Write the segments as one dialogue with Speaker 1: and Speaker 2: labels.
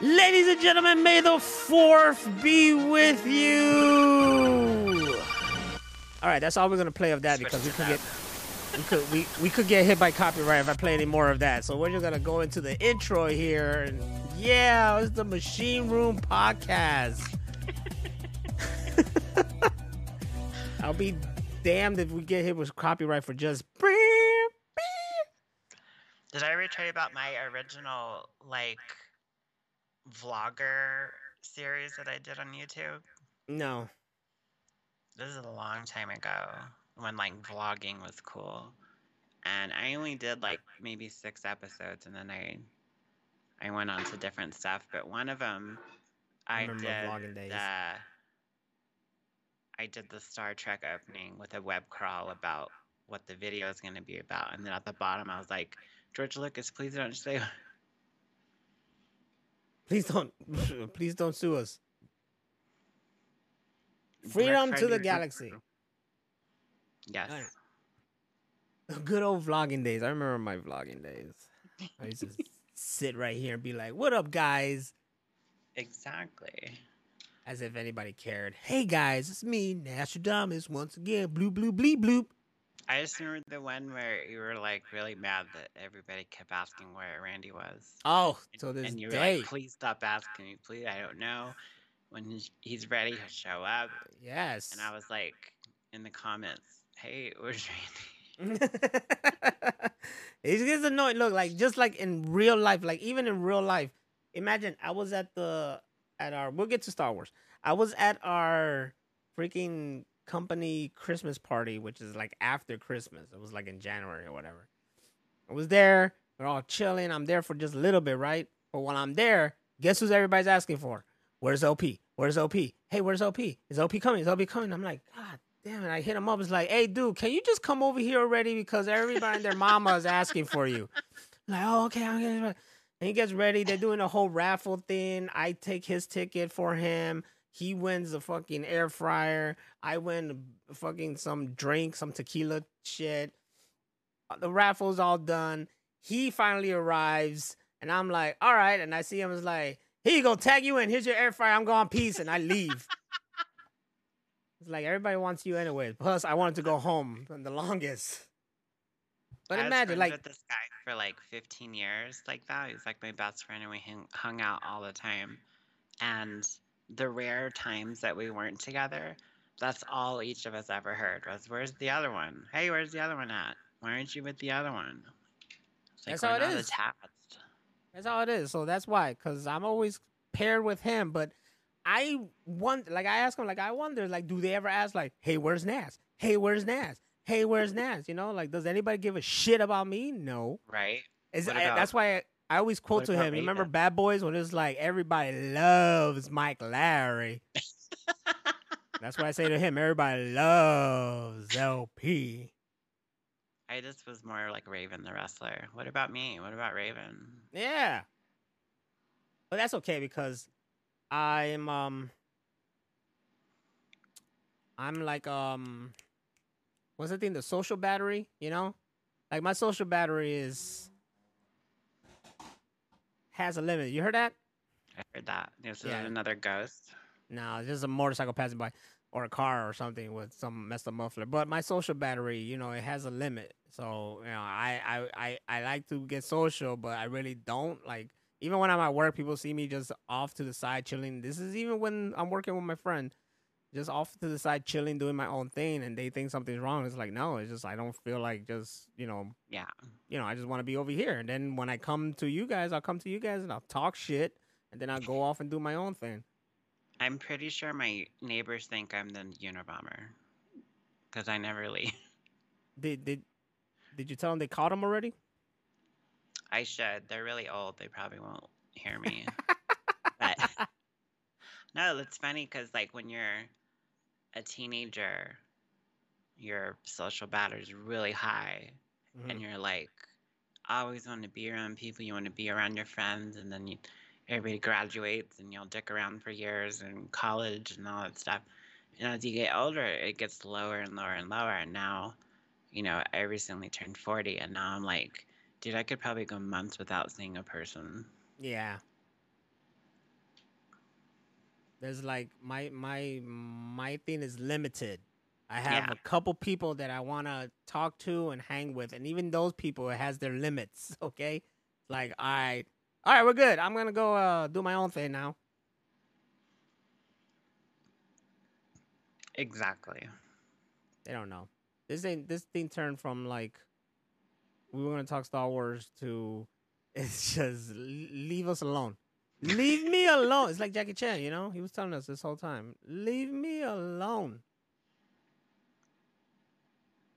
Speaker 1: Ladies and gentlemen, may the fourth be with you. All right, that's all we're gonna play of that because we could get we could we, we could get hit by copyright if I play any more of that. So we're just gonna go into the intro here, and yeah, it's the Machine Room Podcast. I'll be damned if we get hit with copyright for just.
Speaker 2: Did I ever tell you about my original like vlogger series that I did on YouTube?
Speaker 1: No.
Speaker 2: This is a long time ago when like vlogging was cool. And I only did like maybe six episodes and then I I went on to different stuff, but one of them I,
Speaker 1: remember
Speaker 2: did
Speaker 1: vlogging days.
Speaker 2: the I did the Star Trek opening with a web crawl about what the video is going to be about, and then at the bottom I was like, George Lucas, please don't say.
Speaker 1: Please don't, please don't sue us. Freedom to the galaxy.
Speaker 2: Yes.
Speaker 1: Alright. Good old vlogging days. I remember my vlogging days. I used to sit right here and be like, "What up, guys?"
Speaker 2: Exactly.
Speaker 1: As if anybody cared. Hey guys, it's me, Nostradamus, once again. Blue, blue, bleep, bloop.
Speaker 2: I just remember the one where you were like really mad that everybody kept asking where Randy was.
Speaker 1: Oh, so this
Speaker 2: and you were
Speaker 1: day.
Speaker 2: like, please stop asking me, please. I don't know. When he's- he's ready, he'll show up.
Speaker 1: Uh, yes.
Speaker 2: And I was like in the comments, hey, where's Randy?
Speaker 1: it gets annoying. Look, like just like in real life, like even in real life, imagine I was at the at our. We'll get to Star Wars. I was at our freaking company Christmas party, which is like after Christmas. It was like in January or whatever. I was there. We're all chilling. I'm there for just a little bit, right? But while I'm there, guess who's everybody's asking for? Where's OP? Where's OP? Hey, where's OP? Is OP coming? Is OP coming? I'm like, God damn it. I hit him up. It's like, hey, dude, can you just come over here already? Because everybody and their mama is asking for you. I'm like, oh, okay, I'm ready. And he gets ready. They're doing a whole raffle thing. I take his ticket for him. He wins a fucking air fryer. I win fucking some drink, some tequila shit. Uh, The raffle's all done. He finally arrives, and I'm like, all right. And I see him as like, here you go, tag you in. Here's your air fryer. I'm going peace, and I leave. it's like everybody wants you anyway. Plus, I wanted to go home the longest. But
Speaker 2: I
Speaker 1: imagine, like,
Speaker 2: with this guy for like 15 years, like that. He's like my best friend, and we hung, hung out all the time. And the rare times that we weren't together, that's all each of us ever heard was, "Where's the other one? Hey, where's the other one at? Why aren't you with the other one?" It's
Speaker 1: That's how it is.
Speaker 2: Attached.
Speaker 1: That's how it is. So that's why, because I'm always paired with him. But I want, like, I ask him, like, I wonder, like, do they ever ask, like, hey, where's Naz? Hey, where's Naz? Hey, where's Naz? You know, like, does anybody give a shit about me? No.
Speaker 2: Right?
Speaker 1: Is I-
Speaker 2: eh,
Speaker 1: that's why I, always quote to him. You remember
Speaker 2: Raven?
Speaker 1: Bad Boys when it was like everybody loves Mike Lowrey. that's what I say to him, everybody loves LP.
Speaker 2: I just was more like Raven the wrestler. What about me? What about Raven?
Speaker 1: Yeah. But that's okay because I'm um I'm like um what's the thing? The social battery, you know? Like my social battery is has a limit. You heard that?
Speaker 2: I heard that. This is
Speaker 1: Yeah.
Speaker 2: another ghost.
Speaker 1: No, it's just a motorcycle passing by or a car or something with some messed up muffler. But my social battery, you know, it has a limit. So, you know, I I I, I like to get social, but I really don't. Like even when I'm at work, people see me just off to the side chilling. This is even when I'm working with my friend. Just off to the side chilling, doing my own thing, and they think something's wrong. It's like, no, it's just I don't feel like just, you know,
Speaker 2: Yeah.
Speaker 1: you know, I just want to be over here. And then when I come to you guys, I'll come to you guys and I'll talk shit, and then I'll go off and do my own thing.
Speaker 2: I'm pretty sure my neighbors think I'm the Unabomber Because I never leave.
Speaker 1: Did did did you tell them they caught him already?
Speaker 2: I should. They're really old. They probably won't hear me. but no, it's funny because like when you're a teenager, your social battery is really high,
Speaker 1: Mhm.
Speaker 2: and you're like always want to be around people. You want to be around your friends, and then you, everybody graduates, and you'll dick around for years in college and all that stuff. And as you get older, it gets lower and lower and lower. And now, you know, I recently turned 40, and now I'm like, dude, I could probably go months without seeing a person.
Speaker 1: Yeah. There's like my my my thing is limited. I have
Speaker 2: Yeah.
Speaker 1: a couple people that I want to talk to and hang with, and even those people it has their limits. Okay, like all right, all right, we're good. I'm gonna go uh, do my own thing now.
Speaker 2: Exactly.
Speaker 1: They don't know. This ain't this thing turned from like we were gonna talk Star Wars to it's just leave us alone. Leave me alone. It's like Jackie Chan, you know. He was telling us this whole time. Leave me alone.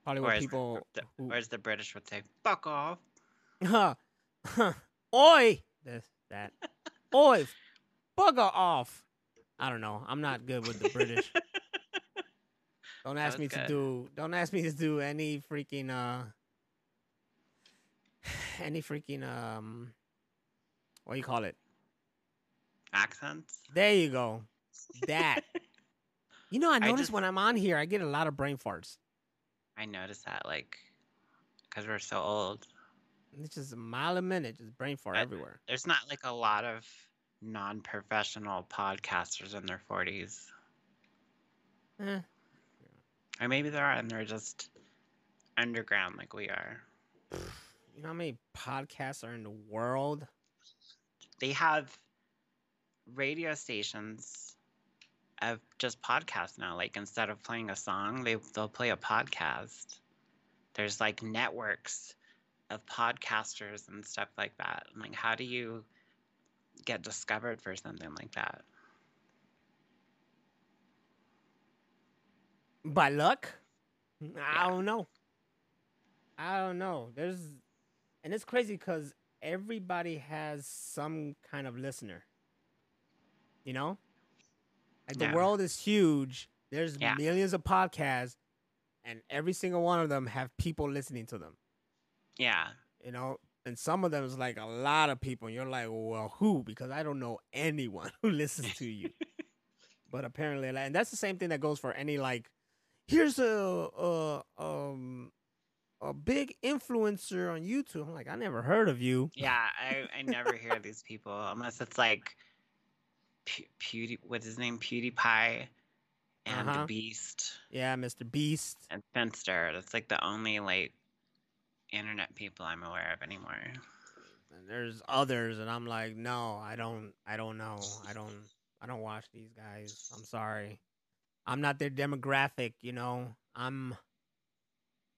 Speaker 1: Probably what people.
Speaker 2: the,
Speaker 1: who-
Speaker 2: or as the British would say, fuck off.
Speaker 1: Huh. Oi! This, that. Oi! Bugger off. I don't know. I'm not good with the British. Don't ask me to do. Don't ask me to do any freaking uh. Any freaking um. What do you call it?
Speaker 2: Accents?
Speaker 1: There you go. That. You know, I
Speaker 2: I
Speaker 1: notice
Speaker 2: just-
Speaker 1: when I'm on here, I get a lot of brain farts.
Speaker 2: I notice that, like, because we're so old.
Speaker 1: It's just a mile a minute, just brain fart
Speaker 2: I-
Speaker 1: everywhere.
Speaker 2: There's not, like, a lot of non professional podcasters in their 40s.
Speaker 1: Eh,
Speaker 2: Or maybe there are, and they're just underground like we are.
Speaker 1: you know how many podcasts are in the world?
Speaker 2: They have radio stations of just podcasts now. Like, instead of playing a song, they, they'll play a podcast. There's, like, networks of podcasters and stuff like that. I'm like, how do you get discovered for something like that?
Speaker 1: By luck? I don't know. I don't know. There's, and it's crazy because everybody has some kind of listener. You know, like the
Speaker 2: Yeah.
Speaker 1: world is huge. There's
Speaker 2: Yeah.
Speaker 1: millions of podcasts, and every single one of them have people listening to them.
Speaker 2: Yeah.
Speaker 1: You know, and some of them is like a lot of people. And you're like, well, who? Because I don't know anyone who listens to you. but apparently, and that's the same thing that goes for any like. Here's a, a um a big influencer on YouTube. I'm like, I never heard of you.
Speaker 2: Yeah, I, I never hear these people unless it's like Pew, Pewdie, what's his name, PewDiePie, and
Speaker 1: Uh-huh.
Speaker 2: the Beast
Speaker 1: Yeah, Mr. Beast.
Speaker 2: and Finster. That's like the only like internet people I'm aware of anymore.
Speaker 1: And there's others, and I'm like, no, I don't, I don't know, I don't, I don't watch these guys. I'm sorry, I'm not their demographic. You know, I'm.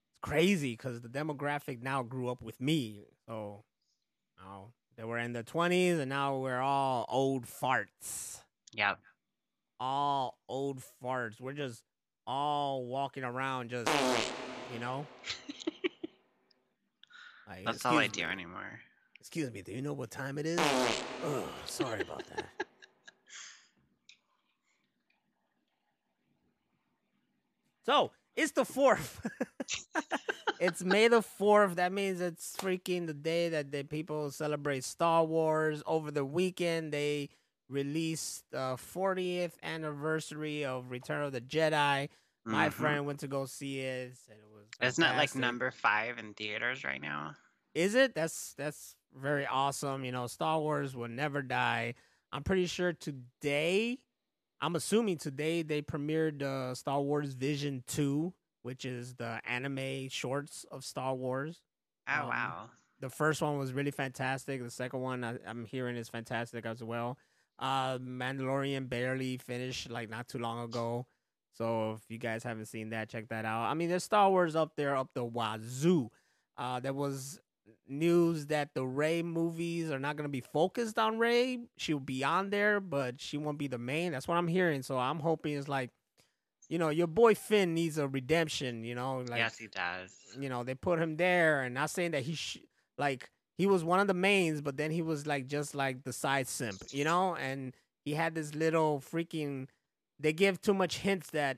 Speaker 1: It's crazy because the demographic now grew up with me, so, oh, they were in their 20s, and now we're all old farts,
Speaker 2: Yep.
Speaker 1: all old farts. We're just all walking around, just, you know. Like,
Speaker 2: That's all I do
Speaker 1: me."
Speaker 2: anymore.
Speaker 1: Excuse me, do you know what time it is? oh, sorry about that. So it's the fourth. it's May the fourth. That means it's freaking the day that the people celebrate Star Wars. Over the weekend, they released the 40th anniversary of Return of the Jedi. My
Speaker 2: Mhm.
Speaker 1: friend went to go see it. Said it was.
Speaker 2: Isn't it like number five in theaters right now?
Speaker 1: Is it? That's that's very awesome. You know, Star Wars will never die. I'm pretty sure today, I'm assuming today they premiered uh, Star Wars Vision 2, which is the anime shorts of Star Wars.
Speaker 2: Oh
Speaker 1: Um,
Speaker 2: wow.
Speaker 1: The first one was really fantastic. The second one I, I'm hearing is fantastic as well. Uh, Mandalorian barely finished like not too long ago. So if you guys haven't seen that, check that out. I mean, there's Star Wars up there, up the wazoo. Uh, there was news that the Rey movies are not going to be focused on Rey. She'll be on there, but she won't be the main. That's what I'm hearing. So I'm hoping it's like, you know, your boy Finn needs a redemption. You know, like
Speaker 2: yes, he does.
Speaker 1: you know they put him there and not saying that he sh- like he was one of the mains but then he was like just like the side simp you know and he had this little freaking they give too much hints that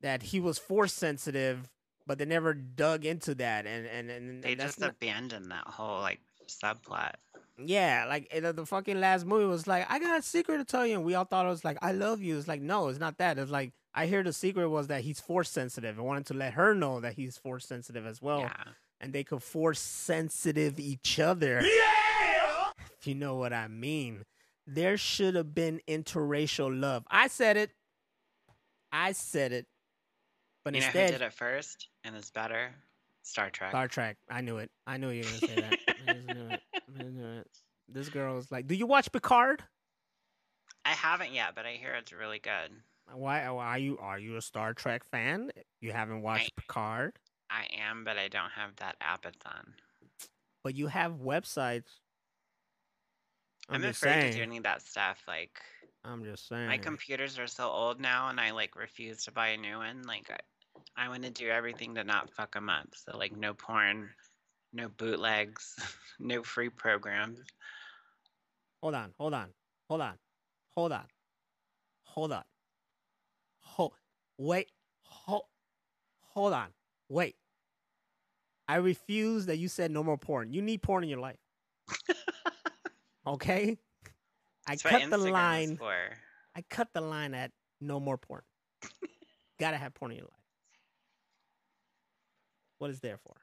Speaker 1: that he was force sensitive but they never dug into that and and, and
Speaker 2: They
Speaker 1: that's
Speaker 2: just
Speaker 1: not-
Speaker 2: abandoned that whole like subplot.
Speaker 1: yeah, like the, the fucking last movie was like, I got a secret to tell you, and we all thought it was like, I love you. It's like, no, it's not that. It's like I hear the secret was that he's force sensitive. I wanted to let her know that he's force sensitive as well,
Speaker 2: yeah.
Speaker 1: and they could force sensitive each other. If you know what I mean. there should have been interracial love. I said it. I said it. But
Speaker 2: you know
Speaker 1: instead,
Speaker 2: who did it first and it's better? Star Trek.
Speaker 1: Star Trek. I knew it. I knew you were gonna say that. I just knew it. I knew it. This girl is like, do you watch Picard?
Speaker 2: I haven't yet, but I hear it's really good.
Speaker 1: Uh, why are you are you a Star Trek fan? You haven't watched Picard,
Speaker 2: I am, but I don't have that app
Speaker 1: but you have websites. I'm,
Speaker 2: I'm, afraid
Speaker 1: saying.
Speaker 2: to do any of that stuff. Like
Speaker 1: I'm just saying.
Speaker 2: my computers are so old now, and I like refuse to buy a new one. Like I, I want to do everything to not fuck them up. So like no porn, no bootlegs, no free programs.
Speaker 1: Hold on, hold on, hold on, hold on, hold on. Wait, hold, hold on, wait. I refuse that you said no more porn. You need porn in your life, okay? I
Speaker 2: That's
Speaker 1: cut the
Speaker 2: Instagram
Speaker 1: line.
Speaker 2: for.
Speaker 1: I cut the line at no more porn. Gotta have porn in your life. What is there for?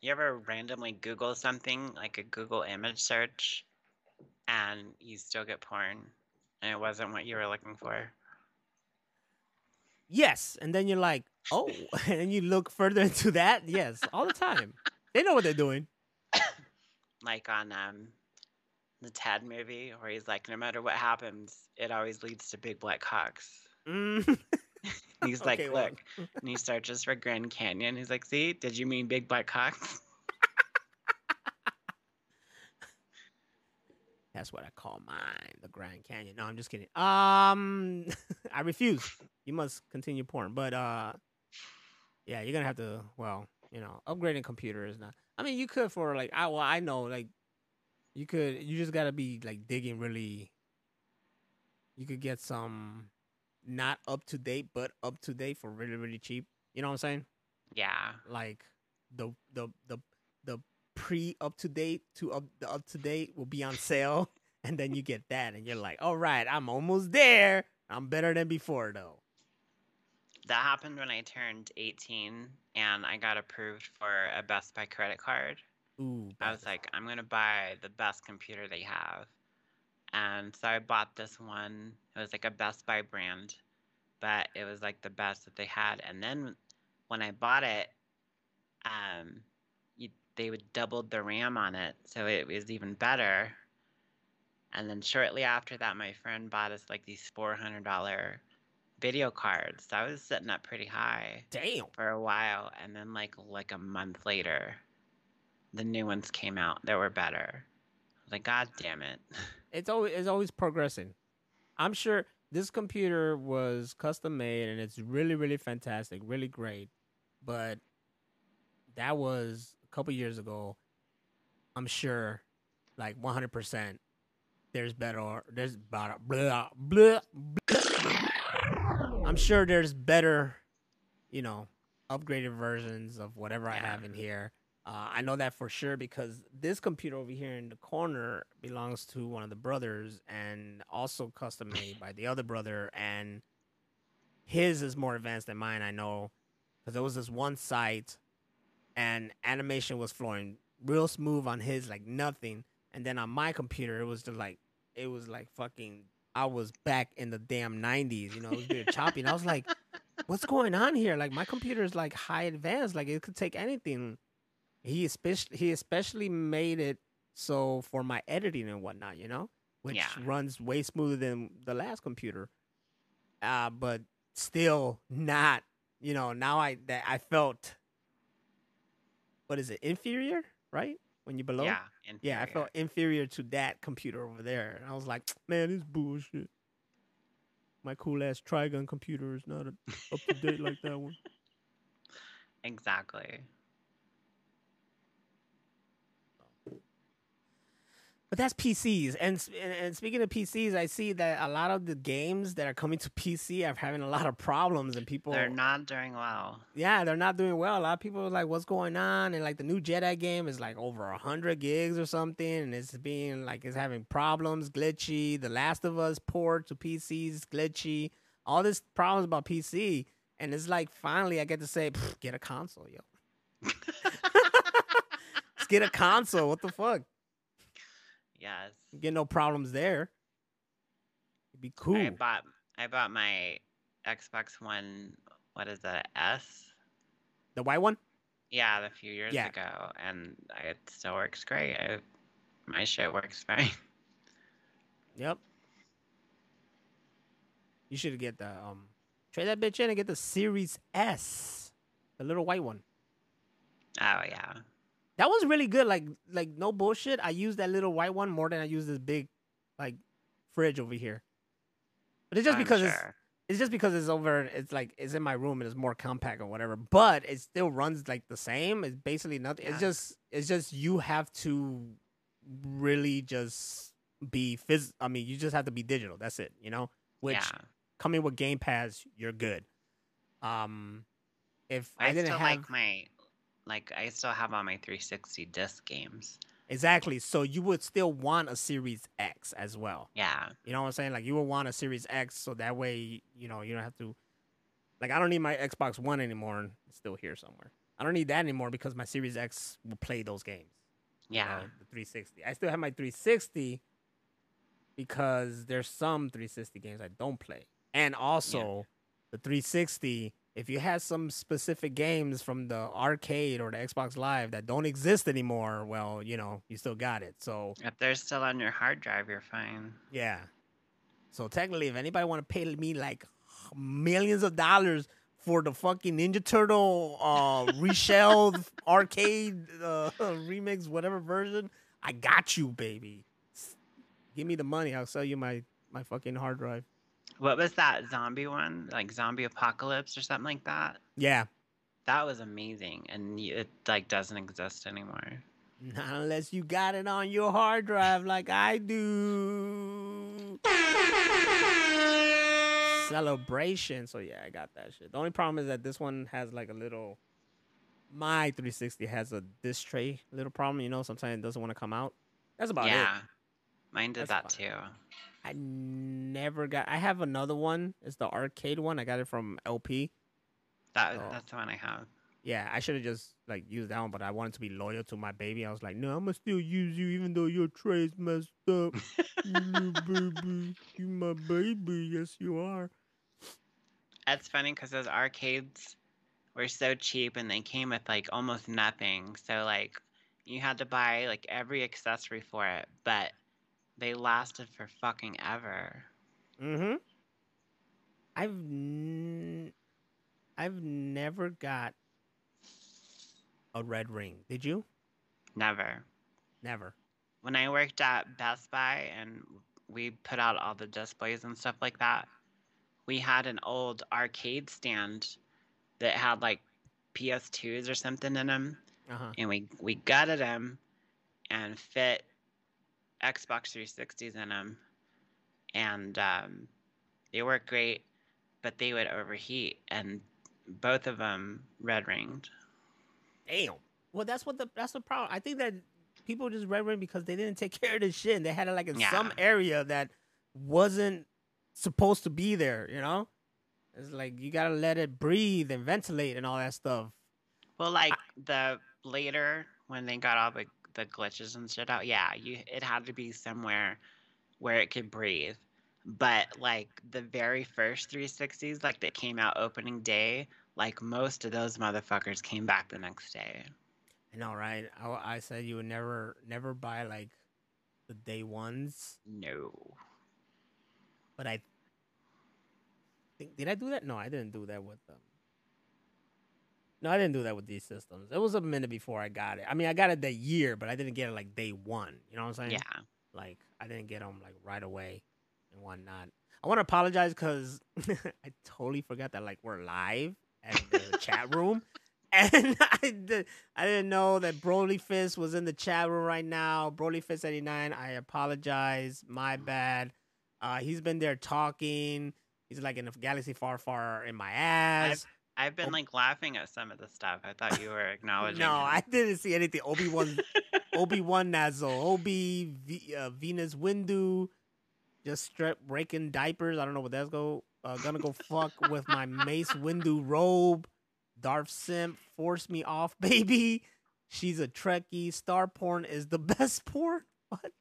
Speaker 2: You ever randomly Google something like a Google image search, and you still get porn, and it wasn't what you were looking for?
Speaker 1: Yes, and then you're like, oh, and you look further into that. Yes, all the time. They know what they're doing.
Speaker 2: like on um the Ted movie where he's like, no matter what happens, it always leads to big black cocks.
Speaker 1: Mm.
Speaker 2: He's like,
Speaker 1: Okay, well.
Speaker 2: look, and he searches for Grand Canyon. He's like, see, did you mean big black cocks?
Speaker 1: That's what I call mine, the Grand Canyon. No, I'm just kidding. Um, I refuse. You must continue porn, but uh, yeah, you're gonna have to. Well, you know, upgrading computer is not. I mean, you could for like I well, I know like you could. You just gotta be like digging really. You could get some not up to date, but up to date for really really cheap. You know what I'm saying?
Speaker 2: Yeah.
Speaker 1: like the the the the pre up to date to up the up to date will be on sale and then you get that and you're like all right i'm almost there i'm better than before though
Speaker 2: That happened when I turned 18 and I got approved for a Best Buy credit card.
Speaker 1: ooh
Speaker 2: I was like, I'm gonna buy the best computer they have. And so I bought this one. It was like a Best Buy brand, but it was like the best that they had. And then when I bought it, um, they would doubled the RAM on it, so it was even better. And then shortly after that, my friend bought us like these four hundred dollar video cards. So I was sitting up pretty high
Speaker 1: damn
Speaker 2: for a while, and then like like a month later, the new ones came out that were better. Like, God damn it!
Speaker 1: it's always it's always progressing i'm sure this computer was custom made and it's really really fantastic really great but that was couple years ago i'm sure like 100% there's better there's better blah, blah, blah. i'm sure there's better you know upgraded versions of whatever i have in here uh, I know that for sure because this computer over here in the corner belongs to one of the brothers and also custom made by the other brother. And his is more advanced than mine, I know, because there was this one site and animation was flowing real smooth on his, like nothing. And then on my computer, it was just like, it was like fucking, I was back in the damn 90s, you know, it was very choppy. And I was like, what's going on here? Like my computer is like high advanced, like it could take anything he especially he especially made it so for my editing and whatnot, you know, which
Speaker 2: Yeah.
Speaker 1: runs way smoother than the last computer. Uh, but still not, you know. Now I that I felt, what is it, inferior, right? When you're below,
Speaker 2: Yeah, inferior.
Speaker 1: yeah, I felt inferior to that computer over there, and I was like, man, this bullshit. My cool ass Trigun computer is not up to date like that one.
Speaker 2: exactly.
Speaker 1: But that's PCs, and, and and speaking of PCs, I see that a lot of the games that are coming to PC are having a lot of problems, and people,
Speaker 2: They're not doing well.
Speaker 1: yeah, they're not doing well. A lot of people are like, "What's going on?" And like the new Jedi game is like over hundred gigs or something, and it's being like it's having problems, glitchy. The Last of Us port to PCs glitchy. All this problems about PC, and it's like finally I get to say, get a console, yo. Let's get a console. What the fuck?
Speaker 2: Yes.
Speaker 1: Get no problems there. It'd be cool.
Speaker 2: I bought I bought my Xbox One. What is that? S.
Speaker 1: The white one.
Speaker 2: Yeah, a few years
Speaker 1: Yeah.
Speaker 2: ago, and it still works great. I, my shit works fine.
Speaker 1: Yep. You should get the um trade that bitch in and get the Series S, the little white one.
Speaker 2: Oh yeah,
Speaker 1: That was really good. Like like no bullshit. I use that little white one more than I use this big like fridge over here. But it's just
Speaker 2: I'm
Speaker 1: because it's
Speaker 2: sure.
Speaker 1: it's just because it's over it's like it's in my room and it's more compact or whatever but it still runs like the same it's basically nothing it's just it's just you have to really just be phys i mean you just have to be digital that's it you know which
Speaker 2: yeah.
Speaker 1: coming with game pass you're good um if i,
Speaker 2: I,
Speaker 1: didn't
Speaker 2: still
Speaker 1: have
Speaker 2: like my like I still have all my 360 disc games.
Speaker 1: exactly so you would still want a series x as well
Speaker 2: Yeah,
Speaker 1: You know what I'm saying? Like you would want a Series X so that way, you know, you don't have to like I don't need my Xbox One anymore and it's still here somewhere. I don't need that anymore because my Series X will play those games. you
Speaker 2: yeah,
Speaker 1: know, the 360. I still have my 360 because there's some 360 games I don't play. And also the 360 if you had some specific games from the arcade or the Xbox Live that don't exist anymore, well, you know, you still got it. So
Speaker 2: If they're still on your hard drive, you're fine.
Speaker 1: yeah. So technically, if anybody want to pay me like millions of dollars for the fucking Ninja Turtle uh reshelled arcade uh, remix, whatever version, I got you, baby. Give me the money. I'll sell you my my fucking hard drive.
Speaker 2: What was that zombie one? Like Zombie Apocalypse or something like that?
Speaker 1: Yeah.
Speaker 2: That was amazing, and it like doesn't exist anymore.
Speaker 1: Not unless you got it on your hard drive like I do. Celebration. So yeah, I got that shit. The only problem is that this one has like a little my 360 has a disc tray little problem, you know, sometimes it doesn't want to come out. That's about
Speaker 2: yeah,
Speaker 1: it.
Speaker 2: mine did
Speaker 1: That's
Speaker 2: that too.
Speaker 1: I never got I have another one. It's the arcade one. I got it from LP.
Speaker 2: That
Speaker 1: Oh.
Speaker 2: that's the one I have.
Speaker 1: Yeah, I should have just like used that one, but I wanted to be loyal to my baby. I was like, no, I'm gonna still use you even though your tray's messed up. you little baby, you my baby. Yes, you are.
Speaker 2: That's funny because those arcades were so cheap and they came with like almost nothing. So like you had to buy like every accessory for it, but they lasted for fucking ever.
Speaker 1: Mm-hmm. I've n- I've never got a red ring. Did you?
Speaker 2: Never.
Speaker 1: Never.
Speaker 2: When I worked at Best Buy and we put out all the displays and stuff like that, we had an old arcade stand that had like PS2s or something in them.
Speaker 1: Uh huh.
Speaker 2: and we we gutted them and fit Xbox 360s in them, and um, they work great, but they would overheat, and both of them red ringed.
Speaker 1: Damn. Well, that's what the that's the problem. I think that people just red ring because they didn't take care of the shit. And they had it like in some area that wasn't supposed to be there. You know, it's like you gotta let it breathe and ventilate and all that stuff.
Speaker 2: Well, like the later when they got all the the glitches and shit out, yeah, you it had to be somewhere where it could breathe. But like the very first 360s, like that came out opening day, like most of those motherfuckers came back the next day.
Speaker 1: I know, right? I, I said you would never never buy like the day ones,
Speaker 2: No.
Speaker 1: but I think did I do that? No, I didn't do that with them. No, I didn't do that with these systems. It was a minute before I got it. I mean, I got it that year, but I didn't get it like day one. You know what I'm saying?
Speaker 2: Yeah.
Speaker 1: Like I didn't get them like right away and whatnot. I want to apologize because I totally forgot that like we're live at the chat room, and I did I didn't know that Broly Fist was in the chat room right now. Broly Fist eighty nine. I apologize. My bad. Uh, he's been there talking. He's like in a galaxy far, far in my ass.
Speaker 2: I've been
Speaker 1: Oh.
Speaker 2: like laughing at some of the stuff. I thought you were acknowledging.
Speaker 1: No,
Speaker 2: him.
Speaker 1: I didn't see anything. Obi Wan Obi Wan Nazo, Obi v, uh, Venus Windu, just strip breaking diapers. I don't know what that's go. Uh, gonna go fuck with my Mace Windu robe. Darth Simp, force me off, baby. She's a Trekkie. Star porn is the best porn. What?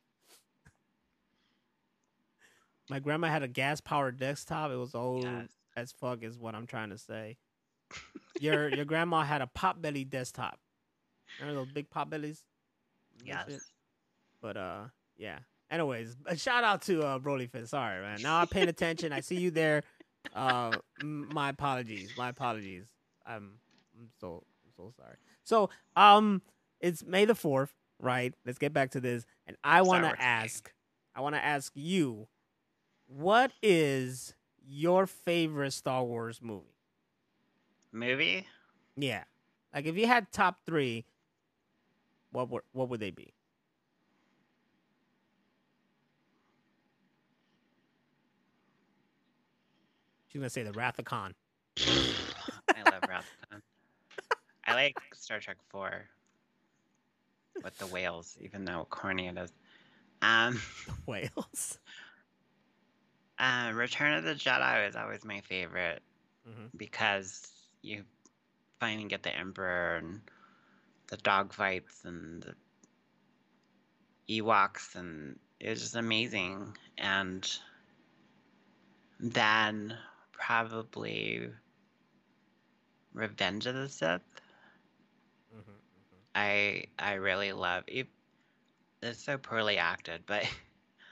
Speaker 1: My grandma had a gas powered desktop. It was old
Speaker 2: Yes.
Speaker 1: as fuck, is what I'm trying to say. Your your grandma had a pop belly desktop. Remember those big pop bellies?
Speaker 2: Yes.
Speaker 1: But uh, yeah. Anyways, a shout out to uh Broly Fit. Sorry, man. Now I'm paying attention. I see you there. Uh, m- my apologies. My apologies. I'm I'm so I'm so sorry. So um, it's May the fourth, right? Let's get back to this, and I want to ask. I want to ask you, what is your favorite Star Wars movie?
Speaker 2: Movie?
Speaker 1: Yeah, like if you had top three, what would what would they be? She's gonna say the Wrath of Khan.
Speaker 2: I love Wrath of Khan. I like Star Trek 4 with the whales, even though corny it is. Um, the
Speaker 1: Whales.
Speaker 2: uh, Return of the Jedi was always my favorite
Speaker 1: hmm
Speaker 2: because you finally get the Emperor and the dogfights and the Ewoks, and it was just amazing. And then probably Revenge of the Sith.
Speaker 1: hmm
Speaker 2: I I really love it. It's so poorly acted, but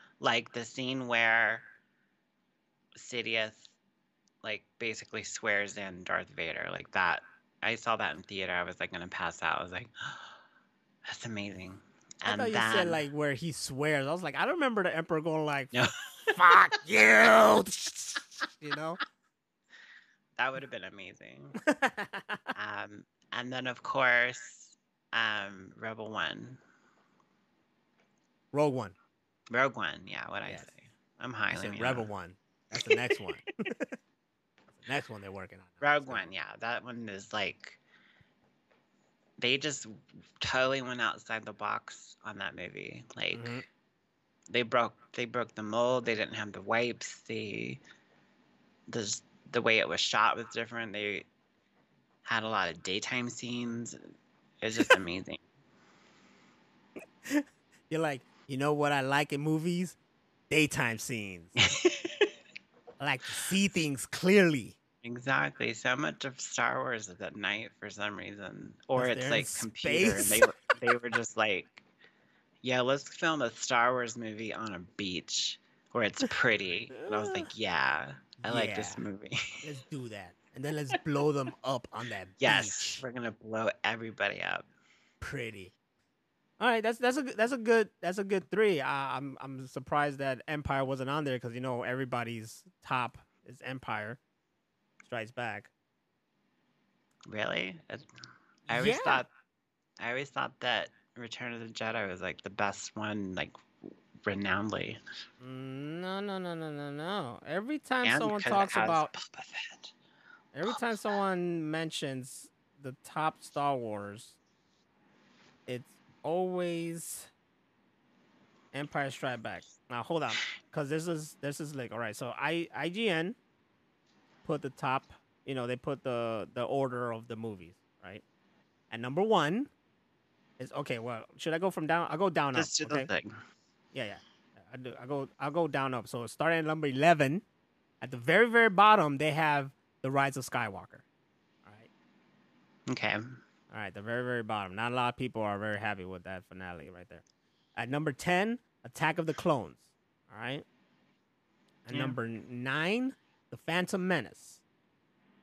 Speaker 2: like the scene where Sidious like basically swears in Darth Vader, like that. I saw that in theater. I was like gonna pass out. I was like, that's amazing.
Speaker 1: I
Speaker 2: And
Speaker 1: thought you
Speaker 2: then
Speaker 1: said like where he swears. I was like, I don't remember the Emperor going like,
Speaker 2: No.
Speaker 1: "Fuck you," you know.
Speaker 2: that would have been amazing. Um, and then of course, um, Rebel One,
Speaker 1: Rogue One.
Speaker 2: Rogue One. Yeah, what I say? I'm
Speaker 1: I
Speaker 2: highly
Speaker 1: said Rebel One. That's the next one. The next one they're working on.
Speaker 2: Rogue One, yeah, that one is like they just totally went outside the box on that movie. Like
Speaker 1: Mhm.
Speaker 2: they broke they broke the mold. They didn't have the wipes. They the the way it was shot was different. They had a lot of daytime scenes. It's just amazing.
Speaker 1: You're like, you know what I like in movies? Daytime scenes. Like to see things clearly.
Speaker 2: exactly. So much of Star Wars is at night for some reason, or it's like computer. And they were, they were just like, yeah, let's film a Star Wars movie on a beach where it's pretty. And I was like, yeah, I like this movie.
Speaker 1: Let's do that, and then let's blow them up on that
Speaker 2: yes,
Speaker 1: beach.
Speaker 2: we're gonna blow everybody up.
Speaker 1: Pretty. All right, that's that's a good- that's a good that's a good three. I, I'm I'm surprised that Empire wasn't on there because you know everybody's top is Empire. Strikes Back.
Speaker 2: Really? I always
Speaker 1: Yeah.
Speaker 2: thought, I always thought that Return of the Jedi was like the best one, like renownedly.
Speaker 1: Mm, No, no, no, no, no, no. Every time
Speaker 2: And
Speaker 1: someone
Speaker 2: because it
Speaker 1: talks
Speaker 2: has
Speaker 1: about
Speaker 2: Boba Fett.
Speaker 1: Every time someone mentions the top Star Wars, it's always Empire Strike Back. Now hold on, because this is this is like all right. So I IGN put the top. You know they put the the order of the movies right. And number one is okay. Well, should I go from down? I'll go down
Speaker 2: do
Speaker 1: up.
Speaker 2: the
Speaker 1: Okay.
Speaker 2: thing.
Speaker 1: Yeah, yeah. I do. I go. I'll go down up. So starting at number eleven, at the very very bottom, they have the Rise of Skywalker. All right.
Speaker 2: Okay.
Speaker 1: All right. The very very bottom. Not a lot of people are very happy with that finale right there. At number ten, Attack of the Clones. All right. At
Speaker 2: Yeah.
Speaker 1: number nine, The Phantom Menace.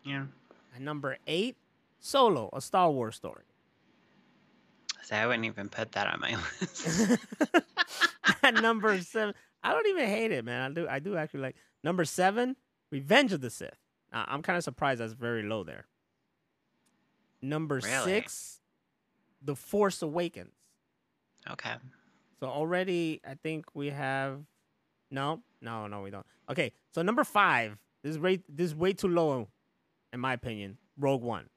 Speaker 2: Yeah.
Speaker 1: At number eight, Solo, a Star Wars story.
Speaker 2: So I wouldn't even put that on my list.
Speaker 1: At number seven, I don't even hate it, man. I do. I do actually like number seven, Revenge of the Sith. Now, I'm kind of surprised that's very low there. Number
Speaker 2: Really?
Speaker 1: six, The Force Awakens.
Speaker 2: okay.
Speaker 1: So already, I think we have. No, no, no, we don't. Okay, so number five. This is way. This is way too low, in my opinion. Rogue One.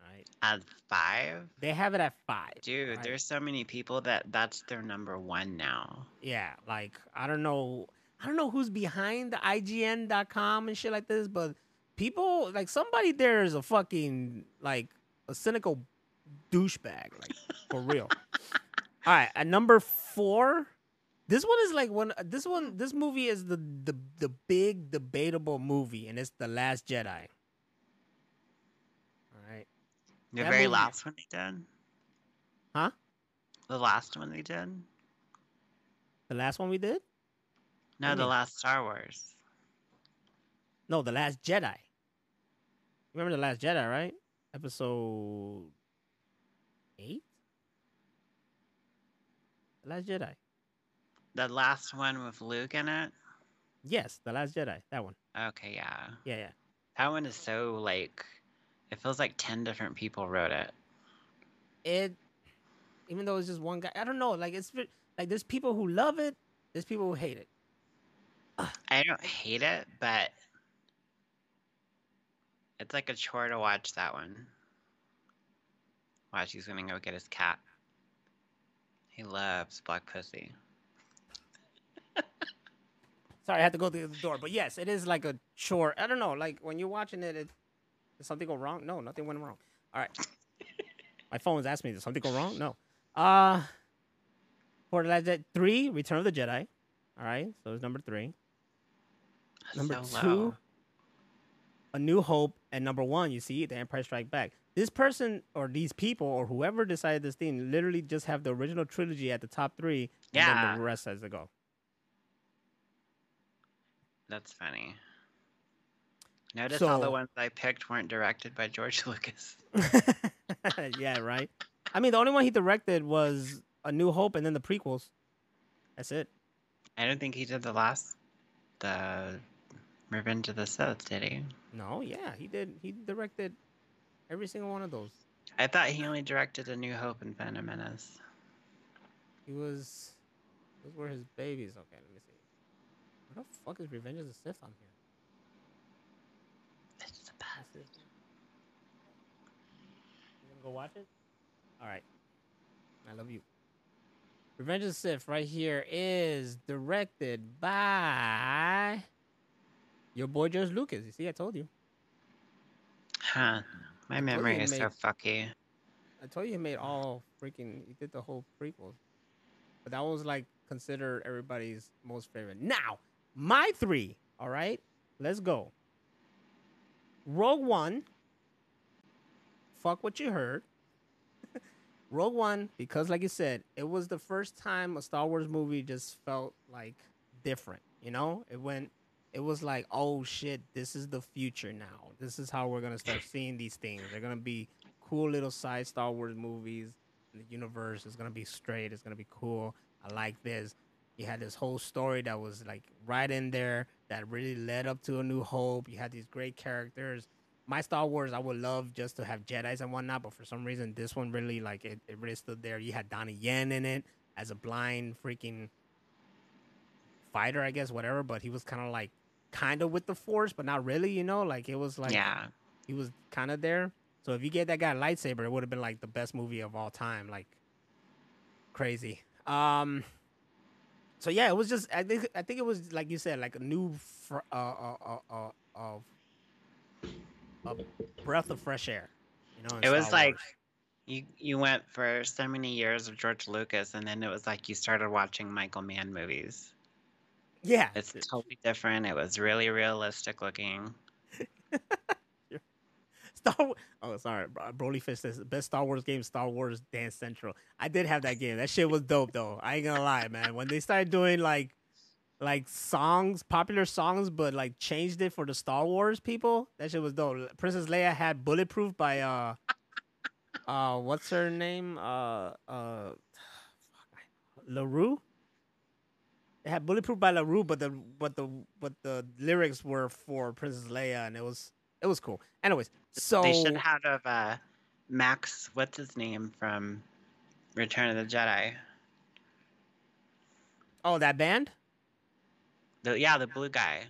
Speaker 1: Right,
Speaker 2: At five?
Speaker 1: they have it at five.
Speaker 2: Dude,
Speaker 1: right?
Speaker 2: there's so many people that that's their number one now.
Speaker 1: Yeah, like I don't know, I don't know who's behind the IGN.com and shit like this, but people like somebody there is a fucking like a cynical douchebag, like for real. All right, at number four, This one is like one. This one, this movie is the the the big debatable movie, and it's the Last Jedi. All right.
Speaker 2: The
Speaker 1: That
Speaker 2: very
Speaker 1: movie-
Speaker 2: last one they did.
Speaker 1: Huh?
Speaker 2: The last one they did.
Speaker 1: The last one we did?
Speaker 2: No,
Speaker 1: you
Speaker 2: the
Speaker 1: mean?
Speaker 2: last Star Wars.
Speaker 1: No, the Last Jedi. Remember the Last Jedi, right? Episode eight. The Last Jedi.
Speaker 2: The last one with Luke in it.
Speaker 1: Yes, the Last Jedi. That one.
Speaker 2: Okay, yeah.
Speaker 1: Yeah, yeah.
Speaker 2: That one is so like. It feels like ten different people wrote it.
Speaker 1: It, even though it's just one guy, I don't know. Like it's like there's people who love it. There's people who hate it.
Speaker 2: I don't hate it, but it's like a chore to watch that one. Watch, he's gonna go get his cat. He loves black pussy.
Speaker 1: Sorry, I had to go through the door. But yes, it is like a chore. I don't know. Like when you're watching it, it did something go wrong? No, nothing went wrong. All right. My phone was asking me, did something go wrong? No. Uh for the last Jedi- three, Return of the Jedi. All right, so it's number three. Number
Speaker 2: So
Speaker 1: two. A New Hope, and number one, you see, The Empire Strike Back. This person or these people or whoever decided this thing literally just have the original trilogy at the top three, and
Speaker 2: Yeah.
Speaker 1: then the rest has to go.
Speaker 2: That's funny. Notice all the ones I picked weren't directed by George Lucas.
Speaker 1: yeah, right. I mean, the only one he directed was A New Hope, and then the prequels. That's it.
Speaker 2: I don't think he did the last, the Revenge of the Sith, did he?
Speaker 1: No, yeah, he did. He directed every single one of those.
Speaker 2: I thought he only directed A New Hope and Phantom Menace.
Speaker 1: He was. Those were his babies. Okay, let me see. What the fuck is Revenge of the Sith on here?
Speaker 2: It's the best.
Speaker 1: That's it. You gonna go watch it? All right. I love you. Revenge of the Sith right here is directed by your boy George Lucas. You see, I told you.
Speaker 2: Huh. My memory is so
Speaker 1: made-
Speaker 2: fucky.
Speaker 1: I told you he made all freaking. He did the whole prequels, but that was like considered everybody's most favorite. Now, my three. All right, let's go. Rogue One. Fuck what you heard. Rogue One, because like you said, it was the first time a Star Wars movie just felt like different. You know, it went. It was like, oh shit, this is the future now. This is how we're gonna start seeing these things. They're gonna be cool little side Star Wars movies. The universe is gonna be straight. It's gonna be cool. I like this. You had this whole story that was like right in there that really led up to A New Hope. You had these great characters. My Star Wars, I would love just to have Jedi's and whatnot, but for some reason, this one really like it. It really stood there. You had Donnie Yen in it as a blind freaking fighter, I guess, whatever. But he was kind of like kind of with the Force, but not really. You know, like it was like
Speaker 2: yeah.
Speaker 1: he was kind of there. So if you get that guy a lightsaber, it would have been like the best movie of all time, like crazy. Um, so yeah, it was just I think I think it was like you said, like a new fr- uh, uh, uh, uh, a breath of fresh air. You know,
Speaker 2: It was
Speaker 1: Star
Speaker 2: like
Speaker 1: Wars.
Speaker 2: you you went for so many years of George Lucas, and then it was like you started watching Michael Mann movies.
Speaker 1: Yeah,
Speaker 2: It's totally different. It was really realistic looking.
Speaker 1: Star Wars. Oh, sorry, Bro- Broly Fish says best Star Wars game, Star Wars Dance Central. I did have that game. That shit was dope though. I ain't gonna lie, man. When they started doing like, like songs, popular songs, but like changed it for the Star Wars people, that shit was dope. Princess Leia had Bulletproof by uh, uh, what's her name? Uh, uh, La Roux. They had Bulletproof by La Roux, but the but the but the lyrics were for Princess Leia, and it was it was cool. Anyways, so
Speaker 2: They should have of uh, Max. What's his name from Return of the Jedi?
Speaker 1: oh that band.
Speaker 2: The yeah, the blue guy,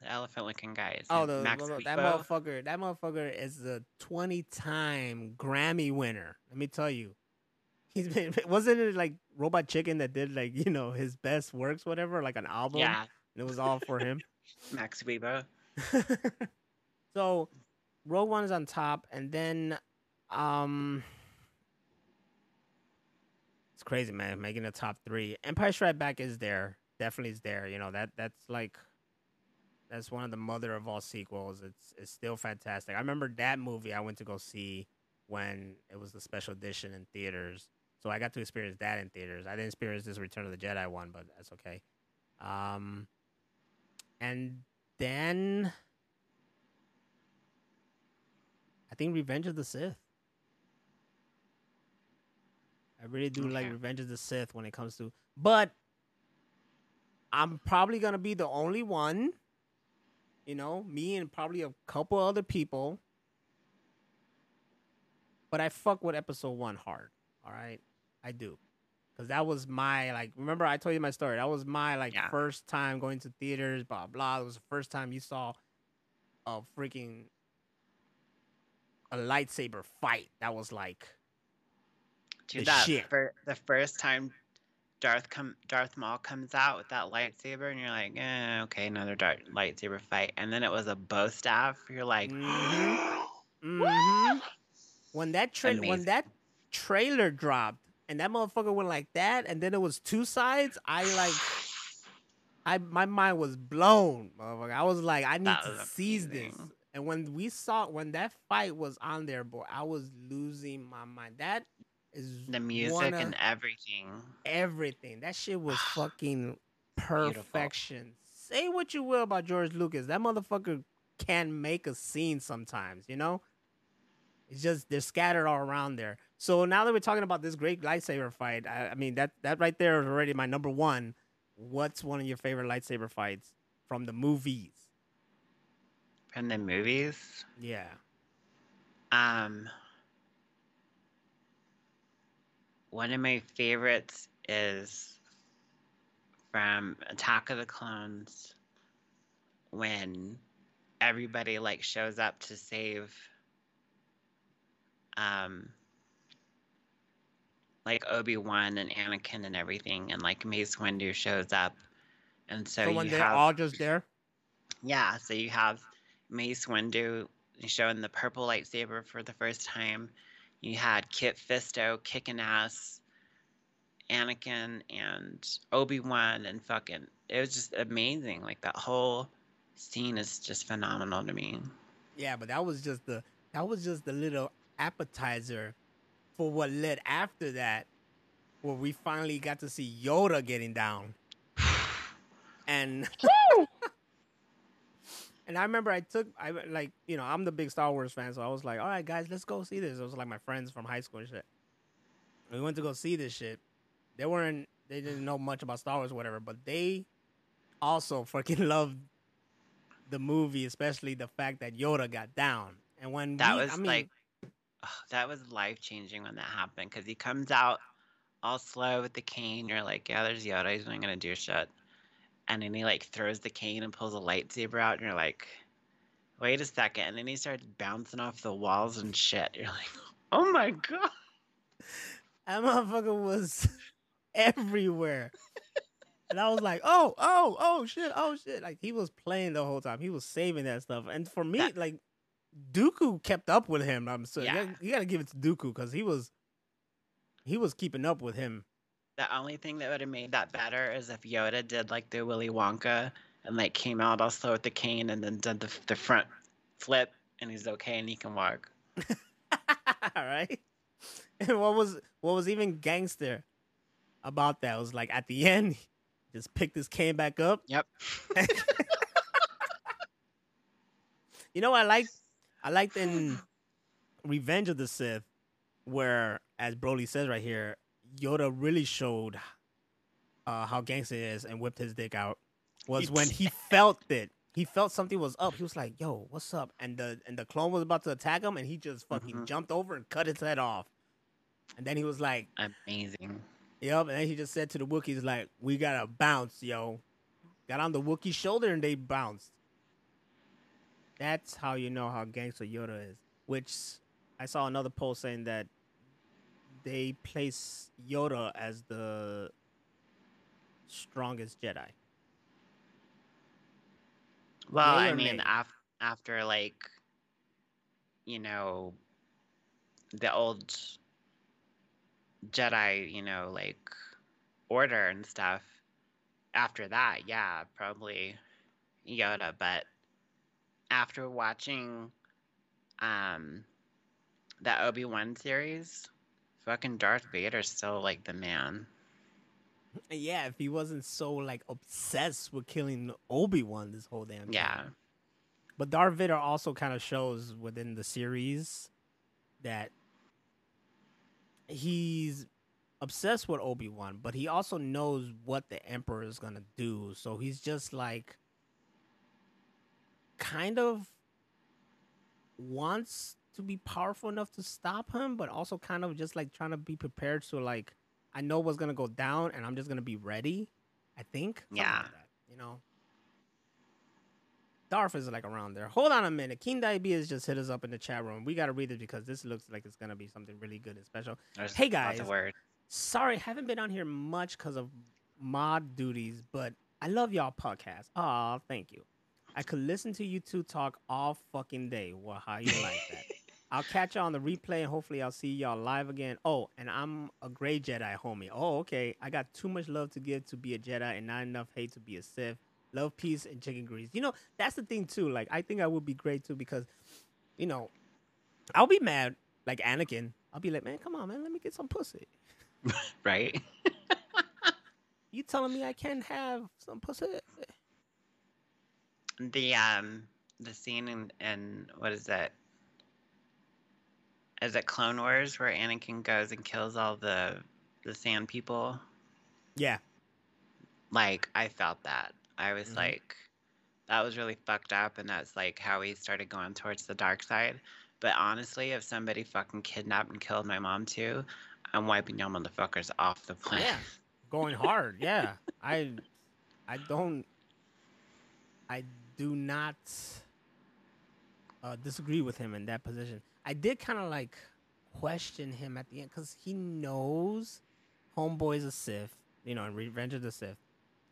Speaker 2: the elephant-looking guy.
Speaker 1: Oh, the,
Speaker 2: Max
Speaker 1: that motherfucker. That motherfucker is a twenty-time Grammy winner. Let me tell you, he's been. Wasn't it like Robot Chicken that did like you know his best works, whatever, like an album?
Speaker 2: Yeah,
Speaker 1: and it was all for him.
Speaker 2: Max Rebo.
Speaker 1: so, Rogue One is on top, and then, um, It's crazy, man. Making the top three. Empire Strike Back is there. Definitely is there. You know that that's like that's one of the mother of all sequels. It's it's still fantastic. I remember that movie I went to go see when it was the special edition in theaters. So I got to experience that in theaters. I didn't experience this Return of the Jedi one, but that's okay. Um, and then I think Revenge of the Sith. I really do like Revenge of the Sith when it comes to, but I'm probably gonna be the only one. You know, me and probably a couple other people. But I fuck with episode one hard. All right, I do, because that was my like. Remember, I told you my story. That was my like
Speaker 2: Yeah.
Speaker 1: first time going to theaters. Blah blah. It was the first time you saw a freaking a lightsaber fight. That was like
Speaker 2: Dude,
Speaker 1: the
Speaker 2: that
Speaker 1: shit.
Speaker 2: fir- the first time Darth come Darth Maul comes out with that lightsaber, and you're like, eh, okay, another dark lightsaber fight, and then it was a bow staff. You're like,
Speaker 1: Mhm. hmm When that tra- when that trailer dropped and that motherfucker went like that, and then it was two sides, I like, I my mind was blown, motherfucker. I was like, I need
Speaker 2: That
Speaker 1: to seize this. And when we saw when that fight was on there, boy, I was losing my mind. That is
Speaker 2: the music
Speaker 1: of
Speaker 2: and everything.
Speaker 1: everything. That shit was fucking perfection. Say what you will about George Lucas. That motherfucker can make a scene sometimes, you know? It's just they're scattered all around there. So now that we're talking about this great lightsaber fight, I, I mean that that right there is already my number one. What's one of your favorite lightsaber fights from the movies?
Speaker 2: From the movies,
Speaker 1: Yeah.
Speaker 2: um, one of my favorites is from Attack of the Clones when everybody like shows up to save um like Obi-Wan and Anakin and everything and like Mace Windu shows up and so,
Speaker 1: So, when
Speaker 2: you
Speaker 1: they're
Speaker 2: have
Speaker 1: all just there.
Speaker 2: yeah, so you have Mace Windu showing the purple lightsaber for the first time. You had Kit Fisto kicking ass, Anakin and Obi Wan, and fucking. It was just amazing. Like that whole scene is just phenomenal to me.
Speaker 1: Yeah, but that was just the that was just the little appetizer for what led after that, where we finally got to see Yoda getting down. And and I remember I took I like you know I'm the big Star Wars fan, so I was like, all right guys, let's go see this. It was like my friends from high school and shit. We went to go see this shit. They weren't they didn't know much about Star Wars or whatever, but they also fucking loved the movie, especially the fact that Yoda got down. And when
Speaker 2: That
Speaker 1: we,
Speaker 2: was
Speaker 1: I mean,
Speaker 2: like, oh, that was life changing when that happened because he comes out all slow with the cane. You're like, yeah, there's Yoda. He's not gonna do shit. And then he like throws the cane and pulls a lightsaber out, and you're like, wait a second. And then he starts bouncing off the walls and shit. You're like, oh my god.
Speaker 1: that motherfucker was everywhere. and I was like, oh, oh, oh shit, oh shit. Like he was playing the whole time. He was saving that stuff. And for me,
Speaker 2: That-
Speaker 1: like Dooku kept up with him. I'm so
Speaker 2: Yeah.
Speaker 1: you, gotta, you gotta give it to Dooku because he was he was keeping up with him.
Speaker 2: The only thing that would have made that better is if Yoda did like the Willy Wonka and like came out all slow with the cane and then did the the front flip and he's okay and he can walk.
Speaker 1: All right. And what was what was even gangster about that was like at the end, just picked his cane back up.
Speaker 2: Yep.
Speaker 1: You know, I like I liked in Revenge of the Sith, where as Broly says right here, Yoda really showed uh, how gangster he is and whipped his dick out. Was when he felt it. He felt something was up. He was like, "Yo, what's up?" And the and the clone was about to attack him, and he just fucking
Speaker 2: Mhm.
Speaker 1: jumped over and cut his head off. And then he was like,
Speaker 2: Amazing.
Speaker 1: Yep, and then he just said to the Wookiees, like, we gotta bounce, yo. Got on the Wookiee shoulder and they bounced. That's how you know how gangster Yoda is. Which I saw another post saying that they place Yoda as the strongest Jedi.
Speaker 2: Well, I mean, af- after like, you know, the old Jedi, you know, like order and stuff. After that, yeah, probably Yoda, but after watching um that Obi-Wan series, fucking Darth Vader's still like the man.
Speaker 1: Yeah, if he wasn't so like obsessed with killing Obi Wan this whole damn time.
Speaker 2: Yeah.
Speaker 1: But Darth Vader also kind of shows within the series that he's obsessed with Obi Wan, but he also knows what the Emperor is gonna do. So he's just like kind of wants to be powerful enough to stop him, but also kind of just like trying to be prepared so like I know what's gonna go down and I'm just gonna be ready. I think.
Speaker 2: Yeah.
Speaker 1: like that, you know. Darth is like around there. Hold on a minute. King Diabetes just hit us up in the chat room. We gotta read it because this looks like it's gonna be something really good and special.
Speaker 2: There's
Speaker 1: Hey, guys. Sorry, haven't been on here much because of mod duties, but I love y'all podcast. Aw, thank you. I could listen to you two talk all fucking day. Well, how you like that? I'll catch y'all on the replay and hopefully I'll see y'all live again. Oh, and I'm a gray Jedi, homie. Oh, okay. I got too much love to give to be a Jedi and not enough hate to be a Sith. Love, peace, and chicken grease. You know, that's the thing too. Like, I think I would be great too because, you know, I'll be mad like Anakin. I'll be like, man, come on, man, let me get some pussy.
Speaker 2: right?
Speaker 1: You telling me I can't have some pussy?
Speaker 2: The um the scene in, in what is it? Is it Clone Wars where Anakin goes and kills all the the sand people?
Speaker 1: Yeah.
Speaker 2: Like I felt that. I was
Speaker 1: Mhm.
Speaker 2: like that was really fucked up and that's like how he started going towards the dark side. But honestly, if somebody fucking kidnapped and killed my mom too, I'm wiping y'all motherfuckers off the planet.
Speaker 1: Yeah. Going hard. Yeah. I I don't I do not uh, disagree with him in that position. I did kind of like question him at the end because he knows Homeboy's a Sith. You know, in Revenge of the Sith,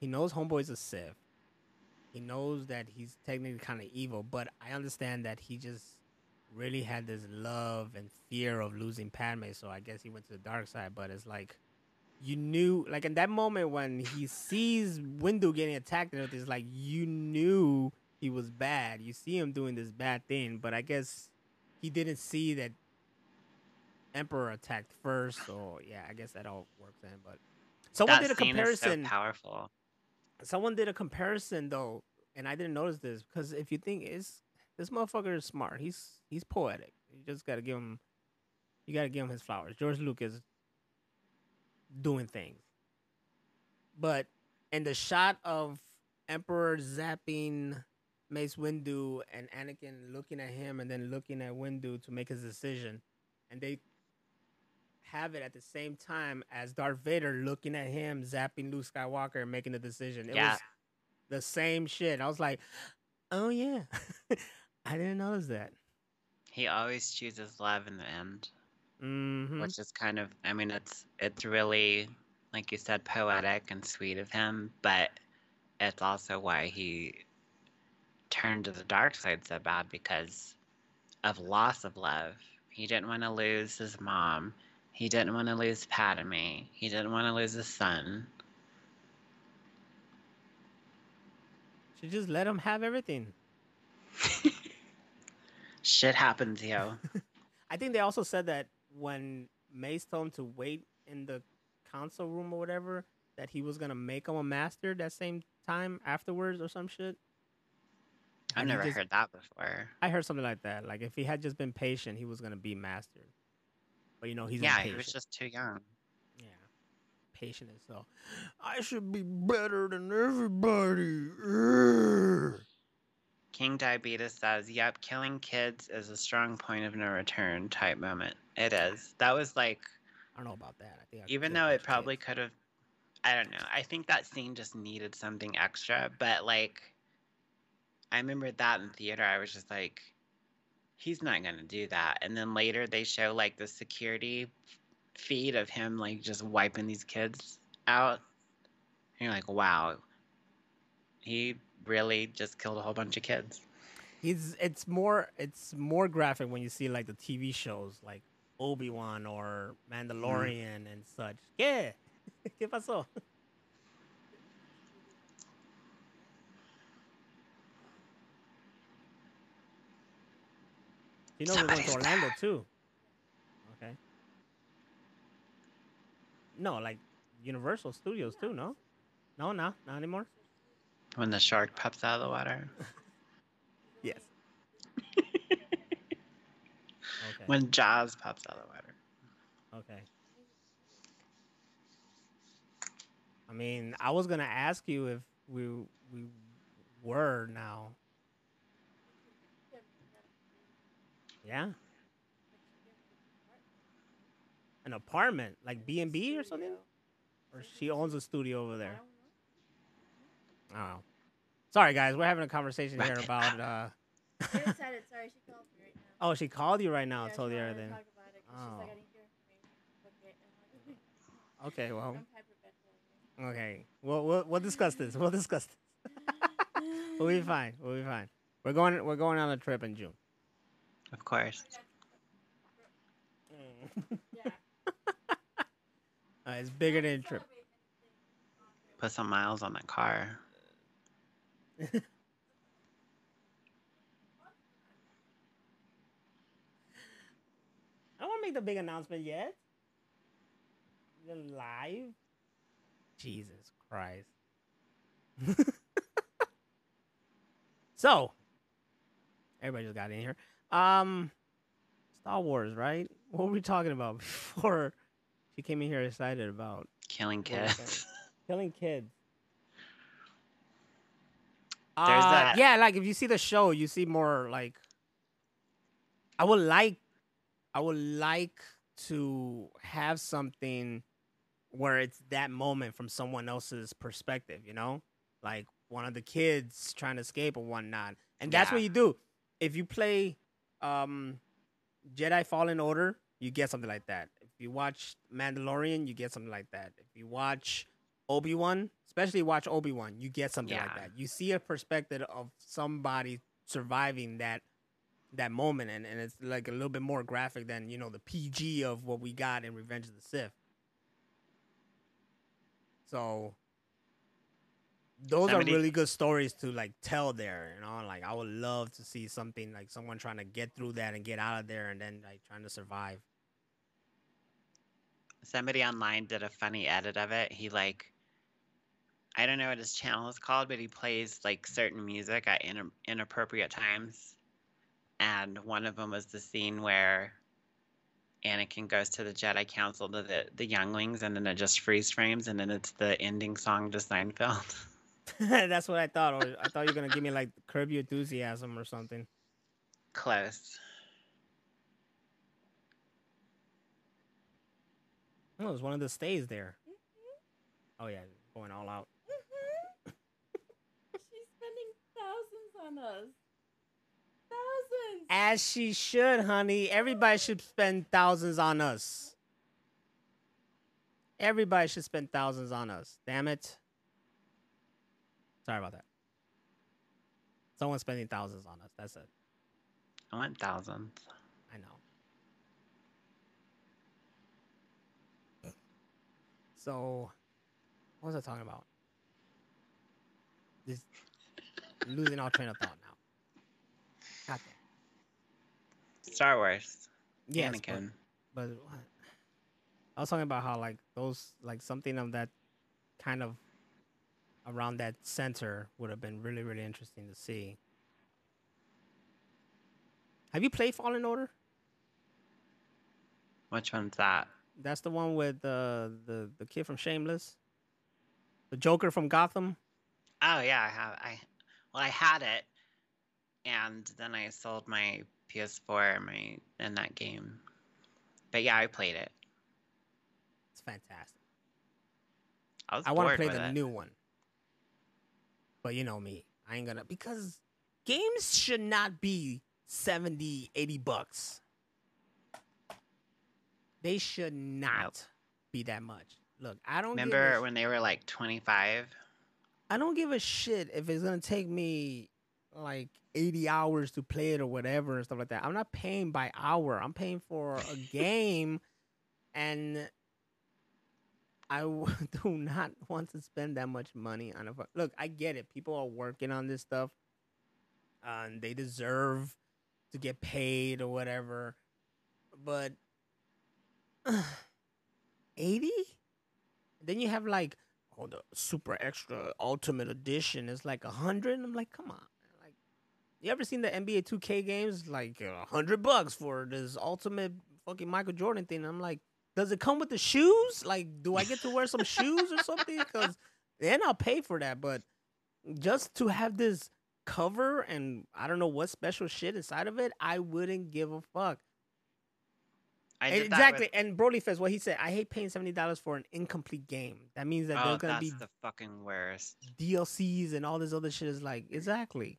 Speaker 1: he knows Homeboy's a Sith. He knows that he's technically kind of evil, but I understand that he just really had this love and fear of losing Padme. So I guess he went to the dark side. But it's like you knew, like in that moment when he sees Windu getting attacked and everything, it's like you knew he was bad. You see him doing this bad thing, but I guess he didn't see that Emperor attacked first. So yeah, I guess that all works in. But someone
Speaker 2: that
Speaker 1: did a
Speaker 2: is so
Speaker 1: comparison.
Speaker 2: powerful.
Speaker 1: someone did a comparison though, and I didn't notice this because if you think is this motherfucker is smart, he's he's poetic. You just gotta give him, you gotta give him his flowers. George Lucas doing things, but in the shot of Emperor zapping Mace Windu and Anakin looking at him and then looking at Windu to make his decision, and they have it at the same time as Darth Vader looking at him, zapping Luke Skywalker and making the decision. It
Speaker 2: Yeah.
Speaker 1: was the same shit. I was like, oh yeah. I didn't notice that.
Speaker 2: He always chooses love in the end.
Speaker 1: Hmm
Speaker 2: which is kind of i mean it's it's really like you said poetic and sweet of him but it's also why he turned to the dark side so bad because of loss of love he didn't want to lose his mom he didn't want to lose Padme. He didn't want to lose his son.
Speaker 1: Should just let him have everything.
Speaker 2: Shit happens, yo.
Speaker 1: I think they also said that when Mace told him to wait in the council room or whatever, that he was gonna make him a master that same time afterwards or some shit.
Speaker 2: I've
Speaker 1: And he
Speaker 2: never
Speaker 1: just-
Speaker 2: heard that before.
Speaker 1: I heard something like that. Like if he had just been patient, he was gonna be mastered. But you know he's
Speaker 2: yeah,
Speaker 1: impatient.
Speaker 2: he was just too young.
Speaker 1: yeah, patient as hell. I should be better than everybody. Urgh.
Speaker 2: King Diabetes says, "Yep, killing kids is a strong point of no return type moment. It is. That was like,
Speaker 1: I don't know about that. I think I
Speaker 2: even though it probably
Speaker 1: kids.
Speaker 2: could have. I don't know. I think that scene just needed something extra. But like, I remember that in theater. I was just like, he's not gonna do that. And then later they show like the security feed of him like just wiping these kids out. And you're like, wow, he really just killed a whole bunch of kids.
Speaker 1: He's it's more it's more graphic when you see like the TV shows like Obi Wan or mm-hmm. Mandalorian and such. Yeah. ¿Qué pasó? You know we're going to Orlando
Speaker 2: there.
Speaker 1: too. Okay. No, like Universal Studios too, no? No, no, not anymore.
Speaker 2: When the shark pops out of the water.
Speaker 1: Yes. Okay.
Speaker 2: When Jaws pops out of the water.
Speaker 1: Okay. I mean, I was gonna ask you if we we were now. Yeah. An apartment, like B and B or something, or she owns a studio over there. Oh, sorry guys, we're having a conversation here about. uh
Speaker 3: You're excited. Sorry, she called me right now.
Speaker 1: Oh, she called you right now.
Speaker 3: Yeah,
Speaker 1: told
Speaker 3: she
Speaker 1: you
Speaker 3: wanted to
Speaker 1: everything.
Speaker 3: Talk about it 'cause she's like,
Speaker 1: Oh.
Speaker 3: I didn't hear from you. Okay, I'm
Speaker 1: Okay, well, okay, we'll we'll, we'll discuss this. We'll discuss this. We'll be fine. We'll be fine. We're going. We're going on a trip in June.
Speaker 2: Of course.
Speaker 3: Yeah.
Speaker 1: Uh, it's bigger than a trip.
Speaker 2: Put some miles on that car.
Speaker 1: I won't make the big announcement yet. The live. Jesus Christ. so, everybody just got in here. Um, Star Wars, right? What were we talking about before she came in here excited about
Speaker 2: Killing kids.
Speaker 1: killing kids?
Speaker 2: There's
Speaker 1: Uh,
Speaker 2: that-
Speaker 1: Yeah, like if you see the show, you see more like. I would like, I would like to have something where it's that moment from someone else's perspective. You know, like one of the kids trying to escape or whatnot, and that's what you do. If you play, um, Jedi Fallen Order, you get something like that. If you watch Mandalorian, you get something like that. If you watch Obi Wan, especially watch Obi Wan, you get something like that. You see a perspective of somebody surviving that that moment, and, and it's like a little bit more graphic than you know the PG of what we got in Revenge of the Sith. So those
Speaker 2: Somebody-
Speaker 1: are really good stories to like tell there. You know, like I would love to see something like someone trying to get through that and get out of there, and then like trying to survive.
Speaker 2: Somebody online did a funny edit of it. He like I don't know what his channel is called, but he plays like certain music at in- inappropriate times. And one of them was the scene where Anakin goes to the Jedi Council to the, the younglings, and then it just freeze frames, and then it's the ending song to Seinfeld.
Speaker 1: That's what I thought. Or I thought you were gonna give me like Curb Your Enthusiasm or something.
Speaker 2: Close.
Speaker 1: Oh, it was one of the stays there. Oh yeah, going all out.
Speaker 3: She's spending thousands on us. Thousands.
Speaker 1: As she should, honey. Everybody should spend thousands on us. Everybody should spend thousands on us. Damn it. Sorry about that. Someone's spending thousands on us. That's it.
Speaker 2: I went thousands.
Speaker 1: I know. So, what was I talking about? Just losing all train of thought now. God damn.
Speaker 2: Star Wars.
Speaker 1: Yes, but-
Speaker 2: Anakin.
Speaker 1: But what? I was talking about how like those like something of that kind of around that center would have been really really interesting to see. Have you played Fallen Order?
Speaker 2: Which one's that?
Speaker 1: That's the one with the the the kid from Shameless, the Joker from Gotham.
Speaker 2: Oh yeah, I have. I well, I had it, and then I sold my PS4 and my in that game. But yeah, I played it.
Speaker 1: It's fantastic.
Speaker 2: I
Speaker 1: I want to play the
Speaker 2: it.
Speaker 1: new one, but you know me, I ain't gonna because games should not be 70, 80 bucks. They should not be that much. Look, I don't
Speaker 2: Remember when they were like 25?
Speaker 1: I don't give a shit if it's gonna take me like 80 hours to play it or whatever and stuff like that. I'm not paying by hour. I'm paying for a game and I w- do not want to spend that much money on a fu- Look, I get it. People are working on this stuff uh, and they deserve to get paid or whatever. But 80? Then you have like oh the super extra ultimate edition is like a hundred. I'm like, come on. Like you ever seen the NBA 2K games? Like a hundred bucks for this ultimate fucking Michael Jordan thing. I'm like, does it come with the shoes? Like, do I get to wear some shoes or something? Because then I'll pay for that. But just to have this cover and I don't know what special shit inside of it, I wouldn't give a fuck. Exactly.
Speaker 2: That
Speaker 1: And Broly Fest, what he said, I hate paying seventy dollars for an incomplete game. That means that
Speaker 2: with, oh,
Speaker 1: there's gonna
Speaker 2: that's
Speaker 1: be
Speaker 2: the fucking worst.
Speaker 1: DLCs and all this other shit. Is like exactly.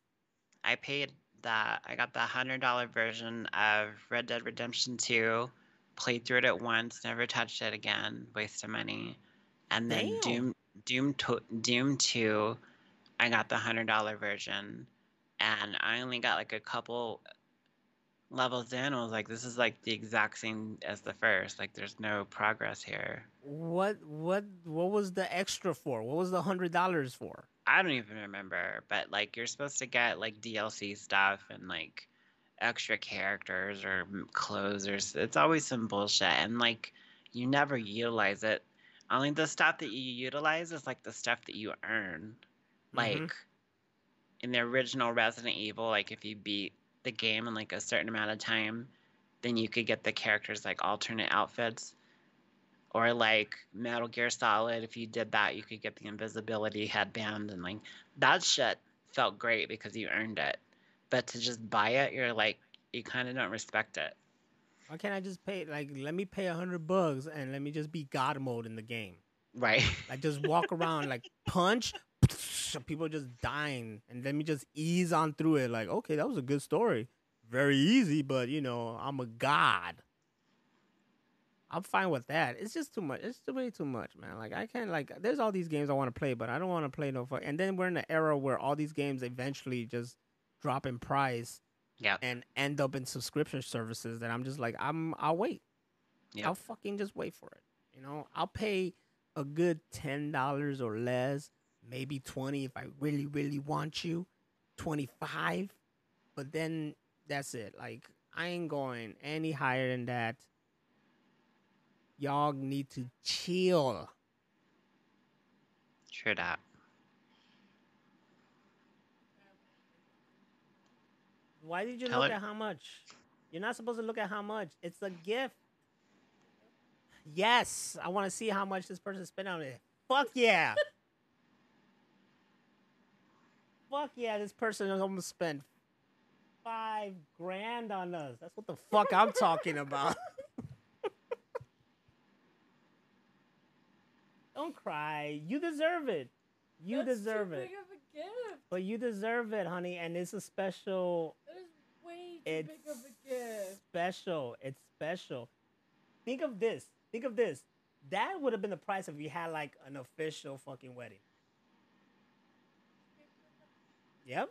Speaker 2: I paid that. I got the hundred dollar version of Red Dead Redemption Two. Played through it at once, never touched it again. Waste of money. And then
Speaker 1: Damn.
Speaker 2: Doom, Doom, to, Doom Two. I got the hundred dollar version, and I only got like a couple levels in. I was like, this is like the exact same as the first. Like, there's no progress here.
Speaker 1: What what what was the extra for? What was the hundred dollars for?
Speaker 2: I don't even remember, but like you're supposed to get like DLC stuff and like extra characters or clothes or it's always some bullshit and like you never utilize it. Only the stuff that you utilize is like the stuff that you earn. Like
Speaker 1: Mhm.
Speaker 2: in the original Resident Evil, like if you beat the game in like a certain amount of time, then you could get the characters like alternate outfits. Or like Metal Gear Solid, if you did that, you could get the invisibility headband and like that shit felt great because you earned it. But to just buy it, you're like you kind of don't respect it.
Speaker 1: Why can't I just pay like let me pay a hundred bucks and let me just be God mode in the game?
Speaker 2: Right.
Speaker 1: Like just walk around like punch, people just dying, and let me just ease on through it. Like okay, that was a good story, very easy, but you know I'm a god. I'm fine with that. It's just too much. It's too way too much, man. Like I can't like. There's all these games I want to play, but I don't want to play no fuck. And then we're in an era where all these games eventually just drop in price
Speaker 2: Yep.
Speaker 1: and end up in subscription services. That I'm just like I'm. I'll wait. I'll fucking just wait for it. You know, I'll pay a good ten dollars or less, maybe twenty if I really, really want you. Twenty five, but then that's it. Like I ain't going any higher than that. Y'all need to chill.
Speaker 2: True that.
Speaker 1: Why did you
Speaker 2: Tell
Speaker 1: look
Speaker 2: her-
Speaker 1: at how much? You're not supposed to look at how much. It's a gift. Yes, I want to see how much this person spent on it. Fuck yeah. fuck yeah, this person almost spent five grand on us. That's what the fuck I'm talking about. Don't cry. You deserve it. You
Speaker 3: That's
Speaker 1: deserve it.
Speaker 3: Big of a gift.
Speaker 1: But you deserve it, honey, and it's a special
Speaker 3: That is way too
Speaker 1: It's
Speaker 3: big of a gift.
Speaker 1: special. It's special. Think of this. Think of this. That would have been the price if we had like an official fucking wedding. Yep.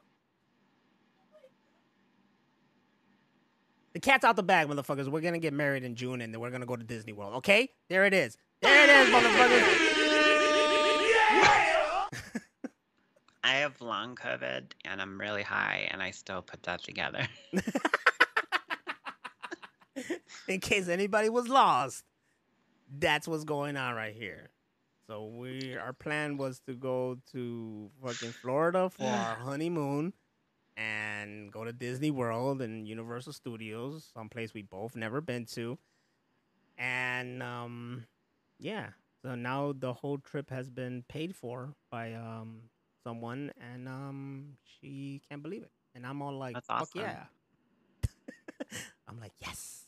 Speaker 1: The cat's out the bag, motherfuckers. We're gonna get married in June and then we're gonna go to Disney World. Okay? There it is. There it is, motherfuckers.
Speaker 2: I have long COVID and I'm really high and I still put that together.
Speaker 1: in case anybody was lost, that's what's going on right here. So we our plan was to go to fucking Florida for our honeymoon and go to Disney World and Universal Studios, someplace we both never been to. And um yeah, so now the whole trip has been paid for by um someone and um she can't believe it. And I'm all like,
Speaker 2: That's
Speaker 1: fuck
Speaker 2: awesome.
Speaker 1: yeah. I'm like, yes,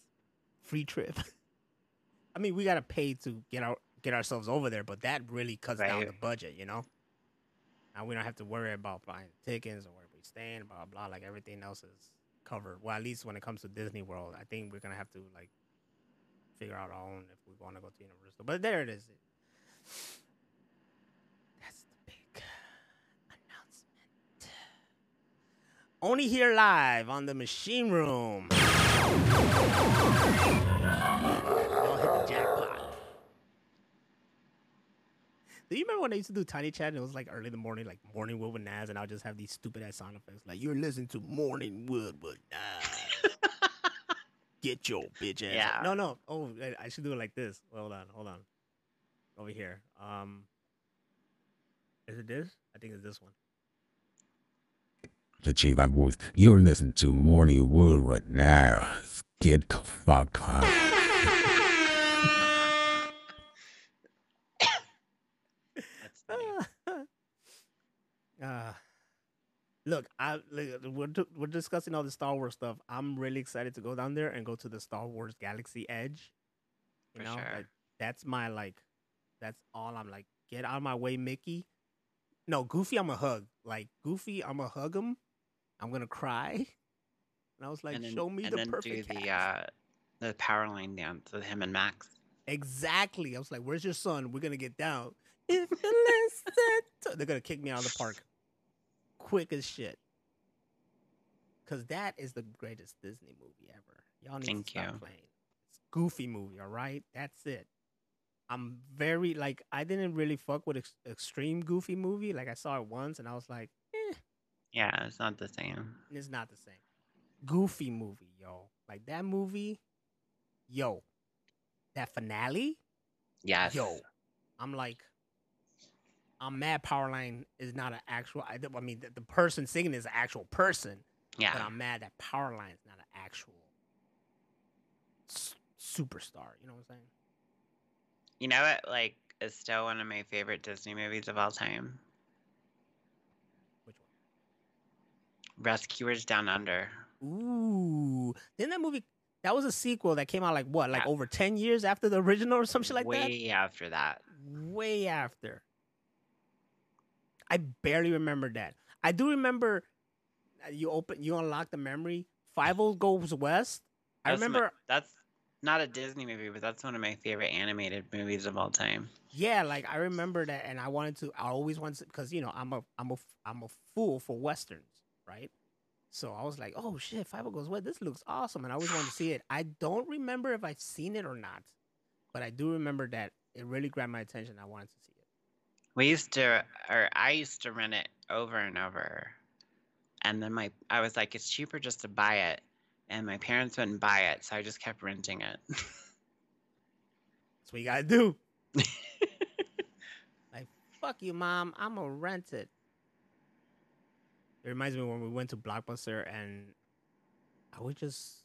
Speaker 1: free trip. I mean, we gotta pay to get our get ourselves over there, but that really cuts down the budget, you know. Now we don't have to worry about buying tickets or where we staying, blah blah. Like everything else is covered. Well, at least when it comes to Disney World, I think we're gonna have to like figure out our own if we want to go to Universal. But there it is. That's the big announcement. Only here live on the Machine Room. Y'all hit the jackpot. Do you remember when I used to do Tiny Chat and it was like early in the morning, like Morning Wood with Naz, and I'll just have these stupid ass sound effects like you're listening to Morning Wood with Naz. Get your bitch ass.
Speaker 2: Yeah.
Speaker 1: No, no. Oh, I- I should do it like this. Hold on, hold on. Over here. Um, is it this? I think it's this one.
Speaker 4: The Chief I'm was you're listening to Morning Wood right now. Get the fuck out.
Speaker 2: That's funny.
Speaker 1: uh, look, I look, we're we're discussing all the Star Wars stuff. I'm really excited to go down there and go to the Star Wars Galaxy Edge. You
Speaker 2: For
Speaker 1: know,
Speaker 2: sure.
Speaker 1: like, that's my like, that's all I'm like. Get out of my way, Mickey. No, Goofy, I'm a hug. Like Goofy, I'm a hug him. I'm gonna cry. And I was like,
Speaker 2: then,
Speaker 1: show me the perfect
Speaker 2: do the uh, the power line dance with him and Max.
Speaker 1: Exactly. I was like, "Where's your son? We're gonna get down." If you listen, to-" they're gonna kick me out of the park, quick as shit. Cause that is the greatest Disney movie ever. Y'all need
Speaker 2: Thank
Speaker 1: to stop
Speaker 2: you.
Speaker 1: playing. It's goofy movie, all right. That's it. I'm very like I didn't really fuck with ex- extreme goofy movie. Like I saw it once and I was like, eh,
Speaker 2: Yeah, it's not the same.
Speaker 1: it's not the same. Goofy movie, yo. Like that movie, yo. That finale,
Speaker 2: Yes.
Speaker 1: Yo, I'm like, I'm mad. Powerline is not an actual. I, I mean, the, the person singing is an actual person,
Speaker 2: Yeah.
Speaker 1: but I'm mad that Powerline is not an actual s- superstar. You know what I'm saying?
Speaker 2: You know what? Like, is still one of my favorite Disney movies of all time.
Speaker 1: Which one?
Speaker 2: Rescuers Down Under.
Speaker 1: Ooh, didn't that movie? That was a sequel that came out like what, like
Speaker 2: Yeah.
Speaker 1: over ten years after the original or some shit like that.
Speaker 2: Way after that.
Speaker 1: way after. I barely remember that. I do remember uh, you open you unlock the memory. Fievel Goes West. I
Speaker 2: That's my-
Speaker 1: remember,
Speaker 2: that's not a Disney movie, but that's one of my favorite animated movies of all time.
Speaker 1: yeah, like I remember that, and I wanted to. I always wanted to, because you know I'm a I'm a I'm a fool for westerns, right? So I was like, oh shit, Fievel Goes West. This looks awesome, and I always wanted to see it. I don't remember if I've seen it or not, but I do remember that it really grabbed my attention. I wanted to see it.
Speaker 2: We used to, or I used to rent it over and over, and then my I was like, it's cheaper just to buy it, and my parents wouldn't buy it, so I just kept renting it.
Speaker 1: That's what you gotta do. Like, fuck you, mom. I'm gonna rent it. It reminds me when we went to Blockbuster and I would just.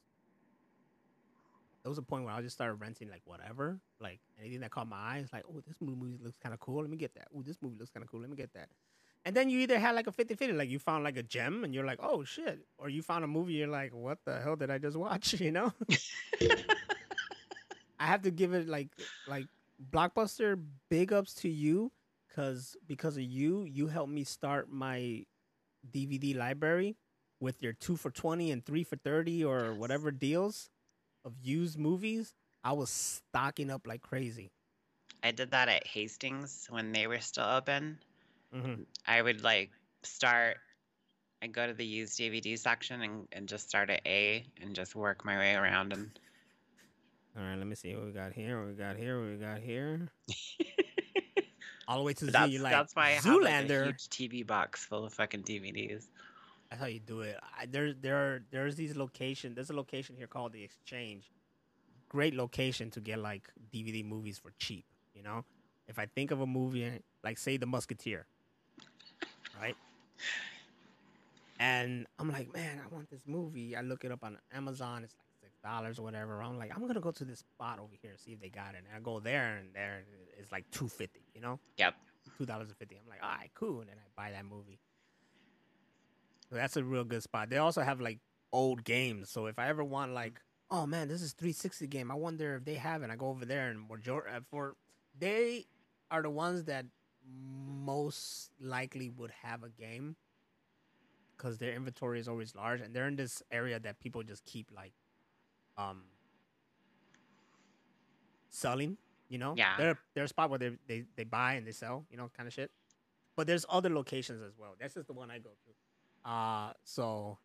Speaker 1: There was a point where I just started renting like whatever, like anything that caught my eye. It's like, oh, this movie looks kind of cool. Let me get that. Oh, this movie looks kind of cool. Let me get that. And then you either had like a 50 50, like you found like a gem and you're like, oh shit. Or you found a movie, you're like, what the hell did I just watch? You know? I have to give it like like Blockbuster big ups to you cuz because of you you helped me start my DVD library with your 2 for 20 and 3 for 30 or whatever deals of used movies. I was stocking up like crazy.
Speaker 2: I did that at Hastings when they were still open.
Speaker 1: Mm-hmm.
Speaker 2: I would like start. I go to the used DVD section and, and just start at A and just work my way around and
Speaker 1: All right, let me see what we got here. What we got here. What we got here. All the way to the
Speaker 2: that's,
Speaker 1: Z, you like
Speaker 2: that's why I have like, a huge TV box full of fucking DVDs.
Speaker 1: That's how you do it. I, there, there, are, there's these location. There's a location here called the Exchange. Great location to get like DVD movies for cheap. You know, if I think of a movie like say The Musketeer, right? And I'm like, man, I want this movie. I look it up on Amazon. It's like six dollars or whatever. I'm like, I'm gonna go to this spot over here and see if they got it. And I go there, and there it's like two fifty. You know,
Speaker 2: Yep.
Speaker 1: two dollars and fifty. I'm like, all right, cool. And then I buy that movie. That's a real good spot. They also have like old games. So if I ever want like, oh man, this is 360 game. I wonder if they have it. I go over there and major- uh, for they are the ones that most likely would have a game because their inventory is always large and they're in this area that people just keep like um selling you know
Speaker 2: Yeah.
Speaker 1: they're they're a spot where they, they they buy and they sell you know kind of shit but there's other locations as well this is the one i go to uh so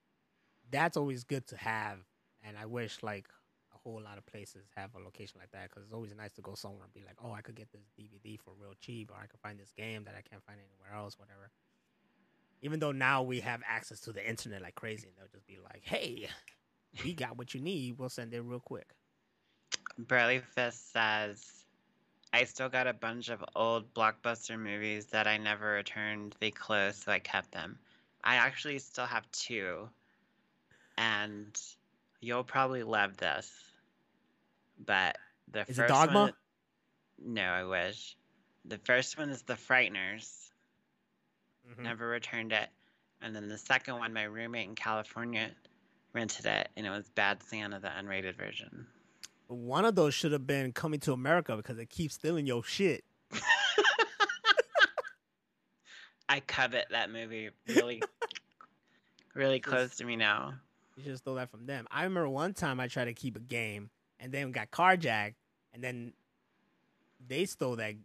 Speaker 1: that's always good to have. And I wish like a whole lot of places have a location like that because it's always nice to go somewhere and be like, oh, I could get this DVD for real cheap, or I could find this game that I can't find anywhere else, whatever. Even though now we have access to the internet like crazy, and they'll just be like, hey, we got what you need. We'll send it real quick.
Speaker 2: Burley Fist says, I still got a bunch of old blockbuster movies that I never returned. They closed, so I kept them. I actually still have two. And you'll probably love this. But the
Speaker 1: Is it
Speaker 2: first
Speaker 1: Dogma?
Speaker 2: one. No, I wish. The first one is The Frighteners.
Speaker 1: Mhm.
Speaker 2: Never returned it. And then the second one, my roommate in California rented it, and it was Bad Santa, the unrated version.
Speaker 1: One of those should have been coming to America because it keeps stealing your shit.
Speaker 2: I covet that movie really, really
Speaker 1: Just-
Speaker 2: close to me now.
Speaker 1: You should have stole that from them. I remember one time I tried to keep a game and then got carjacked, and then they stole that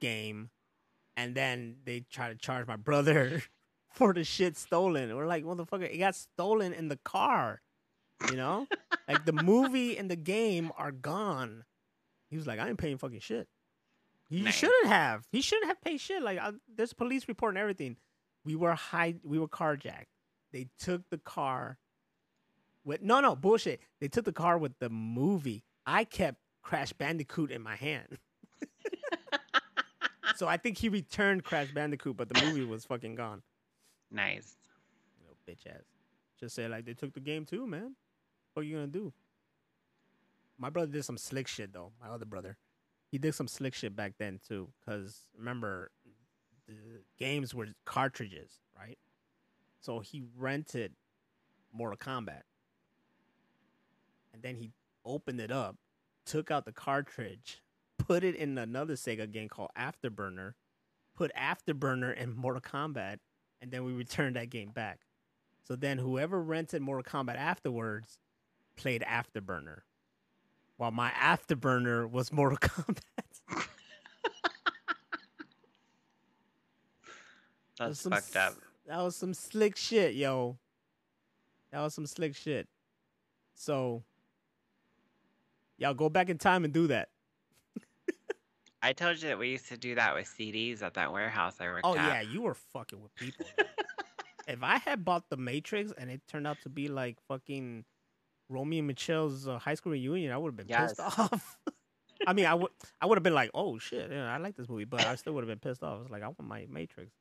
Speaker 1: game, and then they tried to charge my brother for the shit stolen. We're like, motherfucker, it got stolen in the car. You know, like the movie and the game are gone. He was like, I ain't paying fucking shit. He shouldn't have. He shouldn't have paid shit. Like, I, there's a police report and everything. We were high. We were carjacked. They took the car with no, no bullshit. They took the car with the movie. I kept Crash Bandicoot in my hand. so I think he returned Crash Bandicoot, but the movie was fucking gone.
Speaker 2: Nice.
Speaker 1: Little bitch ass. Just say like they took the game too, man. What are you gonna do? My brother did some slick shit though. My other brother, he did some slick shit back then too. Cause remember, the games were cartridges, right? So he rented Mortal Kombat, and then he opened it up, took out the cartridge, put it in another Sega game called Afterburner, put Afterburner in Mortal Kombat, and then we returned that game back. So then whoever rented Mortal Kombat afterwards played Afterburner. While my Afterburner was Mortal Kombat. That was
Speaker 2: That's
Speaker 1: some
Speaker 2: fucked up.
Speaker 1: That was some slick shit, yo. That was some slick shit. So y'all go back in time and do that.
Speaker 2: I told you that we used to do that with CDs at that warehouse I worked
Speaker 1: Oh
Speaker 2: at.
Speaker 1: yeah, you were fucking with people. if I had bought the Matrix and it turned out to be like fucking Romeo and Michelle's uh, high school reunion, I would have been pissed off. I mean, I would I would have been like, oh shit, yeah, I like this movie, but I still would have been pissed off. It's like I want my Matrix.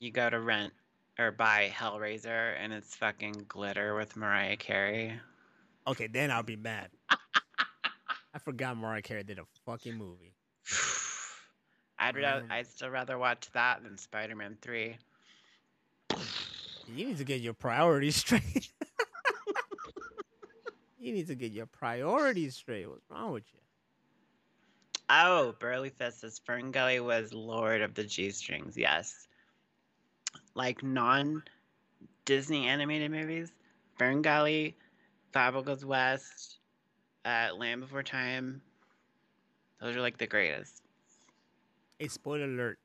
Speaker 2: You go to rent or buy Hellraiser, and it's fucking glitter with Mariah Carey.
Speaker 1: Okay, then I'll be mad. I forgot Mariah Carey did a fucking movie.
Speaker 2: I'd rather,
Speaker 1: Um,
Speaker 2: I'd still rather watch that than Spider-Man Three.
Speaker 1: You need to get your priorities straight. You need to get your priorities straight. What's wrong with you?
Speaker 2: Oh, Burly Fist says Fern Gully was Lord of the G Strings. Yes. Like non Disney animated movies, Fern Gully, Fievel Goes West, uh, Land Before Time. Those are like the greatest.
Speaker 1: A spoiler alert: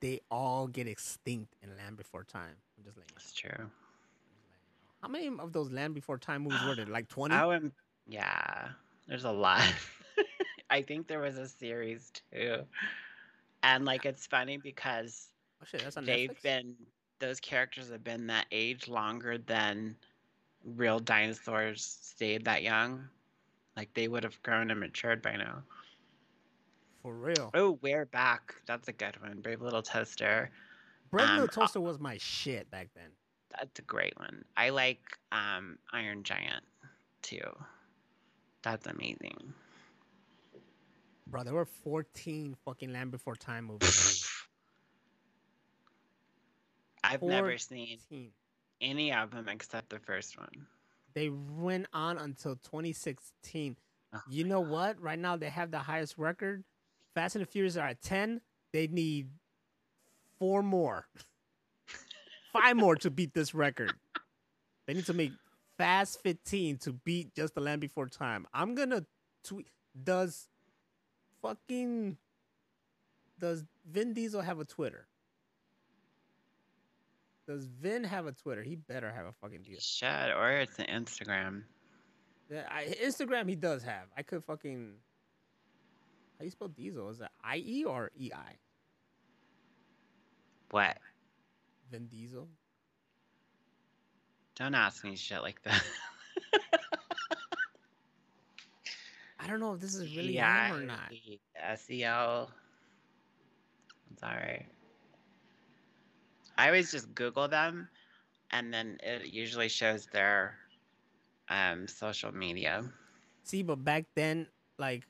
Speaker 1: they all get extinct in Land Before Time. I'm just know.
Speaker 2: That's true.
Speaker 1: I'm just letting you know. How many of those Land Before Time movies were there? Like twenty?
Speaker 2: Yeah, there's a lot. I think there was a series too. And like it's funny because
Speaker 1: Oh shit, that's on
Speaker 2: they've
Speaker 1: Netflix.
Speaker 2: been those characters have been that age longer than real dinosaurs stayed that young. Like they would have grown and matured by now.
Speaker 1: For real.
Speaker 2: Oh, we're back. That's a good one. Brave Little Toaster.
Speaker 1: Brave
Speaker 2: um,
Speaker 1: Little Toaster was my shit back then.
Speaker 2: That's a great one. I like um, Iron Giant too. That's amazing.
Speaker 1: Bro, there were 14 fucking Land Before Time movies.
Speaker 2: I've never seen any of them except the first one.
Speaker 1: They went on until 2016.
Speaker 2: Oh
Speaker 1: You know what? Right now they have the highest record. Fast and the Furious are at 10. They need four more. Five more to beat this record. They need to make Fast 15 to beat just the Land Before Time. I'm gonna tweet. Does fucking does Vin Diesel have a Twitter? Does Vin have a Twitter? He better have a fucking deal.
Speaker 2: should, or it's an Instagram.
Speaker 1: Yeah, I, Instagram he does have. I could fucking. How you spell Diesel? Is it I E or E I?
Speaker 2: What?
Speaker 1: Vin Diesel.
Speaker 2: Don't ask me shit like that.
Speaker 1: I don't know if this is really
Speaker 2: yeah,
Speaker 1: him or not.
Speaker 2: SEO. It's. I always just Google them, and then it usually shows their um, social media.
Speaker 1: See, but back then, like,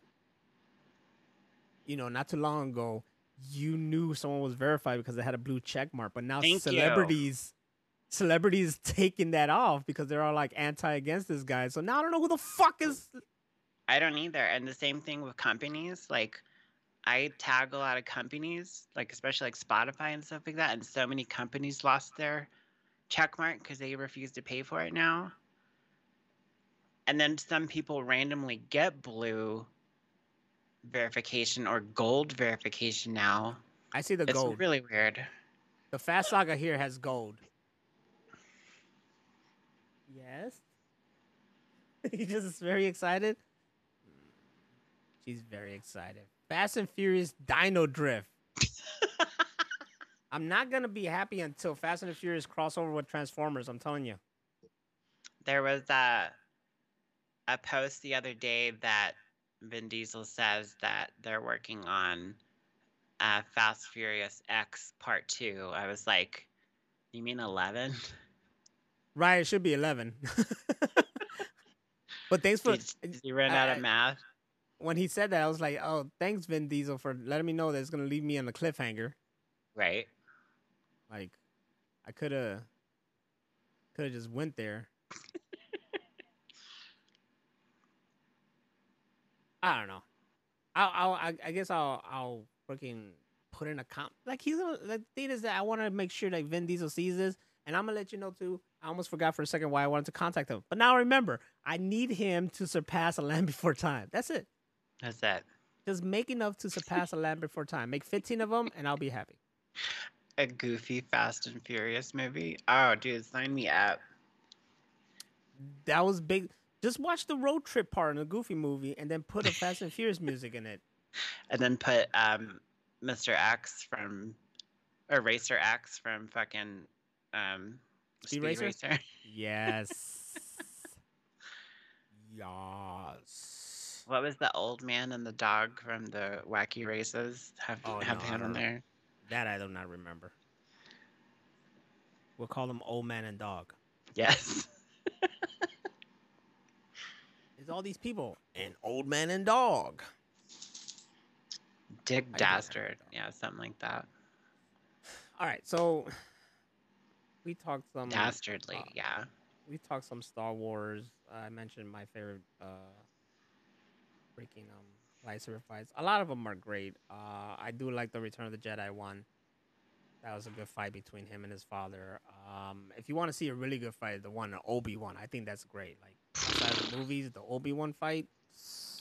Speaker 1: you know, not too long ago, you knew someone was verified because they had a blue check mark. But now
Speaker 2: Thank you.
Speaker 1: celebrities, celebrities taking that off because they're all like anti against this guy. So now I don't know who the fuck is.
Speaker 2: I don't either. And the same thing with companies. Like, I tag a lot of companies, like especially like Spotify and stuff like that. And so many companies lost their check mark because they refuse to pay for it now. And then some people randomly get blue verification or gold verification now.
Speaker 1: I see the
Speaker 2: it's
Speaker 1: gold.
Speaker 2: really weird.
Speaker 1: The Fast Saga here has gold. Yes. he just is very excited. She's very excited. Fast and Furious Dino Drift. I'm not gonna be happy until Fast and the Furious crossover with Transformers. I'm telling you.
Speaker 2: There was a a post the other day that Vin Diesel says that they're working on uh, Fast Furious X Part Two. I was like, you mean eleven?
Speaker 1: Right, it should be 11. but thanks for
Speaker 2: Did, did you run out
Speaker 1: I-
Speaker 2: of math?
Speaker 1: when he said that. I was like, "Oh, thanks, Vin Diesel, for letting me know that it's gonna leave me on a cliffhanger."
Speaker 2: Right.
Speaker 1: Like, I could have, could have just went there. I don't know. I'll, I'll, I, I guess I'll, I'll freaking put in a comp. Like he's gonna. The thing is that I want to make sure that Vin Diesel sees this, and I'm gonna let you know too. I almost forgot for a second why I wanted to contact him, but now remember, I need him to surpass a Land Before Time. That's it.
Speaker 2: That's that.
Speaker 1: Just make enough to surpass a Land Before Time. Make 15 of them, and I'll be happy.
Speaker 2: A goofy Fast and Furious movie. Oh, dude, sign me up.
Speaker 1: that was big. Just watch the road trip part in the Goofy movie, and then put a Fast and Furious music in it.
Speaker 2: And then put um, Mr. X from, or Racer X from fucking um,
Speaker 1: Speed Racer?
Speaker 2: Racer.
Speaker 1: Yes. yes.
Speaker 2: What was the old man and the dog from the Wacky Races? Have
Speaker 1: Oh,
Speaker 2: have
Speaker 1: no,
Speaker 2: in there.
Speaker 1: That I do not remember. We'll call them Old Man and Dog.
Speaker 2: Yes.
Speaker 1: It's all these people and Old Man and Dog.
Speaker 2: Dick
Speaker 1: I.
Speaker 2: Dastard. Yeah, something like that.
Speaker 1: All right, so we talked some.
Speaker 2: Dastardly.
Speaker 1: uh,
Speaker 2: Yeah.
Speaker 1: we talked some Star Wars. I mentioned my favorite uh freaking um lightsaber fights. A lot of them are great. Uh I do like the Return of the Jedi one. That was a good fight between him and his father. Um if you want to see a really good fight, the one Obi Wan, I think that's great. Like outside of the movies, the Obi Wan fight.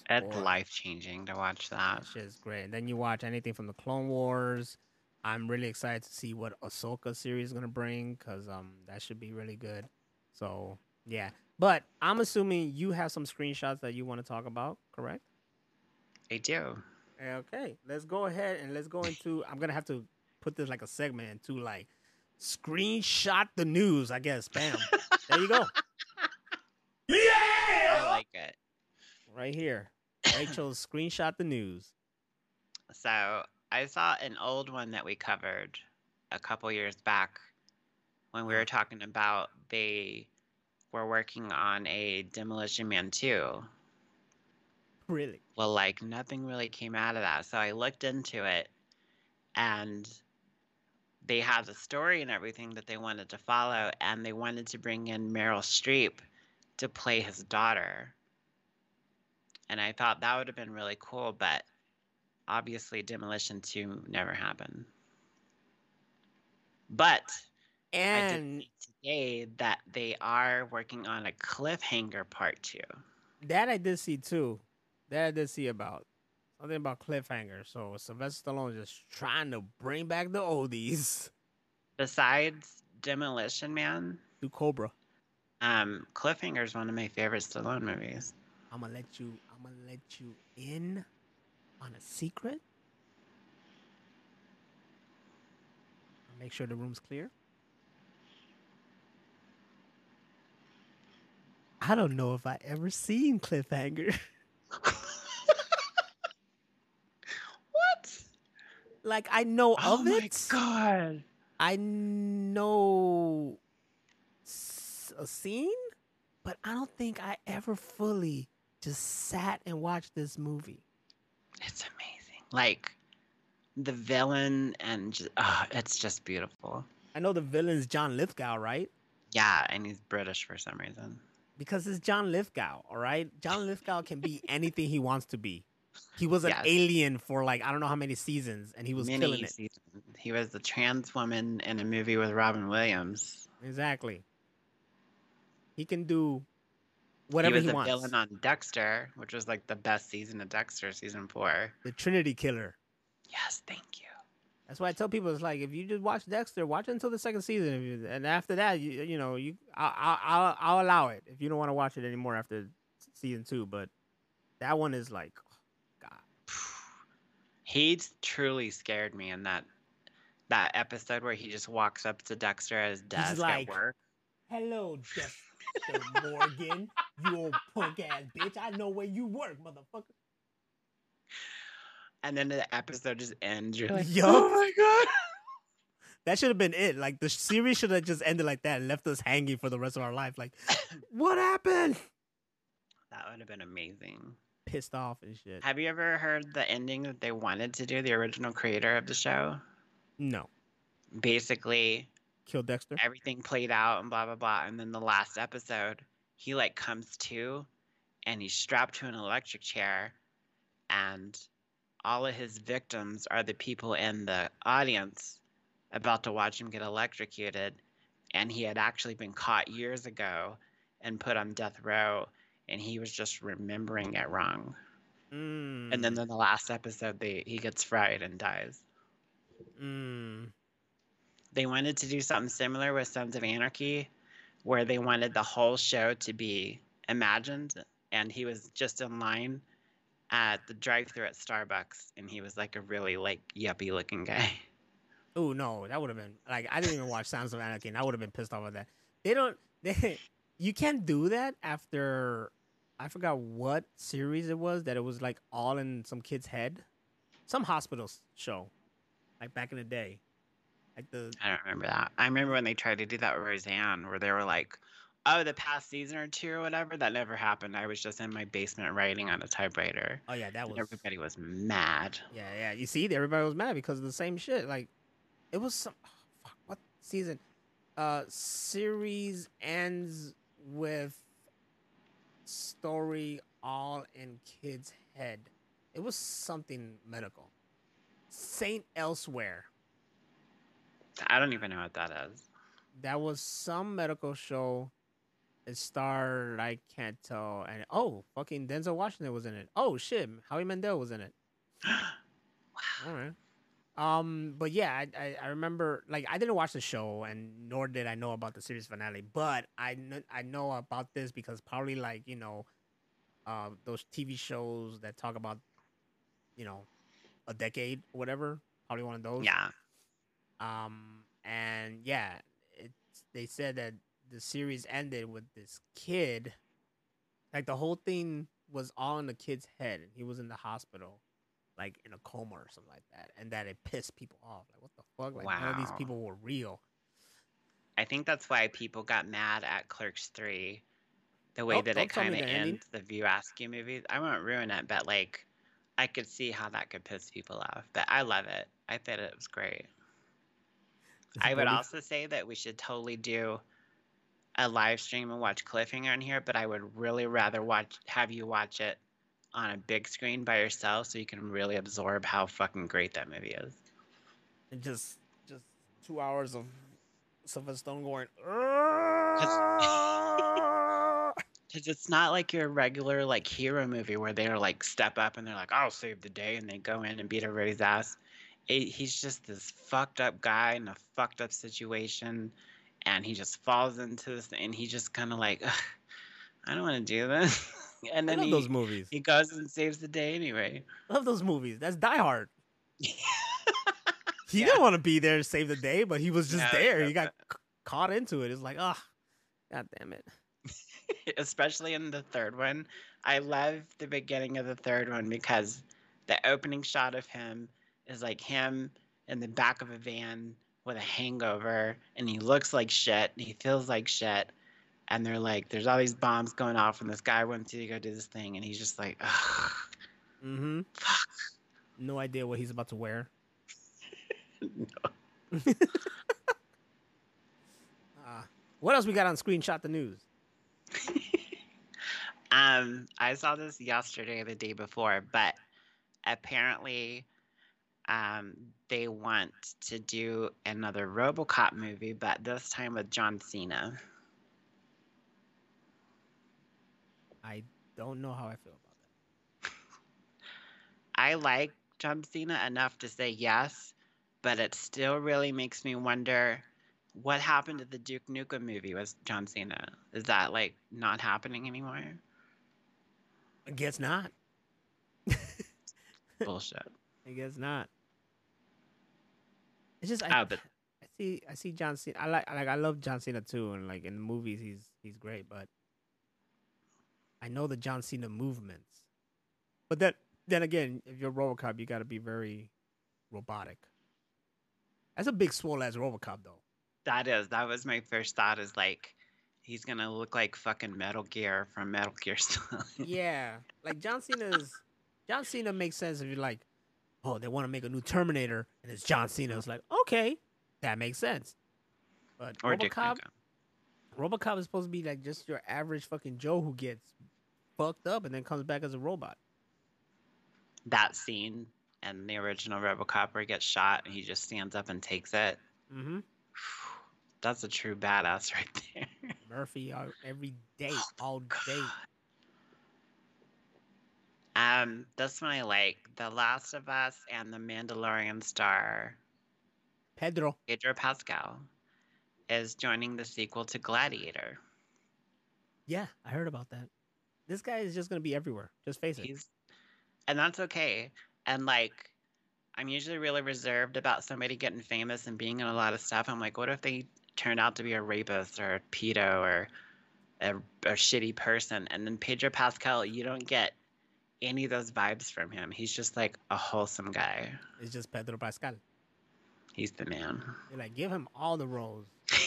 Speaker 2: It's life changing to watch that.
Speaker 1: shit is great. And then you watch anything from the Clone Wars. I'm really excited to see what Ahsoka series is gonna bring because um that should be really good. So yeah, but I'm assuming you have some screenshots that you want to talk about, correct?
Speaker 2: I do.
Speaker 1: Okay, let's go ahead and let's go into. I'm gonna have to put this like a segment into like screenshot the news. I guess. Bam. there you go.
Speaker 2: I like it.
Speaker 1: Right here. Racheal screenshot the news.
Speaker 2: So I saw an old one that we covered a couple years back when we were uh-huh. talking about they were working on a Demolition Man 2.
Speaker 1: Really?
Speaker 2: Well, like nothing really came out of that. So I looked into it and they had the story and everything that they wanted to follow, and they wanted to bring in Meryl Streep to play his daughter. And I thought that would have been really cool, but obviously Demolition 2 never happened. But I did
Speaker 1: And
Speaker 2: see today that they are working on a cliffhanger part 2.
Speaker 1: that I did see too. That I did see about something about cliffhanger. So Sylvester Stallone is just trying to bring back the oldies.
Speaker 2: Besides Demolition Man.
Speaker 1: Do Cobra.
Speaker 2: Um, Cliffhanger is one of my favorite Stallone movies.
Speaker 1: I'm gonna let you. I'm gonna let you in on a secret. Make sure the room's clear. I don't know if I ever seen Cliffhanger.
Speaker 2: what?
Speaker 1: like I know
Speaker 2: Oh
Speaker 1: of it.
Speaker 2: Oh my god!
Speaker 1: I know a scene, but I don't think I ever fully just sat and watched this movie.
Speaker 2: It's amazing. Like the villain and just, uh, it's just beautiful.
Speaker 1: I know the villain's John Lithgow, right?
Speaker 2: Yeah, and he's British for some reason.
Speaker 1: Because it's John Lithgow, all right? John Lithgow can be anything he wants to be. He was an
Speaker 2: Yes.
Speaker 1: alien for like I don't know how many seasons, and he was
Speaker 2: Many
Speaker 1: killing it.
Speaker 2: seasons. He was the trans woman in a movie with Robin Williams.
Speaker 1: Exactly. He can do whatever
Speaker 2: he
Speaker 1: he,
Speaker 2: was a
Speaker 1: wants.
Speaker 2: villain on Dexter, which was like the best season of Dexter, season four.
Speaker 1: the Trinity Killer.
Speaker 2: Yes, thank you.
Speaker 1: That's why I tell people it's like if you just watch Dexter, watch it until the second season, if you, and after that, you you know you I'll, I'll I'll I'll allow it if you don't want to watch it anymore after season two. But that one is like, oh, God,
Speaker 2: He truly scared me in that that episode where he just walks up to Dexter at his desk
Speaker 1: like,
Speaker 2: at work.
Speaker 1: hello, Dexter Morgan, you old punk ass bitch. I know where you work, motherfucker.
Speaker 2: And then the episode just ends. You're like,
Speaker 1: Yup.
Speaker 2: oh my god.
Speaker 1: That should have been it. Like the series should have just ended like that and left us hanging for the rest of our life. Like, what happened?
Speaker 2: That would have been amazing.
Speaker 1: Pissed off and shit.
Speaker 2: Have you ever heard the ending that they wanted to do, the original creator of the show?
Speaker 1: No,
Speaker 2: Basically,
Speaker 1: kill Dexter.
Speaker 2: everything played out and blah blah blah. And then the last episode, he like comes to and he's strapped to an electric chair and all of his victims are the people in the audience about to watch him get electrocuted. And he had actually been caught years ago and put on death row and he was just remembering it wrong.
Speaker 1: Mm,
Speaker 2: And then in the last episode they he gets fried and dies.
Speaker 1: mm,
Speaker 2: they wanted to do something similar with Sons of Anarchy, where they wanted the whole show to be imagined, and he was just in line at the drive-through at Starbucks, and he was like a really like yuppie looking guy.
Speaker 1: Oh no, that would have been like I didn't even watch Sons of Anarchy, and I would have been pissed off at that. They don't. They, you can't do that after. I forgot what series it was that it was like all in some kid's head, some hospital show, like back in the day, like the
Speaker 2: I don't remember that. I remember when they tried to do that with Roseanne, where they were like, "Oh, the past season or two or whatever." That never happened. I was just in my basement writing on a typewriter.
Speaker 1: oh yeah that was
Speaker 2: everybody was mad.
Speaker 1: yeah yeah. You see, everybody was mad because of the same shit. Like it was some oh, fuck what season? Uh, series ends with story all in kid's head. It was something medical. Saint Elsewhere.
Speaker 2: I don't even know what that is.
Speaker 1: That was some medical show. It starred I can't tell and oh fucking Denzel Washington was in it. Oh shit, Howie Mandel was in it. All right. Um, but yeah, I, I I remember like I didn't watch the show, and nor did I know about the series finale. But I kn- I know about this because probably like you know, uh, those TV shows that talk about, you know, a decade or whatever. Probably one of those.
Speaker 2: yeah.
Speaker 1: Um, and yeah, it's they said that the series ended with this kid. Like the whole thing was all in the kid's head, and he was in the hospital, like in a coma or something like that, and that it pissed people off. Like what the fuck? Like none of these people were real.
Speaker 2: I think that's why people got mad at Clerks 3. The way
Speaker 1: Oh,
Speaker 2: that it kind of ends the View Askew movies. I won't ruin it, but like, I could see how that could piss people off. But I love it. I thought it was great. I would also say that we should totally do a live stream and watch Cliffhanger in here, but I would really rather watch have you watch it on a big screen by yourself so you can really absorb how fucking great that movie is.
Speaker 1: and just just two hours of Sylvester Stone going.
Speaker 2: Because it's not like your regular like hero movie where they're like step up and they're like, "I'll save the day," and they go in and beat everybody's ass. It, he's just this fucked up guy in a fucked up situation, and he just falls into this, and he just kind of like, I don't want to do this, and
Speaker 1: I
Speaker 2: then
Speaker 1: love
Speaker 2: he
Speaker 1: those movies.
Speaker 2: he goes and saves the day anyway.
Speaker 1: love those movies. That's Die Hard. He
Speaker 2: Yeah.
Speaker 1: didn't want to be there to save the day, but he was just
Speaker 2: No,
Speaker 1: there. He got c- caught into it. It's like, ah, god damn it.
Speaker 2: especially in the third one. I love the beginning of the third one because the opening shot of him is like him in the back of a van with a hangover and he looks like shit and he feels like shit. And they're like, there's all these bombs going off and this guy wants you to go do this thing and he's just like, ugh,
Speaker 1: Mm-hmm.
Speaker 2: fuck.
Speaker 1: No idea what he's about to wear. Uh, what else we got on screenshot the news?
Speaker 2: um, I saw this yesterday or the day before, but apparently um, they want to do another RoboCop movie, but this time with John Cena.
Speaker 1: I don't know how I feel about that.
Speaker 2: I like John Cena enough to say yes, but it still really makes me wonder what happened to the Duke Nukem movie with John Cena. Is that like not happening anymore?
Speaker 1: I guess not.
Speaker 2: Bullshit.
Speaker 1: I guess not. It's just I,
Speaker 2: Oh, but
Speaker 1: I see I see John Cena. I like like I love John Cena too, and like in the movies he's he's great. But I know the John Cena movements. But then then again, if you're RoboCop, you got to be very robotic. That's a big swole ass RoboCop though.
Speaker 2: that is that was my first thought. Is like he's gonna look like fucking Metal Gear from Metal Gear Solid.
Speaker 1: yeah, like John Cena's John Cena makes sense if you're like, oh, they want to make a new Terminator, and it's John Cena. It's like, okay, that makes sense. But
Speaker 2: or
Speaker 1: RoboCop. RoboCop is supposed to be like just your average fucking Joe who gets fucked up and then comes back as a robot.
Speaker 2: That scene and the original RoboCop where he gets shot and he just stands up and takes it.
Speaker 1: Mm-hmm.
Speaker 2: That's a true badass right there.
Speaker 1: Murphy uh, every day,
Speaker 2: Oh,
Speaker 1: all day.
Speaker 2: Um, this one I like. The Last of Us and the Mandalorian star
Speaker 1: Pedro.
Speaker 2: Pedro Pascal is joining the sequel to Gladiator.
Speaker 1: Yeah, I heard about that. This guy is just gonna be everywhere. Just face it.
Speaker 2: And that's okay. And like I'm usually really reserved about somebody getting famous and being in a lot of stuff. I'm like, what if they turned out to be a rapist or a pedo or a, a shitty person? And then Pedro Pascal, you don't get any of those vibes from him. He's just like a wholesome guy.
Speaker 1: It's just Pedro Pascal.
Speaker 2: He's the man.
Speaker 1: You're like, give him all the roles.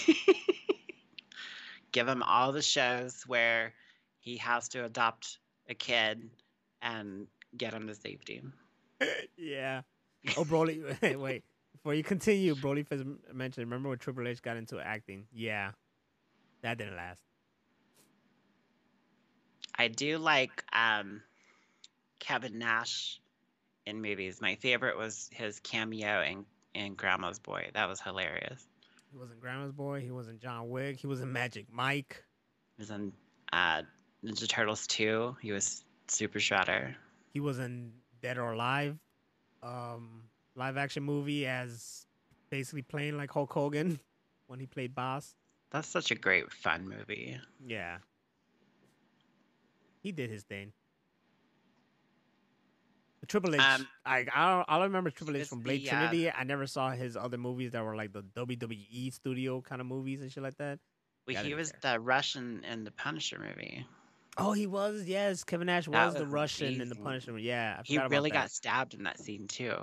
Speaker 2: Give him all the shows where he has to adopt a kid and get him to safety.
Speaker 1: yeah. Oh, Broly. Wait, wait. Before you continue, Broly first mentioned. Remember when Triple H got into acting? Yeah, that didn't last.
Speaker 2: I do like um, Kevin Nash in movies. My favorite was his cameo in, in Grandma's Boy. That was hilarious.
Speaker 1: He wasn't Grandma's Boy. He wasn't John Wick. He was in Magic Mike.
Speaker 2: He was in uh, Ninja Turtles 2. He was Super Shredder.
Speaker 1: He was in Dead or Alive, um, live action movie as basically playing like Hulk Hogan when he played Bass.
Speaker 2: That's such a great fun movie.
Speaker 1: Yeah. He did his thing. Triple H,
Speaker 2: Um,
Speaker 1: I I don't, I remember Triple H from Blade
Speaker 2: the, uh,
Speaker 1: Trinity. I never saw his other movies that were like the WWE studio kind of movies and shit like that.
Speaker 2: Well,
Speaker 1: Yeah,
Speaker 2: he was
Speaker 1: care.
Speaker 2: the Russian in the Punisher movie.
Speaker 1: Oh, he was. Yes, Kevin Nash
Speaker 2: That
Speaker 1: was the
Speaker 2: was
Speaker 1: Russian in the
Speaker 2: amazing.
Speaker 1: Punisher. Yeah, I
Speaker 2: He really got stabbed in that scene too.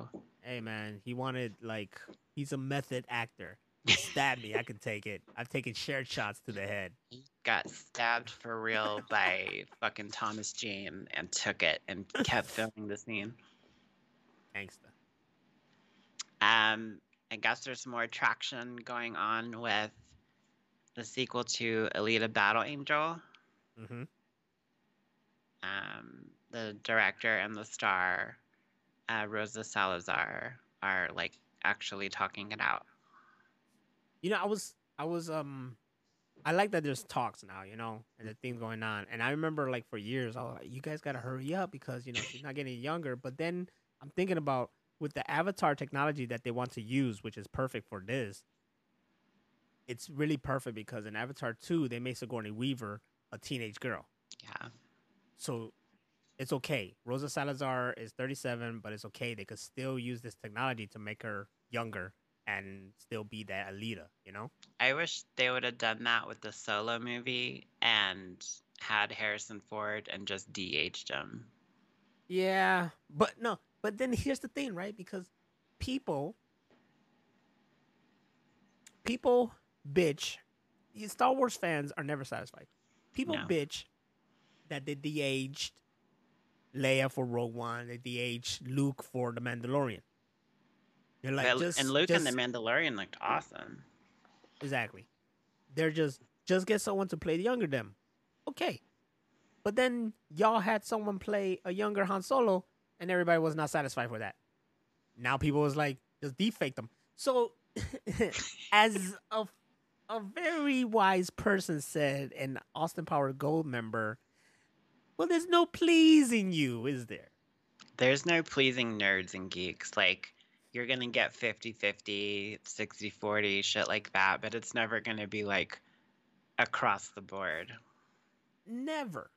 Speaker 1: Hey man, he wanted like he's a method actor. Stab me, I can take it. I've taken shared shots to the head.
Speaker 2: He got stabbed for real by fucking Thomas Jane and took it and kept filming the scene.
Speaker 1: Gangsta.
Speaker 2: Um, I guess there's more traction going on with the sequel to Alita Battle Angel.
Speaker 1: Mm-hmm.
Speaker 2: Um, the director and the star, uh, Rosa Salazar, are like actually talking it out.
Speaker 1: You know, I was I was um I like that there's talks now, you know, and the things going on. And I remember like for years I was like, you guys gotta hurry up because, you know, she's not getting younger. But then I'm thinking about with the avatar technology that they want to use, which is perfect for this, it's really perfect because in Avatar 2, they made Sigourney Weaver a teenage girl.
Speaker 2: Yeah.
Speaker 1: So it's okay. Rosa Salazar is 37, but it's okay. They could still use this technology to make her younger and still be that Alita, you know?
Speaker 2: I wish they would have done that with the solo movie and had Harrison Ford and just de-aged him.
Speaker 1: Yeah, but no, but then here's the thing, right? Because people people bitch. Star Wars fans are never satisfied. People
Speaker 2: No.
Speaker 1: bitch that they de-aged Leia for Rogue One, they de-aged Luke for The Mandalorian. You're like,
Speaker 2: But-
Speaker 1: just,
Speaker 2: and Luke
Speaker 1: just,
Speaker 2: and the Mandalorian looked awesome.
Speaker 1: Exactly. They're just just get someone to play the younger them. Okay. But then y'all had someone play a younger Han Solo and everybody was not satisfied with that. Now people was like, just defake them. So as a a very wise person said, an Austin Power Goldmember, well, there's no pleasing you, is there?
Speaker 2: There's no pleasing nerds and geeks. Like, you're going to get 50 50, 60 40, shit like that, but it's never going to be like across the board.
Speaker 1: Never.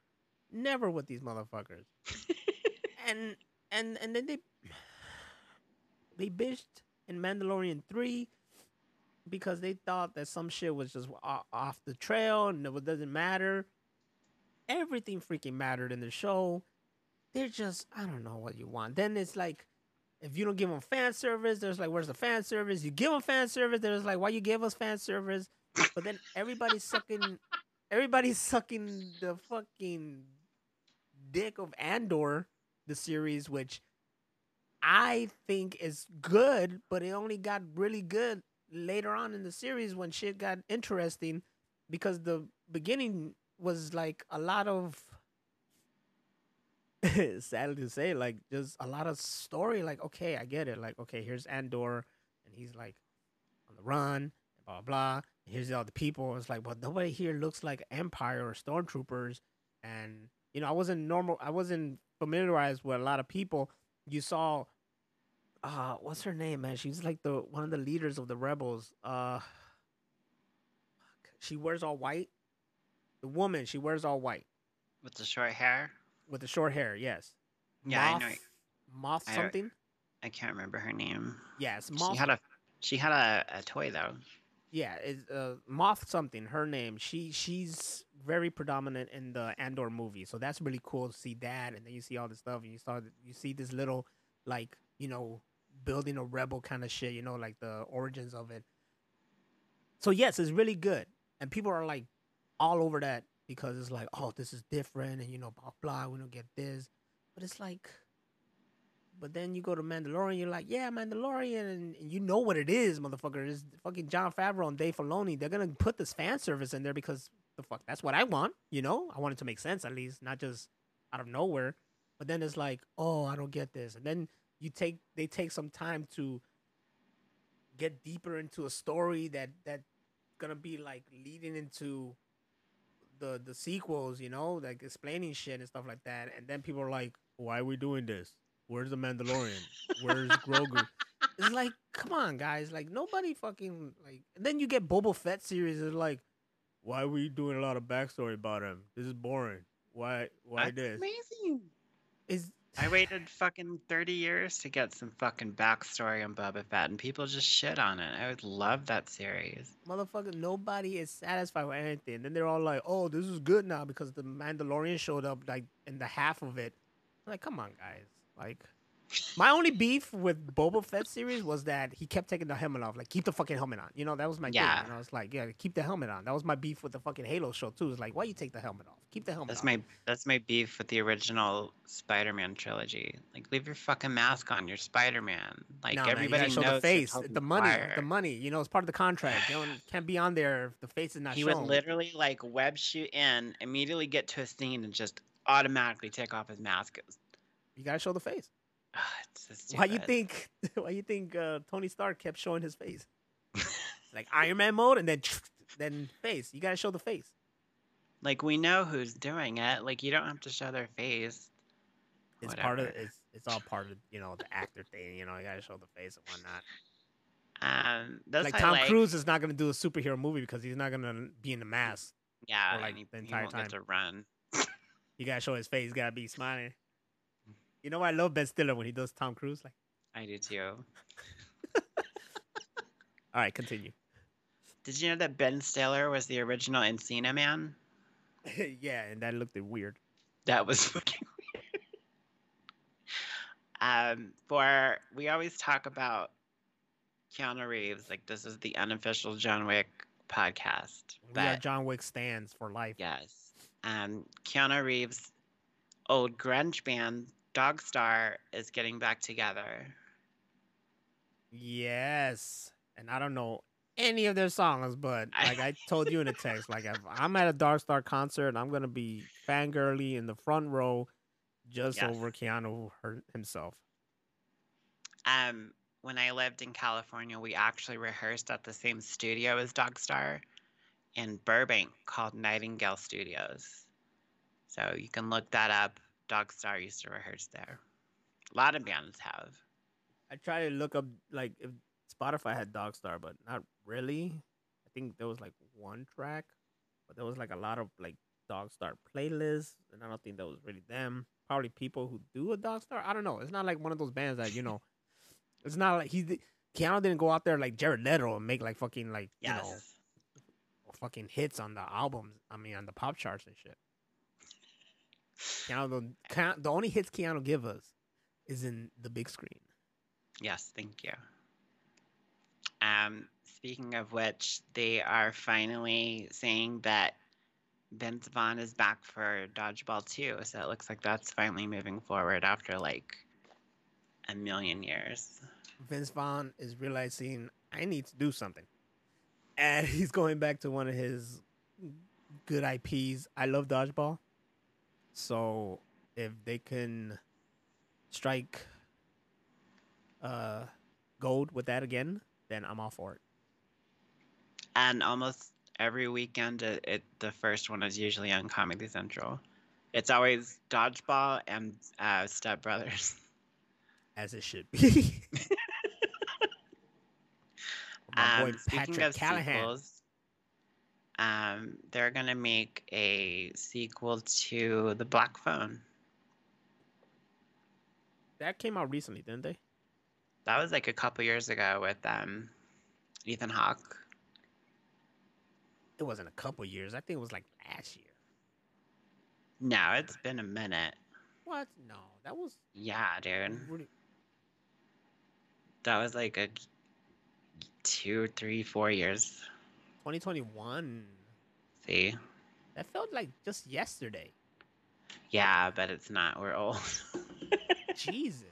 Speaker 1: Never with these motherfuckers. and and and then they they bitched in Mandalorian 3 because they thought that some shit was just off the trail and it doesn't matter. Everything freaking mattered in the show. They're just I don't know what you want. Then it's like if you don't give them fan service, there's like, where's the fan service? You give them fan service, there's like, why you give us fan service? But then everybody's sucking, everybody's sucking the fucking dick of Andor, the series, which I think is good, but it only got really good later on in the series when shit got interesting because the beginning was like a lot of sadly to say like just a lot of story like okay i get it like okay here's andor and he's like on the run blah blah, here's all the people it's like but nobody here looks like empire or stormtroopers and you know i wasn't normal i wasn't familiarized with a lot of people. You saw uh what's her name man? She's like the one of the leaders of the rebels uh she wears all white? The woman she wears all white.
Speaker 2: With the short hair?
Speaker 1: With the short hair yes
Speaker 2: Yeah, I
Speaker 1: moth,
Speaker 2: know.
Speaker 1: moth
Speaker 2: I-
Speaker 1: something
Speaker 2: I can't remember her name.
Speaker 1: yes moth
Speaker 2: She had a she had a, a toy though.
Speaker 1: yeah it's uh moth something her name she she's very predominant in the andor movie so that's really cool to see that and then you see all this stuff and you saw you see this little like you know building a rebel kind of shit you know like the origins of it so yes it's really good and people are like all over that because it's like oh this is different and you know blah blah we don't get this but it's like but then you go to Mandalorian, you're like, yeah, Mandalorian, and, and you know what it is, motherfucker. It's fucking Jon Favreau and Dave Filoni. They're gonna put this fan service in there because the fuck, that's what I want. You know, I want it to make sense at least, not just out of nowhere. But then it's like, oh, I don't get this, and then you take they take some time to get deeper into a story that that gonna be like leading into the the sequels, you know, like explaining shit and stuff like that. And then people are like, why are we doing this? Where's the Mandalorian? Where's Grogu? It's like, come on, guys. Like nobody fucking like. And then you get Boba Fett series. It's like, why are we doing a lot of backstory about him? This is boring. Why? Why
Speaker 2: That's
Speaker 1: this?
Speaker 2: amazing.
Speaker 1: Is
Speaker 2: I waited fucking 30 years to get some fucking backstory on Boba Fett, and people just shit on it. I would love that series.
Speaker 1: motherfucker? Nobody is satisfied with anything. Then they're all like, oh, this is good now because the Mandalorian showed up like in the half of it. I'm like, come on, guys. Like, my only beef with Boba Fett series was that he kept taking the helmet off. Like, keep the fucking helmet on. You know, that was my
Speaker 2: Yeah.
Speaker 1: thing. And I was like, yeah, keep the helmet on. That was my beef with the fucking Halo show too. It's like, why you take the helmet off? Keep the helmet
Speaker 2: That's
Speaker 1: on.
Speaker 2: my that's my beef with the original Spider-Man trilogy. Like, leave your fucking mask on. You're Spider-Man. Like
Speaker 1: No,
Speaker 2: everybody
Speaker 1: gotta show
Speaker 2: knows
Speaker 1: the face, the money,
Speaker 2: Maguire.
Speaker 1: the money. You know, it's part of the contract. You don't, can't be on there if the face is not
Speaker 2: He
Speaker 1: shown.
Speaker 2: would literally like web shoot in, immediately get to a scene, and just automatically take off his mask.
Speaker 1: You gotta show the face.
Speaker 2: Ugh, it's so
Speaker 1: Why you think? Why you think uh, Tony Stark kept showing his face? like Iron Man mode, and then then face. You gotta show the face.
Speaker 2: Like we know who's doing it. Like you don't have to show their face.
Speaker 1: It's part of it's it's all part of you know the actor thing. You know, you gotta show the face and whatnot.
Speaker 2: Um,
Speaker 1: like Tom
Speaker 2: like.
Speaker 1: Cruise is not gonna do a superhero movie because he's not gonna be in the mask.
Speaker 2: Yeah,
Speaker 1: like,
Speaker 2: he,
Speaker 1: the
Speaker 2: he
Speaker 1: entire time.
Speaker 2: to run.
Speaker 1: He gotta show his face. Gotta be smiling. You know what? I love Ben Stiller when he does Tom Cruise. Like,
Speaker 2: I do too.
Speaker 1: all right, continue.
Speaker 2: Did you know that Ben Stiller was the original Encino Man?
Speaker 1: yeah, and that looked weird.
Speaker 2: That was fucking weird. Um, for we always talk about Keanu Reeves, like this is the unofficial John Wick podcast. But
Speaker 1: John Wick stands for life.
Speaker 2: yes, um, Keanu Reeves' old grunge band Dogstar is getting back together.
Speaker 1: Yes, and I don't know any of their songs, but like I told you in a text, like if I'm at a Dark Star concert, I'm gonna be fangirly in the front row, just
Speaker 2: Yes.
Speaker 1: over Keanu himself.
Speaker 2: Um, when I lived in California, we actually rehearsed at the same studio as Dogstar in Burbank called Nightingale Studios. So you can look that up. Dogstar used to rehearse there. A lot of bands have.
Speaker 1: I tried to look up like if Spotify had Dog Star, but not really. I think there was like one track, but there was like a lot of like Dog Star playlists, and I don't think that was really them. Probably people who do a Dog Star. I don't know. It's not like one of those bands that you know. it's not like he. Keanu didn't go out there like Jared Leto and make like fucking like you know fucking hits on the albums. I mean on the pop charts and shit. Keanu, the, Keanu- the only hits Keanu give us is in the big screen.
Speaker 2: Yes, thank you. Um, speaking of which, they are finally saying that Vince Vaughn is back for Dodgeball 2. So it looks like that's finally moving forward after like a million years.
Speaker 1: Vince Vaughn is realizing I need to do something. And he's going back to one of his good IPs. I love dodgeball. So if they can strike uh gold with that again, then I'm all for it.
Speaker 2: And almost every weekend, it, it the first one is usually on Comedy Central. It's always Dodgeball and uh, Step Brothers.
Speaker 1: As it should be. My boy
Speaker 2: Um, speaking
Speaker 1: Patrick
Speaker 2: of
Speaker 1: Callahan.
Speaker 2: sequels, um, they're gonna make a sequel to The Black Phone.
Speaker 1: That came out recently, didn't they?
Speaker 2: That was like a couple years ago with um, Ethan Hawke.
Speaker 1: It wasn't a couple years. I think it was like last year.
Speaker 2: No, it's been a minute.
Speaker 1: What? No, that was
Speaker 2: Yeah, dude. That was like a two, three, four years.
Speaker 1: 2021.
Speaker 2: See?
Speaker 1: That felt like just yesterday.
Speaker 2: Yeah, but it's not. We're old.
Speaker 1: Jesus.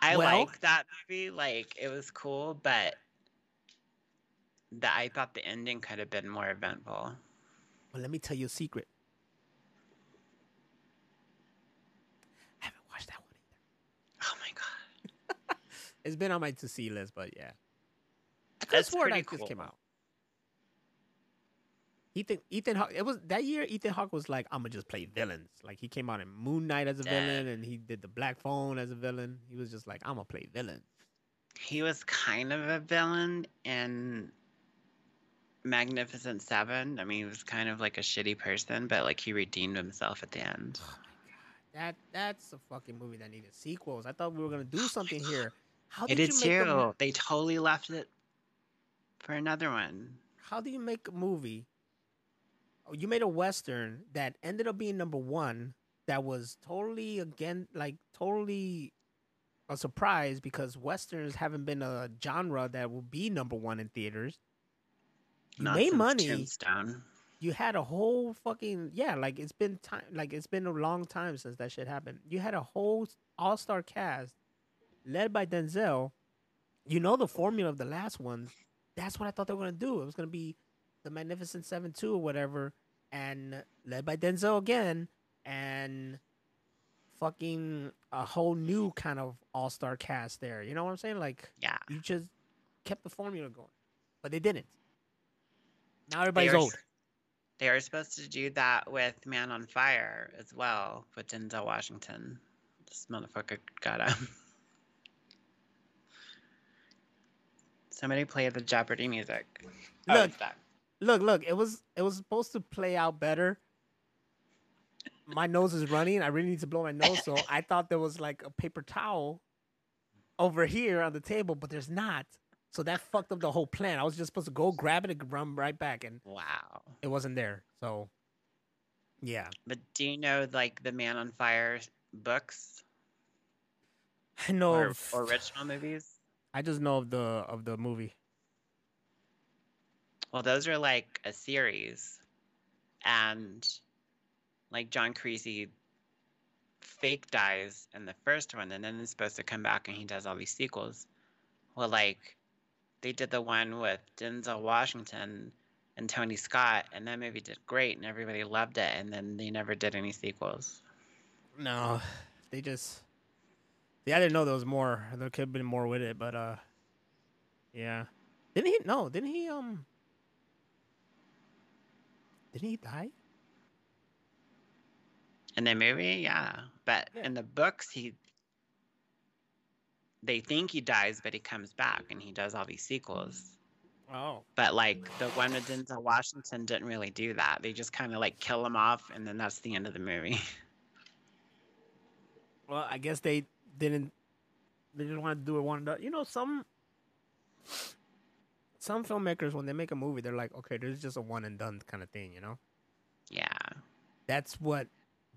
Speaker 2: I
Speaker 1: Well-
Speaker 2: like that movie. Like it was cool, but that I thought the ending could have been more eventful.
Speaker 1: But let me tell you a secret. I haven't watched that one either.
Speaker 2: Oh my god.
Speaker 1: It's been on my to see list, but yeah. I
Speaker 2: That's
Speaker 1: swore
Speaker 2: pretty
Speaker 1: that just came out. Ethan Ethan Hawke it was that year Ethan Hawke was like, I'm gonna just play villains. Like he came out in Moon Knight as a villain and he did the Black Phone as a villain. He was just like, I'm gonna play villains.
Speaker 2: He was kind of a villain in Magnificent Seven. I mean, he was kind of like a shitty person, but like he redeemed himself at the end.
Speaker 1: Oh my god. That that's a fucking movie that needed sequels. I thought we were gonna do something here. How
Speaker 2: It
Speaker 1: did
Speaker 2: did
Speaker 1: you make a mo-
Speaker 2: too. They totally left it for another one.
Speaker 1: how do you make a movie? Oh, you made a western that ended up being number one. That was totally again, like totally a surprise because westerns haven't been a genre that will be number one in theaters. You
Speaker 2: Not
Speaker 1: made money. You had a whole fucking yeah, like it's been time, like it's been a long time since that shit happened. You had a whole all star cast led by Denzel. You know the formula of the last ones. That's what I thought they were gonna do. It was gonna be the Magnificent Seven two or whatever, and led by Denzel again, and fucking a whole new kind of all star cast there. You know what I'm saying? Like
Speaker 2: Yeah.
Speaker 1: you just kept the formula going, but they didn't. Now
Speaker 2: They
Speaker 1: everybody's old.
Speaker 2: They were supposed to do that with Man on Fire as well with Denzel Washington. This motherfucker got him. Somebody play the Jeopardy music. oh,
Speaker 1: Look. Look, look, it was it was supposed to play out better. My nose is running. I really need to blow my nose, so I thought there was like a paper towel over here on the table, but there's not. So that fucked up the whole plan. I was just supposed to go grab it and run right back, and
Speaker 2: Wow.
Speaker 1: it wasn't there. So, yeah,
Speaker 2: But do you know like the Man on Fire books
Speaker 1: I know.
Speaker 2: or original movies?
Speaker 1: I just know of the of the movie.
Speaker 2: Well, those are like a series, and like John Creasy fake dies in the first one, and then he's supposed to come back and he does all these sequels. Well, like they did the one with Denzel Washington and Tony Scott, and that movie did great, and everybody loved it, and then they never did any sequels.
Speaker 1: No, they just. Yeah, I didn't know there was more. There could have been more with it, but uh, yeah. Didn't he? No, didn't he? Um. Didn't he die?
Speaker 2: In the movie, yeah, but
Speaker 1: Yeah.
Speaker 2: in the books, he they think he dies, but he comes back and he does all these sequels.
Speaker 1: Oh,
Speaker 2: But like the one with Denzel Washington didn't really do that. They just kind of like kill him off, and then that's the end of the movie.
Speaker 1: well, I guess they didn't. They just wanted to do it one. and done. You know, some some filmmakers when they make a movie, they're like, okay, there's just a one and done kind of thing. You know,
Speaker 2: yeah,
Speaker 1: that's what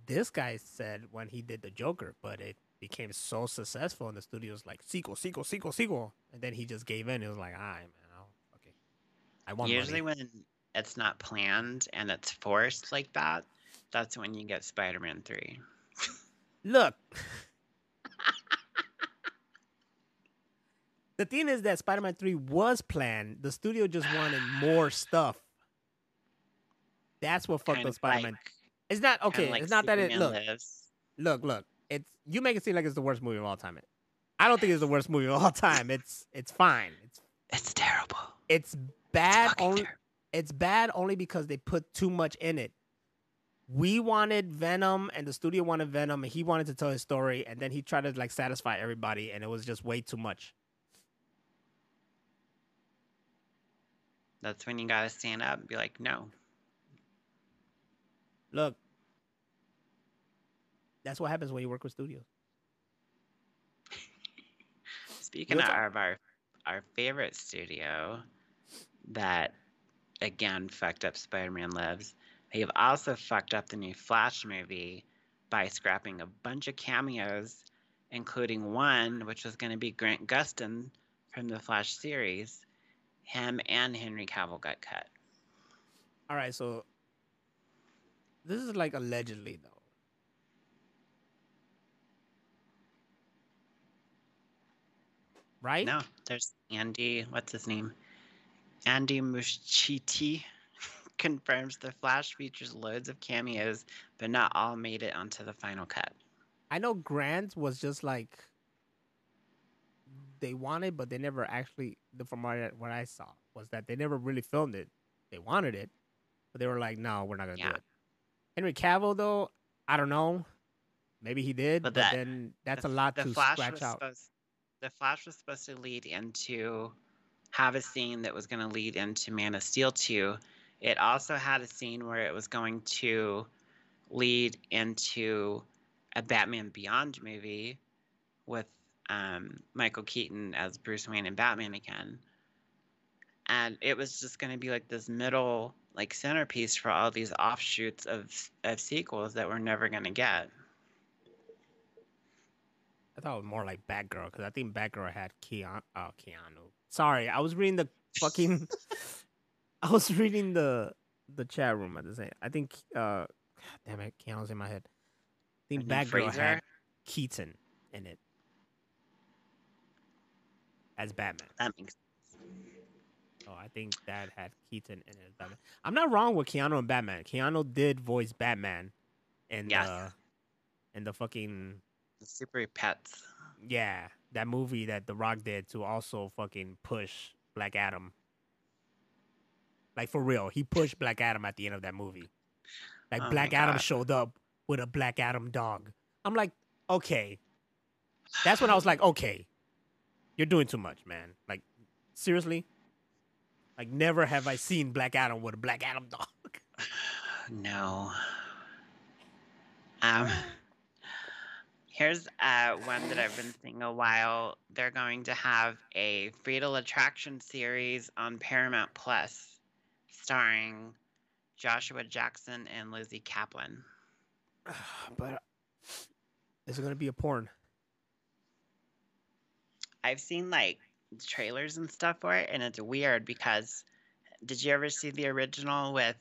Speaker 1: this guy said when he did the Joker, but it became so successful in the studios like sequel, sequel, sequel, sequel, and then he just gave in. It was like, all right, man, I'll, okay, I want
Speaker 2: usually
Speaker 1: money.
Speaker 2: when it's not planned and it's forced like that, that's when you get Spider-Man three.
Speaker 1: Look. The thing is that Spider-Man 3 was planned. The studio just wanted more stuff. That's what fucked up Spider-Man.
Speaker 2: like-
Speaker 1: it's not okay.
Speaker 2: like
Speaker 1: it's not that it
Speaker 2: Superman
Speaker 1: look,
Speaker 2: Lives.
Speaker 1: look, look. It's you make it seem like it's the worst movie of all time. I don't think it's the worst movie of all time. It's it's fine. It's
Speaker 2: It's terrible.
Speaker 1: it's
Speaker 2: It's
Speaker 1: bad
Speaker 2: fucking
Speaker 1: only
Speaker 2: terrible.
Speaker 1: it's bad only because they put too much in it. We wanted Venom, and the studio wanted Venom, and he wanted to tell his story, and then he tried to like satisfy everybody, and it was just way too much.
Speaker 2: That's when you gotta stand up and be like, no.
Speaker 1: Look, that's what happens when you work with studios.
Speaker 2: Speaking
Speaker 1: What's
Speaker 2: of our, our our favorite studio that again fucked up Spider-Man Lives, they've also fucked up the new Flash movie by scrapping a bunch of cameos, including one which was going to be Grant Gustin from the Flash series. Him and Henry Cavill got cut.
Speaker 1: All right, so this is like allegedly though. Right?
Speaker 2: No, there's Andy. What's his name? Andy Muschietti confirms the Flash features loads of cameos, but not all made it onto the final cut.
Speaker 1: I know Grant was just like they wanted, but they never actually. the- From what I, what I saw was that they never really filmed it. They wanted it, but they were like, "No, we're not gonna
Speaker 2: Yeah.
Speaker 1: do it." Henry Cavill, though, I don't know. Maybe he did, but,
Speaker 2: But that-
Speaker 1: then that's
Speaker 2: the,
Speaker 1: a lot to
Speaker 2: Flash
Speaker 1: scratch out.
Speaker 2: Supposed, the Flash was supposed to lead into have a scene that was going to lead into Man of Steel 2. It also had a scene where it was going to lead into a Batman Beyond movie with um, Michael Keaton as Bruce Wayne and Batman again. And it was just going to be like this middle, like centerpiece for all these offshoots of of sequels that we're never going to get.
Speaker 1: I thought it was more like Batgirl because I think Batgirl had Keanu. Oh, Keanu. Sorry, I was reading the fucking. I was reading the the chat room at the same. I think. uh Damn it, Keanu's in my head. I think Batgirl
Speaker 2: Fraser?
Speaker 1: had Keaton in it as Batman.
Speaker 2: That makes
Speaker 1: Oh, I think that had Keaton in it as Batman. I'm not wrong with Keanu and Batman. Keanu did voice Batman in
Speaker 2: Yes.
Speaker 1: the in the fucking the
Speaker 2: super pets.
Speaker 1: Yeah, that movie that The Rock did to also fucking push Black Adam. Like for real, he pushed Black Adam at the end of that movie. Like
Speaker 2: Oh
Speaker 1: Black Adam showed up with a Black Adam dog. I'm like, okay. That's when I was like, okay, you're doing too much, man. Like, Seriously? Like never have I seen Black Adam with a Black Adam dog.
Speaker 2: No. Um, here's uh, one that I've been seeing a while. They're going to have a Fatal Attraction series on Paramount Plus, starring Joshua Jackson and Lizzy Caplan.
Speaker 1: but is it gonna be a porn?
Speaker 2: I've seen like trailers and stuff for it, and it's weird because did you ever see the original with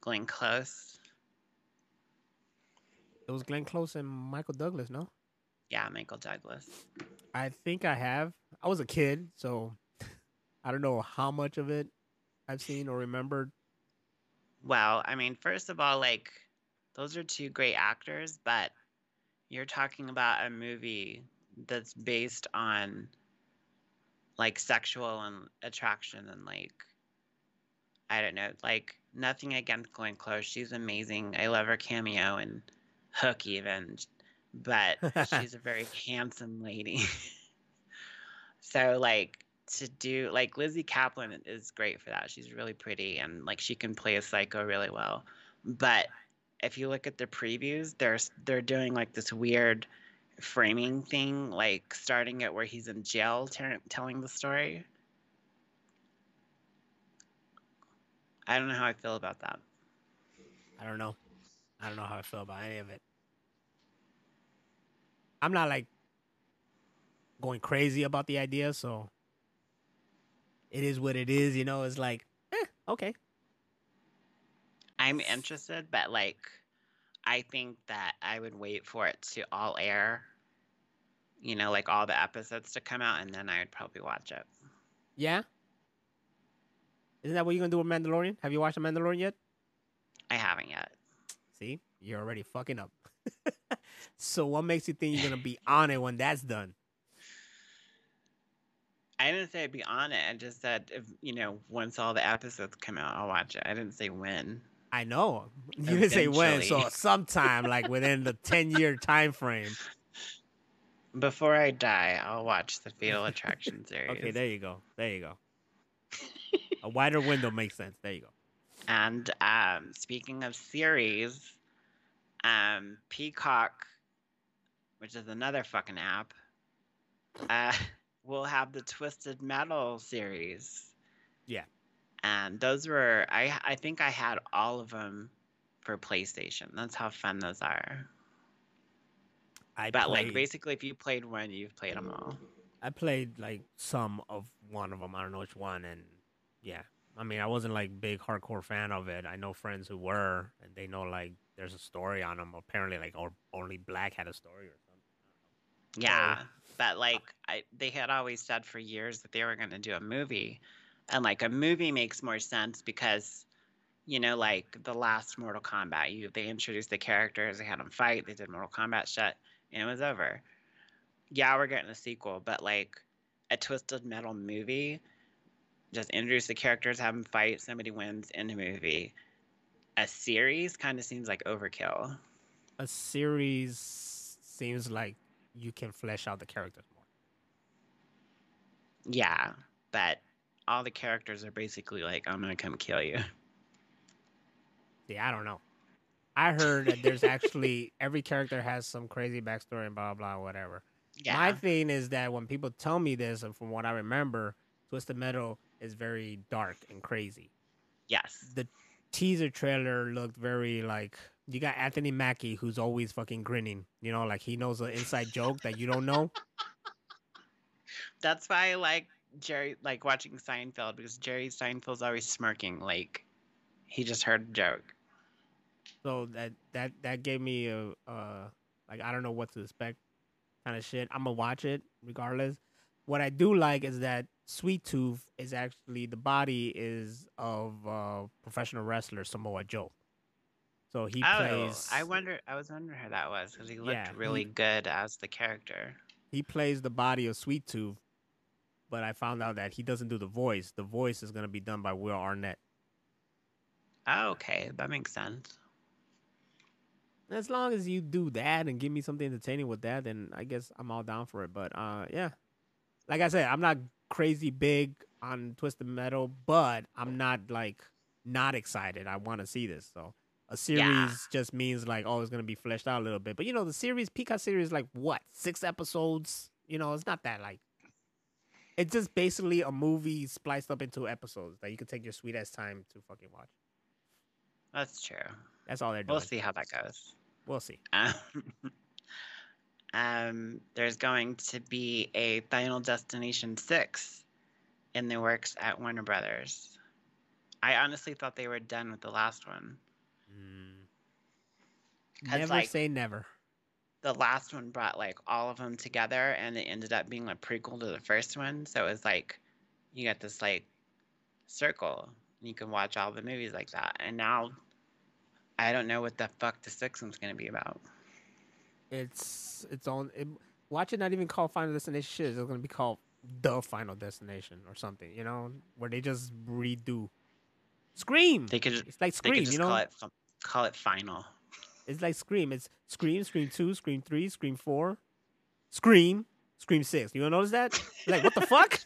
Speaker 2: Glenn Close?
Speaker 1: It was Glenn Close and Michael Douglas, no?
Speaker 2: Yeah, Michael Douglas.
Speaker 1: I think I have. I was a kid, so I don't know how much of it I've seen or remembered.
Speaker 2: Well, I mean, first of all, like those are two great actors, but you're talking about a movie that's based on like sexual and attraction and like I don't know, like nothing against Glenn Close. She's amazing. I love her cameo and Hook even, but she's a very handsome lady. so like to do like Lizzy Caplan is great for that. She's really pretty and like she can play a psycho really well. But if you look at the previews, they're they're doing like this weird framing thing, like starting it where he's in jail ter- telling the story. I don't know how I feel about that.
Speaker 1: I don't know. I don't know how I feel about any of it. I'm not like going crazy about the idea, so it is what it is. You know, it's like, eh, okay.
Speaker 2: I'm interested, but like, I think that I would wait for it to all air. You know, like all the episodes to come out, and then I would probably watch it.
Speaker 1: Yeah. Isn't that what you're gonna do with Mandalorian? Have you watched the Mandalorian yet?
Speaker 2: I haven't yet.
Speaker 1: See, you're already fucking up. so what makes you think you're gonna be on it when that's done?
Speaker 2: I didn't say I'd be on it. I just said if you know once all the episodes come out, I'll watch it. I didn't say when.
Speaker 1: I know you didn't say when, so sometime like within the ten year time frame.
Speaker 2: Before I die, I'll watch the Fatal Attraction series.
Speaker 1: Okay, there you go. There you go. A wider window makes sense. There you go.
Speaker 2: And um, speaking of series, um, Peacock, which is another fucking app, uh, will have the Twisted Metal series.
Speaker 1: Yeah.
Speaker 2: And those were I I think I had all of them for PlayStation. That's how fun those are.
Speaker 1: I
Speaker 2: But
Speaker 1: played,
Speaker 2: like basically, if you played one, you've played them all.
Speaker 1: I played like some of one of them. I don't know which one, and yeah, I mean, I wasn't like big hardcore fan of it. I know friends who were, and they know like there's a story on them. Apparently, like or only Black had a story or something.
Speaker 2: Yeah, but like I, they had always said for years that they were going to do a movie, and like a movie makes more sense because, you know, like the last Mortal Kombat, you they introduced the characters, they had them fight, they did Mortal Kombat shit, and it was over. Yeah, we're getting a sequel, but like a Twisted Metal movie, just introduce the characters, have them fight, somebody wins in the movie. A series kind of seems like overkill.
Speaker 1: A series seems like you can flesh out the characters more.
Speaker 2: Yeah, but all the characters are basically like, I'm gonna come kill you.
Speaker 1: Yeah, I don't know. I heard that there's actually every character has some crazy backstory and blah blah whatever.
Speaker 2: Yeah.
Speaker 1: My thing is that when people tell me this, and from what I remember, Twisted Metal is very dark and crazy.
Speaker 2: yes.
Speaker 1: The teaser trailer looked very like you got Anthony Mackie who's always fucking grinning. You know, like he knows an inside joke that you don't know.
Speaker 2: That's why I like Jerry, like watching Seinfeld because Jerry Seinfeld's always smirking, like he just heard a joke.
Speaker 1: So that that that gave me a uh like I don't know what to expect kind of shit. I'm gonna watch it regardless. What I do like is that Sweet Tooth is actually the body is of uh professional wrestler Samoa Joe. So he
Speaker 2: oh,
Speaker 1: plays
Speaker 2: I wonder. I was wondering who that was because he looked
Speaker 1: Yeah, he-
Speaker 2: really good as the character.
Speaker 1: he plays the body of Sweet Tooth, but I found out that he doesn't do the voice. The voice is gonna be done by Will Arnett.
Speaker 2: Oh, okay, that makes sense.
Speaker 1: As long as you do that and give me something entertaining with that, then I guess I'm all down for it. But uh, yeah, like I said, I'm not crazy big on Twisted Metal, but I'm not like not excited. I want to see this. So a series
Speaker 2: Yeah.
Speaker 1: just means like oh, it's gonna be fleshed out a little bit. But you know, the series Peacock series like what six episodes? You know, it's not that like. It's just basically a movie spliced up into episodes that you can take your sweet ass time to fucking watch.
Speaker 2: That's true.
Speaker 1: That's all they're doing.
Speaker 2: We'll see how that goes.
Speaker 1: We'll see.
Speaker 2: Um, um, there's going to be a Final Destination 6 in the works at Warner Brothers. I honestly thought they were done with the last one. Mm. 'Cause,
Speaker 1: Never
Speaker 2: like,
Speaker 1: say never.
Speaker 2: the last one brought like all of them together and it ended up being a prequel to the first one. So it was like you got this like circle. and You can watch all the movies like that. And now I don't know what the fuck the sixth one's gonna be about.
Speaker 1: It's it's on. It, watch it not even called Final Destination. Shit, it's gonna be called the Final Destination or something. You know, where they just redo. Scream.
Speaker 2: They could
Speaker 1: It's like Scream. You know,
Speaker 2: call it fi- call it final.
Speaker 1: it's like Scream. It's Scream, Scream Two, Scream Three, Scream Four, Scream, Scream Six. You want to notice that? Like what the fuck?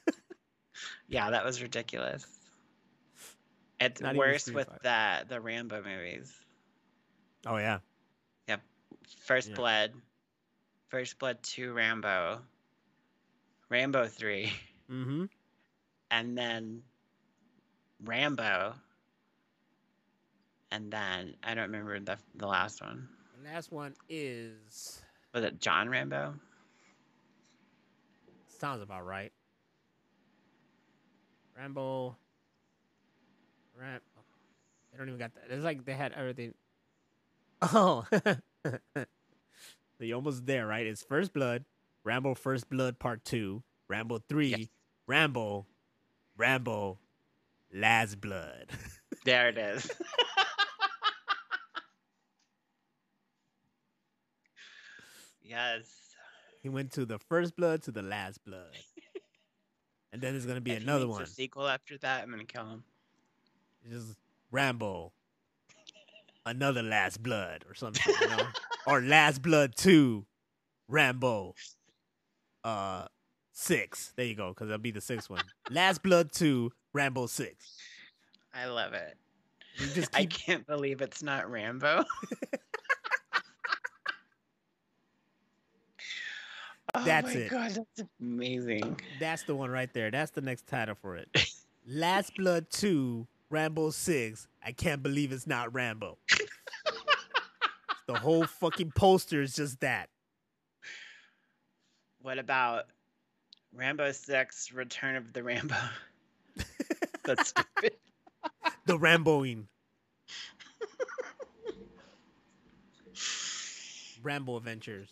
Speaker 2: Yeah, that was ridiculous. It's
Speaker 1: Not
Speaker 2: worse with the the Rambo movies.
Speaker 1: Oh yeah. Yep.
Speaker 2: First
Speaker 1: Yeah.
Speaker 2: Blood, First Blood Two, Rambo, Rambo Three,
Speaker 1: Mm-hmm.
Speaker 2: and then Rambo, and then I don't remember the the last one.
Speaker 1: The last one is
Speaker 2: Was it John Rambo?
Speaker 1: sounds about right. Rambo. Ram. They don't even got that. It's like they had everything. Oh. so you're almost there, right? It's First Blood, Rambo First Blood Part 2, Rambo 3,
Speaker 2: Yes.
Speaker 1: Rambo, Rambo, Last Blood.
Speaker 2: There it is. Yes.
Speaker 1: he went to the First Blood to the Last Blood. And then there's going to be
Speaker 2: If
Speaker 1: another one.
Speaker 2: A sequel after that, I'm gonna kill him.
Speaker 1: Just Rambo, another Last Blood or something, you know, or Last Blood Two, Rambo, uh, six. There you go, because that'll be the sixth one. Last Blood Two, Rambo Six.
Speaker 2: I love it.
Speaker 1: Just
Speaker 2: I can't believe it's not Rambo. Oh
Speaker 1: That's
Speaker 2: my
Speaker 1: it.
Speaker 2: god, that's amazing.
Speaker 1: That's the one right there. That's the next title for it. Last Blood Two, Rambo Six. I can't believe it's not Rambo. the whole fucking poster is just that.
Speaker 2: What about Rambo 6 Return of the Rambo? That's stupid.
Speaker 1: The Ramboing. Rambo Adventures.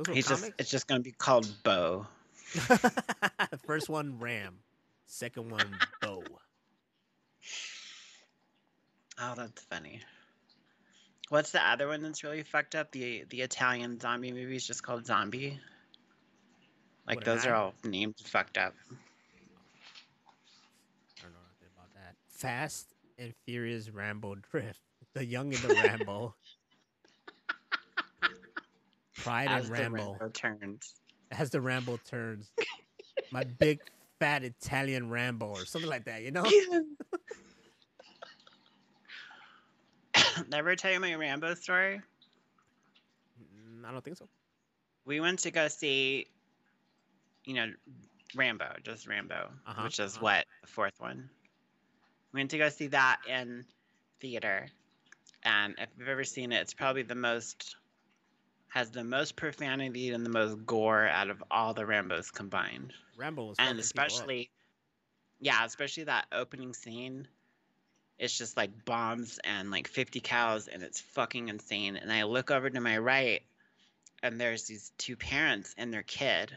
Speaker 1: Those were
Speaker 2: He's just it's just gonna be called Bo.
Speaker 1: First one Ram. Second one Bo.
Speaker 2: Oh, that's funny. What's the other one that's really fucked up? The the Italian zombie movie is just called Zombie. Like
Speaker 1: What, an
Speaker 2: those are all named fucked up.
Speaker 1: I don't know about that. Fast and Furious Rambo Drift. The Young and the Rambo. Pride
Speaker 2: As
Speaker 1: and
Speaker 2: the
Speaker 1: Rambo.
Speaker 2: Rambo turns.
Speaker 1: As the Rambo turns. My big fat Italian Rambo or something like that, you know?
Speaker 2: Never tell you my Rambo story.
Speaker 1: Mm, I don't think so.
Speaker 2: We went to go see, you know, Rambo, just Rambo,
Speaker 1: Uh-huh,
Speaker 2: which is
Speaker 1: uh-huh.
Speaker 2: what the fourth one. We went to go see that in theater, and if you've ever seen it, it's probably the most has the most profanity and the most gore out of all the Rambos combined.
Speaker 1: Rambo was
Speaker 2: and
Speaker 1: fucking people up.
Speaker 2: especially yeah especially that opening scene it's just like bombs and like 50 cows and it's fucking insane and i look over to my right and there's these two parents and their kid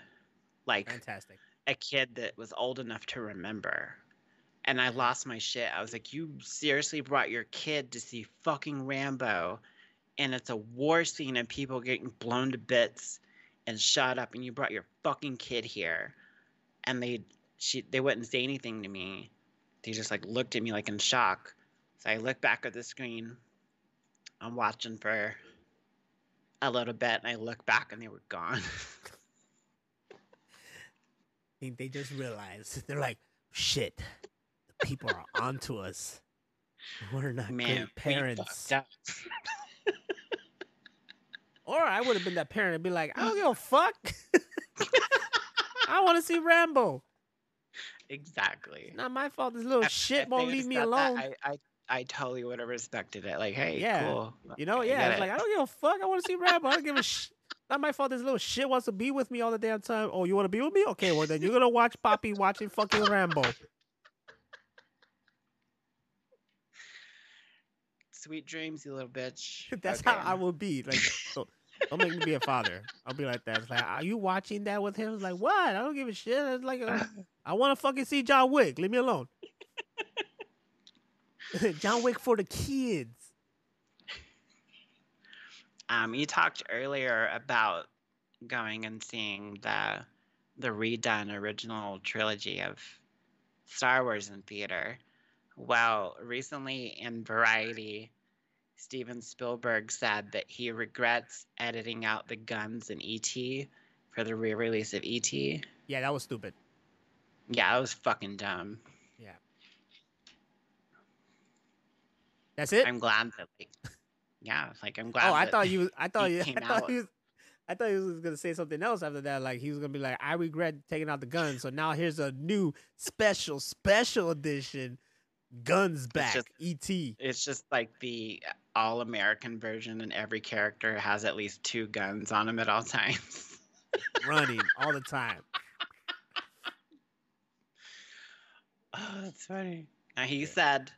Speaker 2: like
Speaker 1: fantastic.
Speaker 2: a kid that was old enough to remember and i lost my shit i was like you seriously brought your kid to see fucking rambo and it's a war scene and people getting blown to bits and shot up and you brought your fucking kid here and they she they wouldn't say anything to me they just like looked at me like in shock so i look back at the screen i'm watching for a little bit and i look back and they were gone I
Speaker 1: think they just realized they're like, shit, the people are onto us. We're not
Speaker 2: Man,
Speaker 1: good parents.
Speaker 2: up.
Speaker 1: Or I would have been that parent and be like, I don't give a fuck. I want to see Rambo.
Speaker 2: exactly.
Speaker 1: Not my fault. This little
Speaker 2: If-
Speaker 1: shit won't leave me alone.
Speaker 2: that, I, I I totally would have respected it. Like, hey,
Speaker 1: Yeah.
Speaker 2: cool.
Speaker 1: you know,
Speaker 2: I
Speaker 1: yeah. It's
Speaker 2: it.
Speaker 1: like I don't give a fuck. I want to see Rambo. I don't give a sh- Not my fault. This little shit wants to be with me all the damn time. Oh, you want to be with me? Okay, well then you're gonna watch Poppy watching fucking Rambo.
Speaker 2: Sweet dreams, you little bitch.
Speaker 1: That's
Speaker 2: Okay.
Speaker 1: how I will be. Like, so, don't make me be a father. I'll be like that. It's like, are you watching that with him? It's like, what? I don't give a shit. It's like, uh, I want to fucking see John Wick. Leave me alone. John Wick for the kids.
Speaker 2: Um, you talked earlier about going and seeing the the redone original trilogy of Star Wars in theater. Well, recently in Variety, Steven Spielberg said that he regrets editing out the guns in ET for the re-release of ET.
Speaker 1: Yeah, that was stupid.
Speaker 2: Yeah, that was fucking dumb. Yeah.
Speaker 1: That's it.
Speaker 2: I'm glad that like yeah, like I'm glad
Speaker 1: oh, I thought you. I thought you. I thought was. I thought he was gonna say something else after that. Like he was gonna be like, "I regret taking out the guns." So now here's a new special, special edition, guns back.
Speaker 2: just-
Speaker 1: Et.
Speaker 2: It's just like the all American version, and every character has at least two guns on him at all times.
Speaker 1: running all the time.
Speaker 2: oh, that's funny. Now, he said,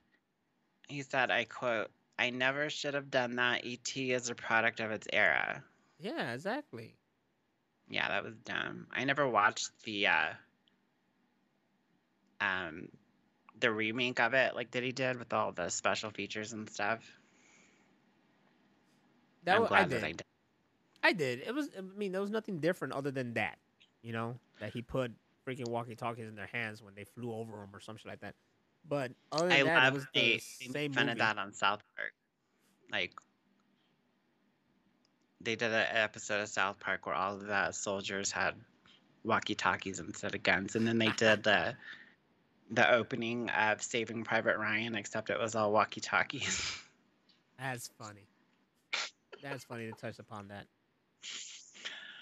Speaker 2: he said, I quote, I never should have done that. ET is a product of its era.
Speaker 1: Yeah, exactly.
Speaker 2: Yeah, that was dumb. I never watched the uh um the remake of it like that he did with all the special features and stuff.
Speaker 1: That
Speaker 2: I'm
Speaker 1: wa- I
Speaker 2: glad
Speaker 1: did.
Speaker 2: that I did.
Speaker 1: I did. It was. I mean, there was nothing different other than that. You know, that he put freaking walkie talkies in their hands when they flew over them or something like that. But other than
Speaker 2: I
Speaker 1: that,
Speaker 2: love
Speaker 1: was
Speaker 2: they,
Speaker 1: the same
Speaker 2: fun
Speaker 1: movie.
Speaker 2: of that on South Park. Like they did an episode of South Park where all of the soldiers had walkie talkies instead of guns, and then they did the the opening of Saving Private Ryan, except it was all walkie talkies.
Speaker 1: That's funny. That's funny to touch upon that.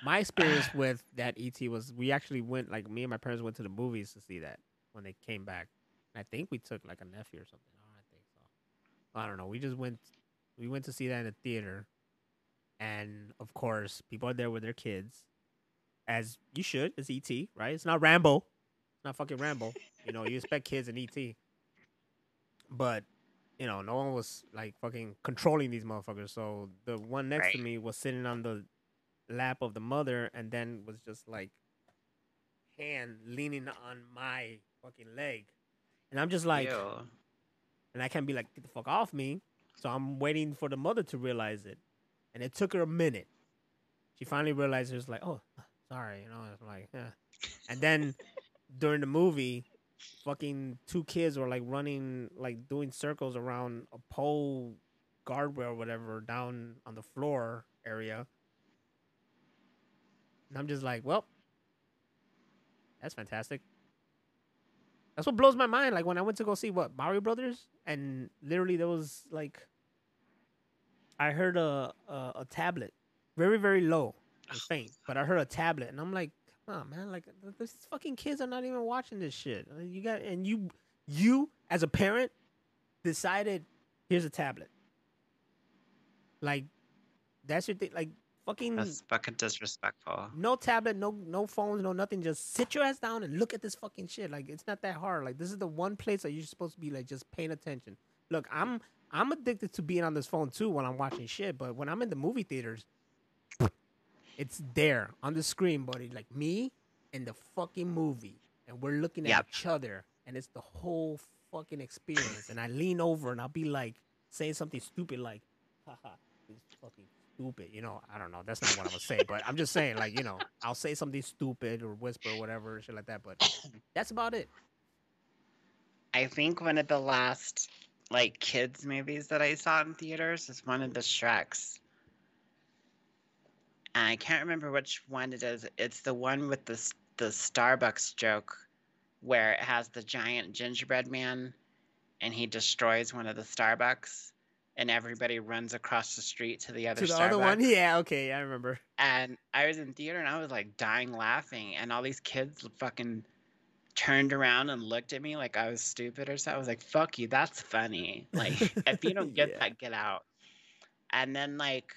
Speaker 1: My experience with that ET was we actually went like me and my parents went to the movies to see that when they came back. I think we took like a nephew or something. I don't think so. I don't know. We just went we went to see that in the theater. And of course, people are there with their kids. As you should. It's ET, right? It's not Rambo. Not fucking Rambo. You know, you expect kids in ET. But you know, no one was like fucking controlling these motherfuckers. So the one next to me was sitting on the lap of the mother and then was just like hand leaning on my fucking leg. And I'm just like,
Speaker 2: Ew.
Speaker 1: and I can't be like, get the fuck off me. So I'm waiting for the mother to realize it. And it took her a minute. She finally realized it was like, oh, sorry. You know, I'm like, yeah. And then during the movie, fucking two kids were like running, like doing circles around a pole guardrail or whatever down on the floor area. And I'm just like, well, that's fantastic. That's what blows my mind. Like when I went to go see what Mario Brothers, and literally there was like, I heard a a, a tablet, very very low and faint, but I heard a tablet, and I'm like, on, man, like these fucking kids are not even watching this shit. Uh, You got and you you as a parent decided here's a tablet. Like that's your thing. Like fucking
Speaker 2: That's fucking disrespectful.
Speaker 1: no tablet, no no phones, no nothing. Just sit your ass down and look at this fucking shit. Like it's not that hard. Like this is the one place that you're supposed to be like just paying attention. Look, I'm I'm addicted to being on this phone too when I'm watching shit. But when I'm in the movie theaters, it's there on the screen, buddy. Like me in the fucking movie, and we're looking at
Speaker 2: Yep.
Speaker 1: each other, and it's the whole fucking experience. and I lean over and I'll be like saying something stupid like, haha, this is fucking stupid. You know, I don't know. That's not what I'm gonna say, but I'm just saying, like, you know, I'll say something stupid or whisper or whatever, shit like that. But that's about it.
Speaker 2: I think one of the last like kids movies that I saw in theaters is one of the Shreks. I can't remember which one it is. It's the one with the the Starbucks joke where it has the giant gingerbread man and he destroys one of the Starbucks and everybody runs across the street to the other
Speaker 1: To the
Speaker 2: Starbucks.
Speaker 1: other one, yeah, okay, I remember.
Speaker 2: And I was in theater and I was like dying laughing and all these kids fucking turned around and looked at me like I was stupid or something. I was like, fuck you, that's funny. Like if you don't get
Speaker 1: Yeah.
Speaker 2: that, get out. And then like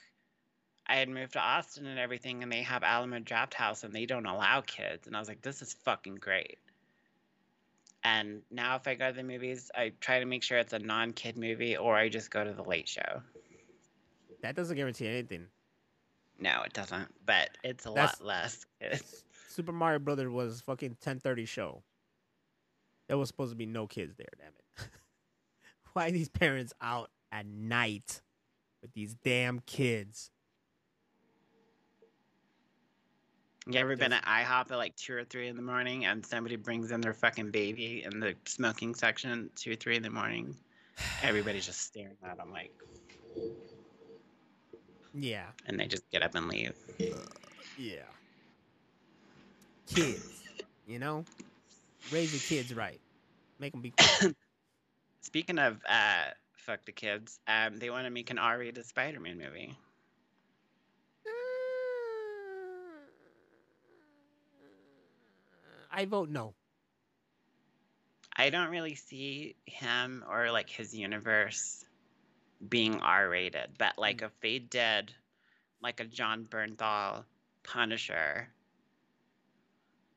Speaker 2: I had moved to Austin and everything and they have Alamo Drafthouse and they don't allow kids. And I was like, this is fucking great. And now if I go to the movies, I try to make sure it's a non kid movie or I just go to the late show.
Speaker 1: That doesn't guarantee anything.
Speaker 2: No, it doesn't. But it's a
Speaker 1: That's-
Speaker 2: lot less. kids.
Speaker 1: Super Mario Brothers was fucking ten thirty show. There was supposed to be no kids there. Damn it! Why are these parents out at night with these damn kids?
Speaker 2: You ever been at IHOP at like two or three in the morning and somebody brings in their fucking baby in the smoking section two or three in the morning? Everybody's just staring at them like,
Speaker 1: Yeah,
Speaker 2: and they just get up and leave.
Speaker 1: yeah. Kids, you know, raise your kids right. Make them be.
Speaker 2: Speaking of uh, fuck the kids, um, they want to make an R-rated Spider-Man movie.
Speaker 1: I vote no.
Speaker 2: I don't really see him or like his universe being R-rated, but like mm. if they did like a Jon Bernthal Punisher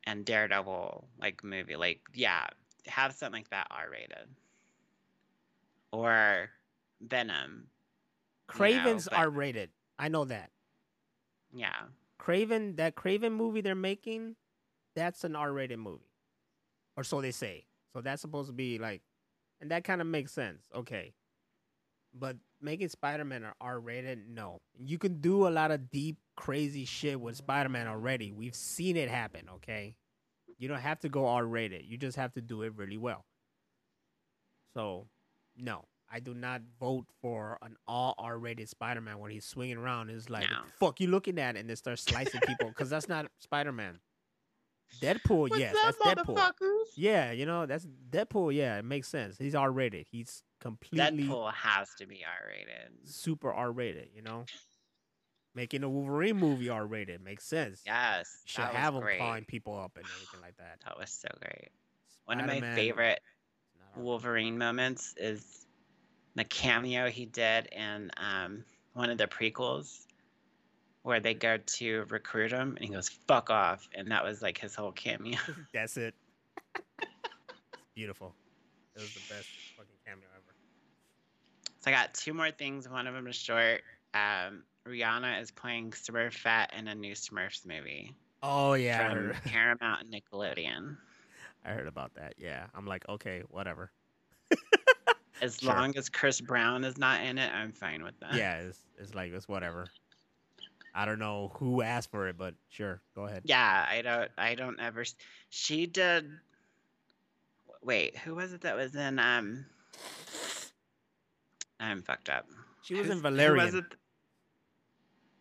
Speaker 2: and Daredevil like movie, like yeah, have something like that R-rated. Or Venom.
Speaker 1: Kraven's
Speaker 2: but-
Speaker 1: are rated. I know that.
Speaker 2: Yeah.
Speaker 1: Kraven, that Kraven movie they're making, that's an R-rated movie, or so they say. So that's supposed to be like, and that kind of makes sense. Okay, but making Spider-Man an R-rated, no. You can do a lot of deep, crazy shit with Spider-Man already. We've seen it happen. Okay, you don't have to go R-rated. You just have to do it really well. So, no. I do not vote for an all R-rated Spider-Man when he's swinging around. It's like,
Speaker 2: No.
Speaker 1: fuck you looking at, and then start slicing people because that's not Spider-Man. Deadpool, yes, that's Deadpool. Yeah, you know that's Deadpool. Yeah, it makes sense. He's R-rated. He's completely
Speaker 2: Deadpool has to be R-rated.
Speaker 1: super R-rated. You know, making a Wolverine movie R-rated makes sense.
Speaker 2: Yes.
Speaker 1: should have him
Speaker 2: great.
Speaker 1: clawing people up and everything like that.
Speaker 2: That was so great. One of my
Speaker 1: Spider-Man
Speaker 2: favorite
Speaker 1: is not
Speaker 2: Wolverine moments is the cameo he did in um, one of the prequels where they go to recruit him and he goes, fuck off. And that was like his whole cameo.
Speaker 1: That's it. It's beautiful. It was the best fucking cameo ever.
Speaker 2: so I got two more things. One of them is short. Um, Rihanna is playing Smurfette in a new Smurfs movie
Speaker 1: Oh yeah,
Speaker 2: from Paramount and Nickelodeon.
Speaker 1: I heard about that. Yeah, I'm like, okay, whatever.
Speaker 2: As
Speaker 1: Sure.
Speaker 2: long as Chris Brown is not in it, I'm fine with that.
Speaker 1: yeah, it's it's like it's whatever. I don't know who asked for it, but sure, go ahead.
Speaker 2: Yeah, I don't. I don't ever. She did. Wait, who was it that was in? Um, I'm fucked up.
Speaker 1: She was
Speaker 2: Who's-
Speaker 1: in Valerian.
Speaker 2: Was, it?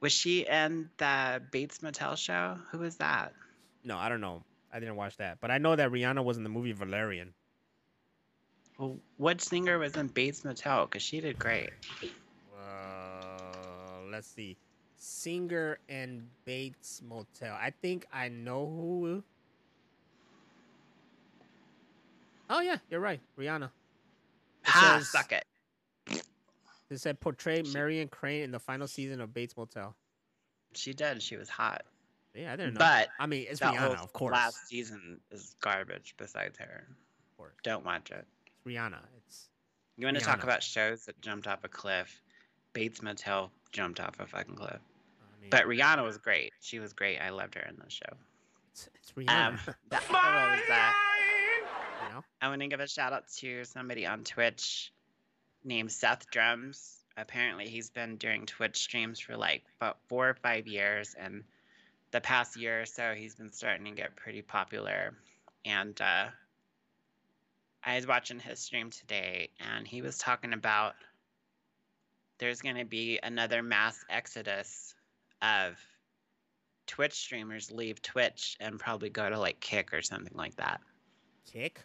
Speaker 2: was she in the Bates Motel show? Who was that?
Speaker 1: No, I don't know. I didn't watch that, but I know that Rihanna was in the movie Valerian.
Speaker 2: Well, what singer was in Bates Motel? Because she did great.
Speaker 1: Uh, let's see, singer and Bates Motel. I think I know who. Oh yeah, you're right, Rihanna. It
Speaker 2: Ha!
Speaker 1: says-
Speaker 2: Suck it.
Speaker 1: It said portray Marion Crane in the final season of Bates Motel.
Speaker 2: She did. She was hot.
Speaker 1: Yeah, I didn't know.
Speaker 2: But
Speaker 1: I mean, it's Rihanna, of course.
Speaker 2: last season is garbage. Besides her,
Speaker 1: Of course,
Speaker 2: don't watch it.
Speaker 1: it's Rihanna. It's
Speaker 2: You want to talk about shows that jumped off a cliff? Bates Motel jumped off a fucking cliff.
Speaker 1: I mean,
Speaker 2: But Rihanna was great. She was great. I loved her in the show.
Speaker 1: it's, it's Rihanna.
Speaker 2: Um, that was
Speaker 1: you know,
Speaker 2: I want to give a shout out to somebody on Twitch named Seth Drums. Apparently, he's been doing Twitch streams for like about four or five years, and the past year or so, he's been starting to get pretty popular. And uh, I was watching his stream today, and he was talking about there's going to be another mass exodus of Twitch streamers leave Twitch and probably go to like Kick or something like that
Speaker 1: Kick.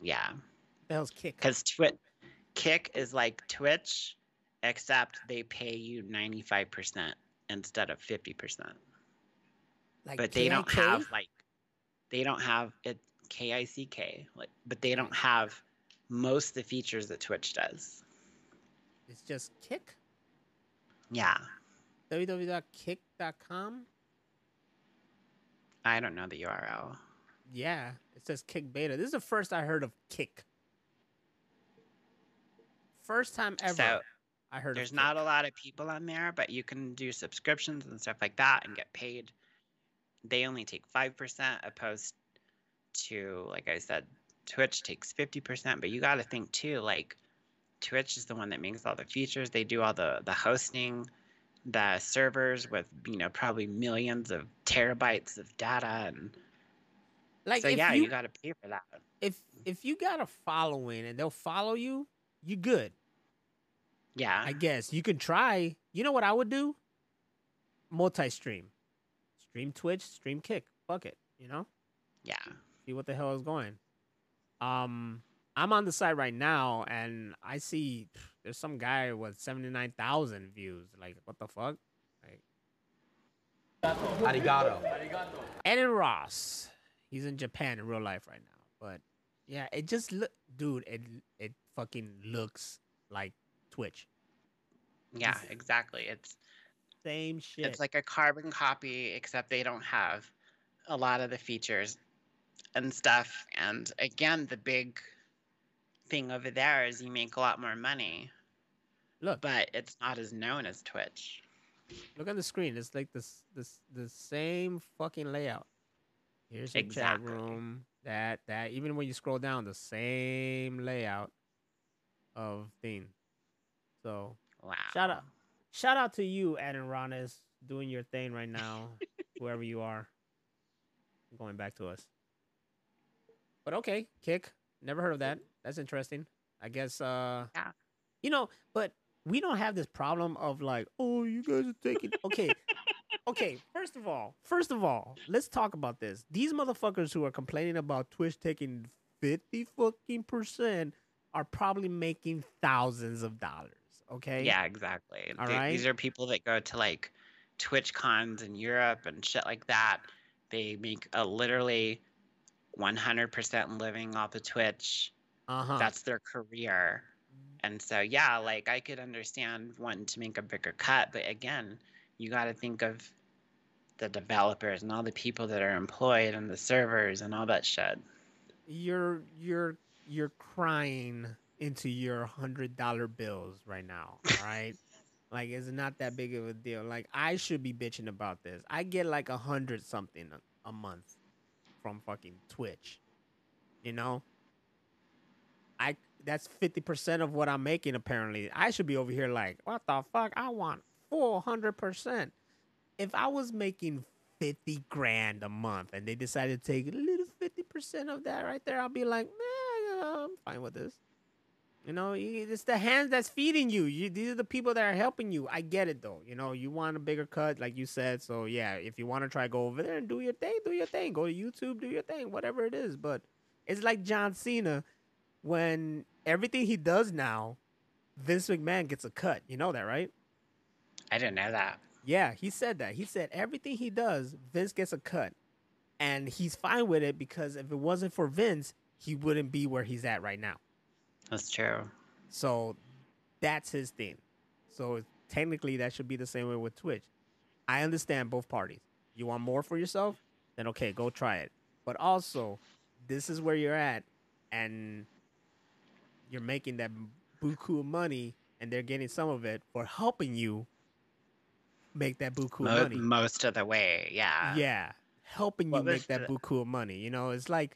Speaker 2: Yeah,
Speaker 1: the hell's kick?
Speaker 2: because Twitch Kick is like Twitch, except they pay you ninety five percent instead of fifty percent.
Speaker 1: Like
Speaker 2: But they don't have like they don't have it K I C K like, but they don't have most of the features that Twitch does.
Speaker 1: It's just kick.
Speaker 2: Yeah,
Speaker 1: www.kick.com.
Speaker 2: I don't know the URL.
Speaker 1: Yeah, it says kick beta. This is the first I heard of kick. First time ever
Speaker 2: So
Speaker 1: I heard
Speaker 2: there's not a lot of people on there, but you can do subscriptions and stuff like that and get paid. They only take five percent opposed to like I said, Twitch takes fifty percent. But you got to think too, like Twitch is the one that makes all the features. They do all the the hosting, the servers with you know probably millions of terabytes of data, and
Speaker 1: like
Speaker 2: so yeah,
Speaker 1: you,
Speaker 2: you got to pay for that.
Speaker 1: if if you got a following and they'll follow you, you good.
Speaker 2: Yeah,
Speaker 1: I guess you can try. You know what I would do? Multi-stream, stream Twitch, stream Kick. Fuck it. You know,
Speaker 2: yeah.
Speaker 1: see what the hell is going. Um, I'm on the site right now, and I see pff, there's some guy with seventy nine thousand views. Like, what the fuck? Like,
Speaker 5: Arigato.
Speaker 1: Adin Ross. He's in Japan in real life right now, but yeah, it just look, dude. It it fucking looks like Twitch.
Speaker 2: Yeah,
Speaker 1: It's-
Speaker 2: exactly. It's
Speaker 1: Same shit.
Speaker 2: It's like a carbon copy, except they don't have a lot of the features and stuff. And again, the big thing over there is you make a lot more money,
Speaker 1: look,
Speaker 2: but it's not as known as Twitch.
Speaker 1: look at the screen. It's like this this the same fucking layout. Here's your chat room. That that even when you scroll down, the same layout of thing. So
Speaker 2: Wow.
Speaker 1: Shout out. shout out to you, Adam Ronis, doing your thing right now, whoever you are. Going back to us. But okay, kick. Never heard of that. That's interesting. I guess uh
Speaker 2: Yeah.
Speaker 1: you know, but we don't have this problem of like, oh, you guys are taking okay. okay, first of all, first of all, let's talk about this. These motherfuckers who are complaining about Twitch taking 50 fucking percent are probably making thousands of dollars. Okay.
Speaker 2: Yeah, exactly.
Speaker 1: All
Speaker 2: Th-
Speaker 1: right.
Speaker 2: These are people that go to like Twitch cons in Europe and shit like that. They make a literally 100% living off of Twitch.
Speaker 1: Uh-huh.
Speaker 2: That's their career. And so, yeah, like I could understand wanting to make a bigger cut, but again, you got to think of the developers and all the people that are employed and the servers and all that shit.
Speaker 1: you're you're you're crying into your hundred dollar bills right now. right? like it's not that big of a deal. Like I should be bitching about this. I get like a hundred something a, a month from fucking Twitch. You know? I that's fifty percent of what I'm making apparently. I should be over here like, what the fuck? I want four hundred percent. If I was making fifty grand a month and they decided to take a little fifty percent of that right there, I'll be like, man, I'm fine with this. You know, it's the hands that's feeding you. you. These are the people that are helping you. I get it though. You know, you want a bigger cut, like you said. So yeah, if you want to try go over there and do your thing, do your thing. Go to YouTube, do your thing, whatever it is. But it's like John Cena when everything he does now, Vince McMahon gets a cut. You know that, right?
Speaker 2: I didn't know that.
Speaker 1: Yeah, he said that. He said everything he does, Vince gets a cut. And he's fine with it because if it wasn't for Vince, he wouldn't be where he's at right now.
Speaker 2: That's true.
Speaker 1: So that's his thing. So technically, that should be the same way with Twitch. I understand both parties. You want more for yourself? Then okay, go try it. But also, this is where you're at, and you're making that buku of money, and they're getting some of it for helping you make that buku
Speaker 2: Mo-
Speaker 1: money.
Speaker 2: most of the way, yeah.
Speaker 1: Yeah, helping you make that buku money. You know, it's like,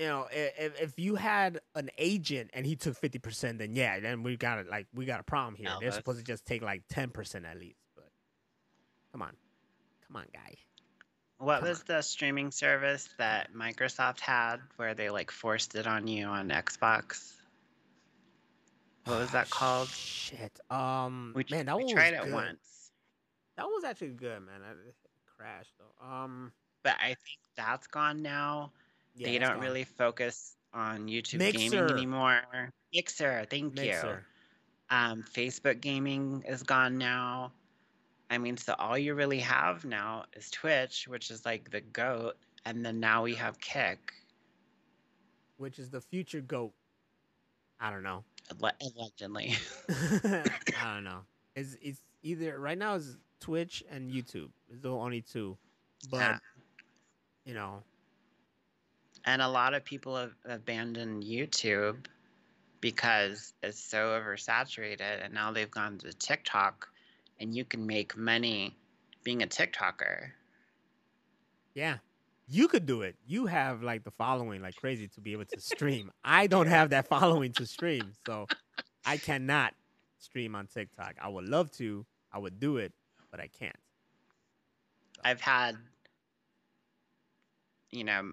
Speaker 1: you know, if if you had an agent and he took fifty percent, then yeah, then we got it. Like we got a problem here.
Speaker 2: No,
Speaker 1: They're
Speaker 2: that's-
Speaker 1: supposed to just take like ten percent at least. But come on, come on, guy.
Speaker 2: What
Speaker 1: Come
Speaker 2: was the streaming service that Microsoft had where they like forced it on you on Xbox? What was that called?
Speaker 1: Shit. Um,
Speaker 2: We,
Speaker 1: man, that
Speaker 2: we
Speaker 1: one
Speaker 2: tried
Speaker 1: was
Speaker 2: it
Speaker 1: good.
Speaker 2: once.
Speaker 1: That was actually good, man. I, it crashed though. Um,
Speaker 2: but I think that's gone now.
Speaker 1: Yeah,
Speaker 2: they don't
Speaker 1: gone.
Speaker 2: really focus on YouTube
Speaker 1: Mixer.
Speaker 2: gaming anymore. Mixer, thank you. Um, Facebook gaming is gone now. I mean, so all you really have now is Twitch, which is like the goat, and then now we have Kick,
Speaker 1: which is the future goat. I don't know.
Speaker 2: allegedly.
Speaker 1: I don't know. It's it's either right now is Twitch and YouTube. It's the only two. But
Speaker 2: Yeah.
Speaker 1: you know,
Speaker 2: And a lot of people have abandoned YouTube because it's so oversaturated, and now they've gone to TikTok, and you can make money being a TikToker.
Speaker 1: yeah. You could do it. You have like the following like crazy to be able to stream. I don't have that following to stream, so I cannot stream on TikTok. I would love to. I would do it, but I can't.
Speaker 2: I've had, you know,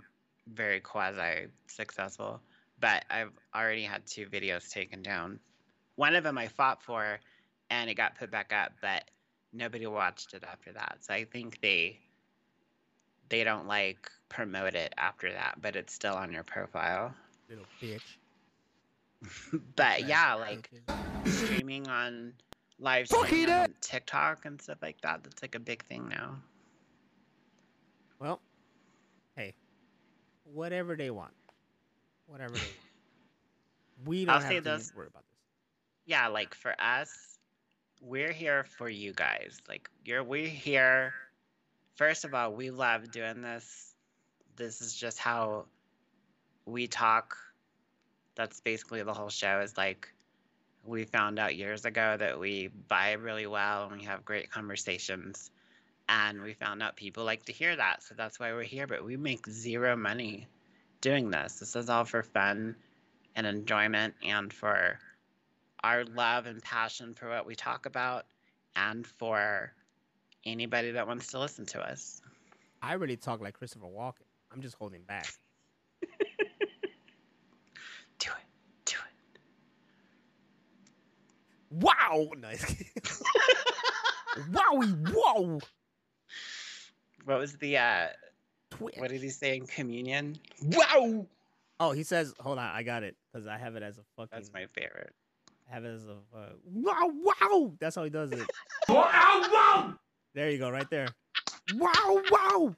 Speaker 2: very quasi successful, but I've already had two videos taken down. One of them I fought for, and it got put back up, but nobody watched it after that. So I think they they don't like promote it after that, but it's still on your profile.
Speaker 1: Little bitch.
Speaker 2: but
Speaker 1: Trash
Speaker 2: yeah, like
Speaker 1: bitches.
Speaker 2: streaming on live streaming on TikTok and stuff like that. That's like a big thing now.
Speaker 1: Well, hey, whatever they want, whatever they want. We don't
Speaker 2: I'll
Speaker 1: have
Speaker 2: say
Speaker 1: to
Speaker 2: this.
Speaker 1: worry about this.
Speaker 2: yeah, like for us, we're here for you guys. Like you're we're here. First of all, we love doing this. This is just how we talk. That's basically the whole show is like we found out years ago that we vibe really well and we have great conversations. And we found out people like to hear that. So that's why we're here. But we make zero money doing this. This is all for fun and enjoyment and for our love and passion for what we talk about and for anybody that wants to listen to us.
Speaker 1: I really talk like Christopher Walken. I'm just holding back.
Speaker 2: Do it. Do it.
Speaker 1: Wow! Nice. Wowie! Whoa!
Speaker 2: What was the uh
Speaker 1: Twitch.
Speaker 2: what did he say in communion? Wow.
Speaker 1: Oh, he says, "Hold on, I got it because I have it as a fucking."
Speaker 2: That's my favorite.
Speaker 1: I have it as a uh, wow! Wow! That's how he does it. wow, wow. There you go, right there. Wow! Wow!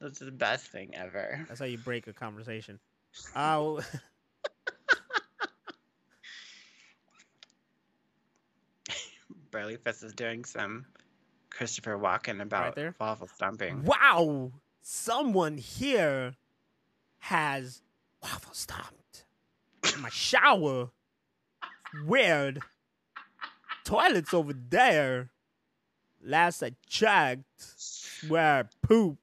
Speaker 2: That's the best thing ever.
Speaker 1: That's how you break a conversation. Uh,
Speaker 2: Burly Fist is doing some Christopher Walken about
Speaker 1: there?
Speaker 2: waffle stomping.
Speaker 1: wow! Someone here has waffle stomped in my shower. Weird. Toilets over there. Last I checked, where poop.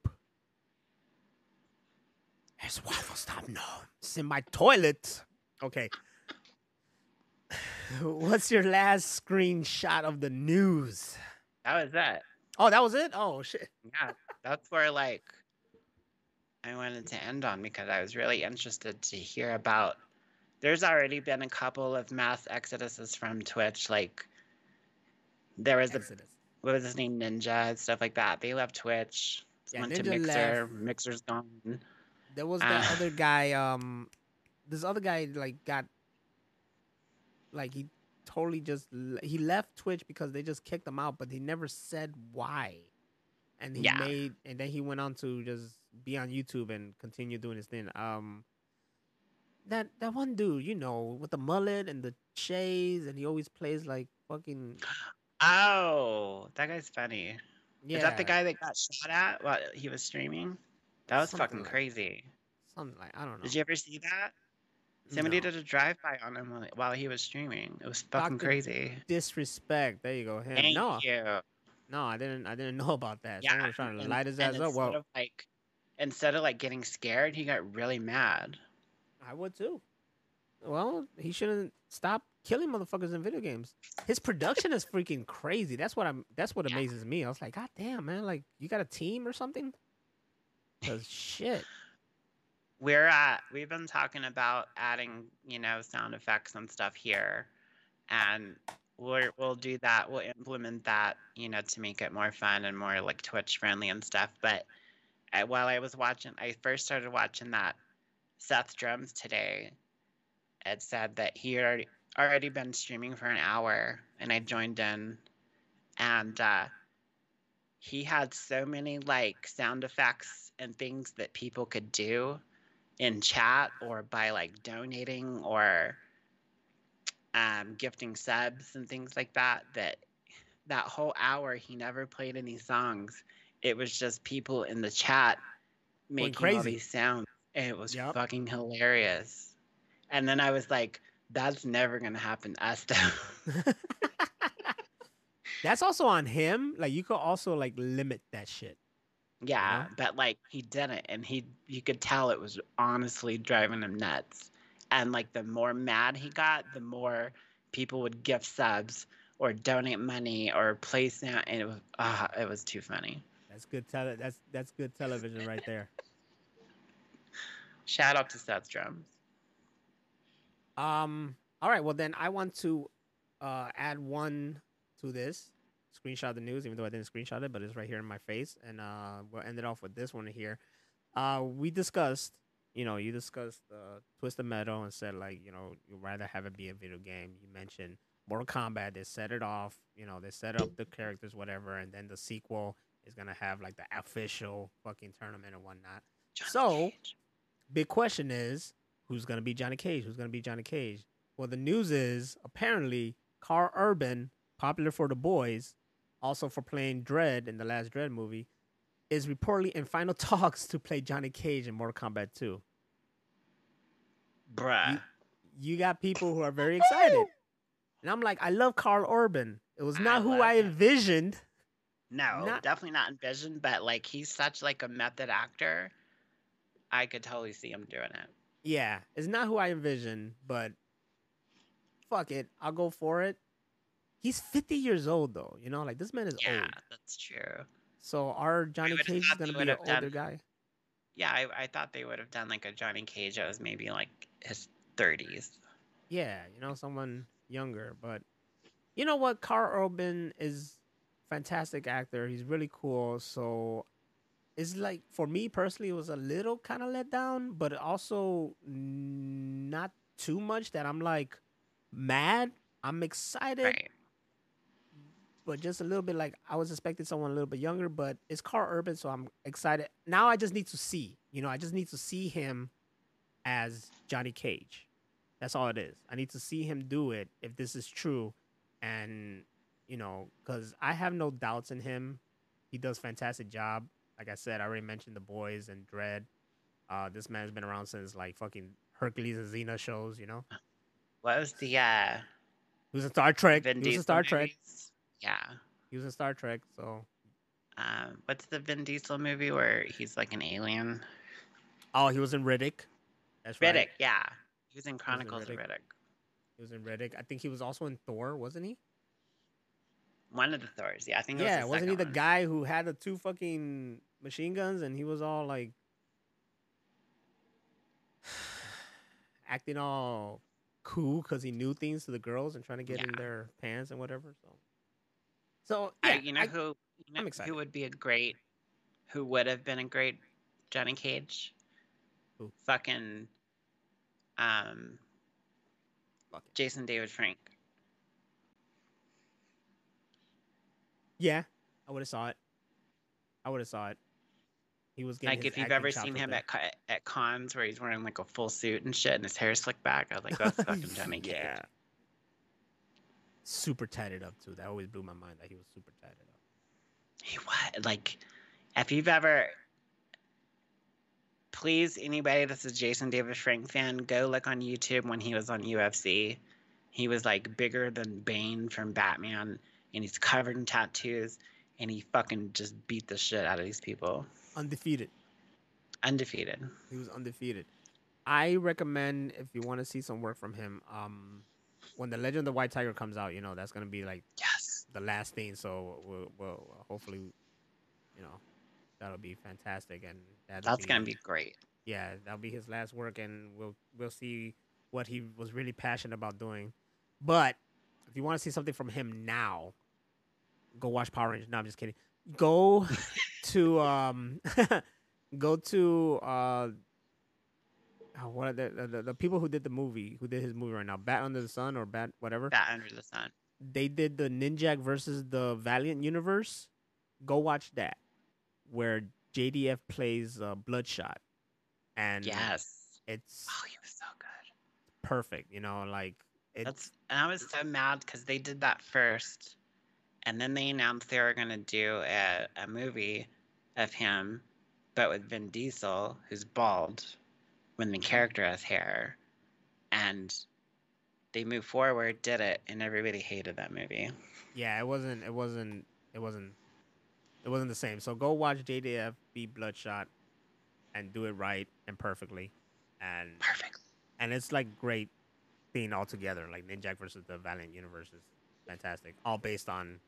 Speaker 1: There's waffle stomp. No, it's in my toilet. Okay. What's your last screenshot of the news?
Speaker 2: That was it.
Speaker 1: Oh, that was it. Oh shit.
Speaker 2: Yeah, that's where like I wanted to end on because I was really interested to hear about. There's already been a couple of mass exoduses from Twitch. Like there was a what was his name, Ninja and stuff like that. They left Twitch.
Speaker 1: Yeah,
Speaker 2: went to
Speaker 1: Ninja
Speaker 2: Mixer.
Speaker 1: left.
Speaker 2: Mixer's gone.
Speaker 1: There was that
Speaker 2: Ah.
Speaker 1: other guy. Um, this other guy like got like he totally just he left Twitch because they just kicked him out, but he never said why. And he
Speaker 2: Yeah.
Speaker 1: made and then he went on to just be on YouTube and continue doing his thing. Um, that that one dude, you know, with the mullet and the shades, and he always plays like fucking
Speaker 2: Oh, that guy's funny.
Speaker 1: yeah.
Speaker 2: Is that the guy that got shot at while he was streaming? That was
Speaker 1: Something
Speaker 2: fucking
Speaker 1: like-
Speaker 2: crazy.
Speaker 1: Something like I don't know.
Speaker 2: Did you ever see that? Somebody
Speaker 1: No.
Speaker 2: did a drive by on him while- he was streaming. It was fucking
Speaker 1: Dr.
Speaker 2: crazy.
Speaker 1: disrespect? There you go. Him.
Speaker 2: Thank
Speaker 1: no,
Speaker 2: you.
Speaker 1: no, I didn't. I didn't know about that.
Speaker 2: Yeah,
Speaker 1: Someone was trying to
Speaker 2: and-
Speaker 1: light his ass up.
Speaker 2: Instead
Speaker 1: Well,
Speaker 2: of like, instead of like getting scared, he got really mad.
Speaker 1: I would too. Well, he shouldn't stop killing motherfuckers in video games. His production is freaking crazy. That's what I'm. That's what
Speaker 2: Yeah.
Speaker 1: amazes me. I was like, God damn, man! Like, you got a team or something? Cause shit.
Speaker 2: We're at. We've been talking about adding, you know, sound effects and stuff here, and we're, we'll do that. We'll implement that, you know, to make it more fun and more like Twitch friendly and stuff. But I, while I was watching, I first started watching that Seth Drums today. It said that he had already already been streaming for an hour, and I joined in, and uh, he had so many like sound effects and things that people could do in chat or by like donating or um, gifting subs and things like that that that whole hour he never played any songs it was just people in the chat making all
Speaker 1: crazy.
Speaker 2: these sounds and it was
Speaker 1: Yep.
Speaker 2: fucking hilarious and then i was like that's never gonna happen to us though
Speaker 1: That's also on him. Like you could also like limit that shit.
Speaker 2: Yeah but like he didn't and he you could tell it was honestly driving him nuts and like the more mad he got the more people would gift subs or donate money or place sound and it was ah it was too funny
Speaker 1: That's good tele that's that's good television right there.
Speaker 2: shout out to seth drums
Speaker 1: Um all right, well then I want to uh add one to this. Screenshot the news, even though I didn't screenshot it, but it's right here in my face. And uh we'll end it off with this one here. Uh we discussed, you know, you discussed uh Twisted Metal and said like, you know, you'd rather have it be a video game. You mentioned Mortal Kombat, they set it off, you know, they set up the characters, whatever, and then the sequel is gonna have like the official fucking tournament and whatnot.
Speaker 2: Johnny
Speaker 1: So-
Speaker 2: Cage.
Speaker 1: big question is who's gonna be Johnny Cage? Who's gonna be Johnny Cage? Well, the news is apparently Karl Urban, popular for the boys, also for playing Dredd in the last Dredd movie, is reportedly in final talks to play Johnny Cage in Mortal Kombat 2.
Speaker 2: bruh
Speaker 1: You got people who are very excited. And I'm like, I love Karl Urban. It was
Speaker 2: I
Speaker 1: not who
Speaker 2: love
Speaker 1: I
Speaker 2: him.
Speaker 1: envisioned.
Speaker 2: no
Speaker 1: not-
Speaker 2: definitely not envisioned but like he's such like a method actor i could totally see him doing it
Speaker 1: Yeah, it's not who I envisioned, but fuck it. I'll go for it. He's 50 years old though, you know, like this man is
Speaker 2: yeah
Speaker 1: old.
Speaker 2: that's true
Speaker 1: So our Johnny Cage is gonna be an older
Speaker 2: done-
Speaker 1: guy.
Speaker 2: yeah I, I thought they would have done like a johnny cage that was maybe like his 30s
Speaker 1: Yeah, you know, someone younger. But you know what? Karl Urban is fantastic actor. He's really cool. So it's like for me personally, it was a little kind of let down, but also not too much that I'm like mad. I'm excited,
Speaker 2: right
Speaker 1: but just a little bit like I was expecting someone a little bit younger. But it's Karl Urban, so I'm excited. Now I just need to see. You know, I just need to see him as Johnny Cage. That's all it is. I need to see him do it if this is true, and you know, because I have no doubts in him. He does fantastic job. Like I said, I already mentioned the boys and Dredd. Uh, this man's been around since like fucking Hercules and Xena shows. You know,
Speaker 2: what was the uh
Speaker 1: was in Star Trek.
Speaker 2: Vin
Speaker 1: was in Star Trek.
Speaker 2: Yeah
Speaker 1: He was in Star Trek. So,
Speaker 2: um what's the vin diesel movie where he's like an alien
Speaker 1: oh, he was in Riddick. That's right.
Speaker 2: riddick yeah he was in chronicles of
Speaker 1: Riddick.
Speaker 2: riddick
Speaker 1: He was in Riddick. I think he was also in Thor, wasn't he?
Speaker 2: one of the thors yeah i think it was
Speaker 1: Yeah,
Speaker 2: the
Speaker 1: wasn't he the
Speaker 2: one.
Speaker 1: guy who had the two fucking machine guns and he was all like acting all cool because he knew things to the girls and trying to get in their pants and whatever. So, so
Speaker 2: I,
Speaker 1: yeah,
Speaker 2: you know
Speaker 1: I-
Speaker 2: who you know
Speaker 1: I'm excited.
Speaker 2: who would be a great who would have been a great johnny cage
Speaker 1: Who?
Speaker 2: fucking um
Speaker 1: Fuck
Speaker 2: jason david frank
Speaker 1: yeah, I would have saw it. I would have saw it. He was getting
Speaker 2: like if you've ever seen him at at cons where he's wearing like a full suit and shit and his hair's slicked back i was like that's fucking johnny cage
Speaker 1: yeah. Super tatted up too. That always blew my mind that he was super tatted up.
Speaker 2: He what? Like, if you've ever, please, anybody that's a Jason David Frank fan, go look on YouTube when he was on UFC. He was like bigger than Bane from Batman, and he's covered in tattoos, and he fucking just beat the shit out of these people.
Speaker 1: Undefeated.
Speaker 2: Undefeated.
Speaker 1: He was undefeated. I recommend if you want to see some work from him, um, when the Legend of the White Tiger comes out, you know that's gonna be like
Speaker 2: Yes.
Speaker 1: the last thing. So we'll, we'll hopefully, you know, that'll be fantastic, and that'll
Speaker 2: That's gonna be great.
Speaker 1: yeah, that'll be his last work, and we'll we'll see what he was really passionate about doing. But if you want to see something from him now, go watch Power Rangers. No, I'm just kidding. Go to um, go to uh, oh, what are the, the the people who did the movie, who did his movie right now, Bat Under the Sun or Bat whatever.
Speaker 2: Bat under the sun.
Speaker 1: They did the Ninjak versus the Valiant universe. Go watch that, where JDF plays uh, Bloodshot, and
Speaker 2: Yes.
Speaker 1: it's
Speaker 2: Oh, he was so good.
Speaker 1: perfect. You know, like it's
Speaker 2: That's and I was so mad because they did that first, and then they announced they were gonna do a, a movie of him, but with Vin Diesel, who's bald, when the character has hair, and they moved forward, did it, and everybody hated that movie.
Speaker 1: yeah, it wasn't, it wasn't, it wasn't, it wasn't the same. So go watch JDF be Bloodshot, and do it right and perfectly, and
Speaker 2: Perfect.
Speaker 1: and it's like great thing altogether. Like Ninjak versus the Valiant universe is fantastic, all based on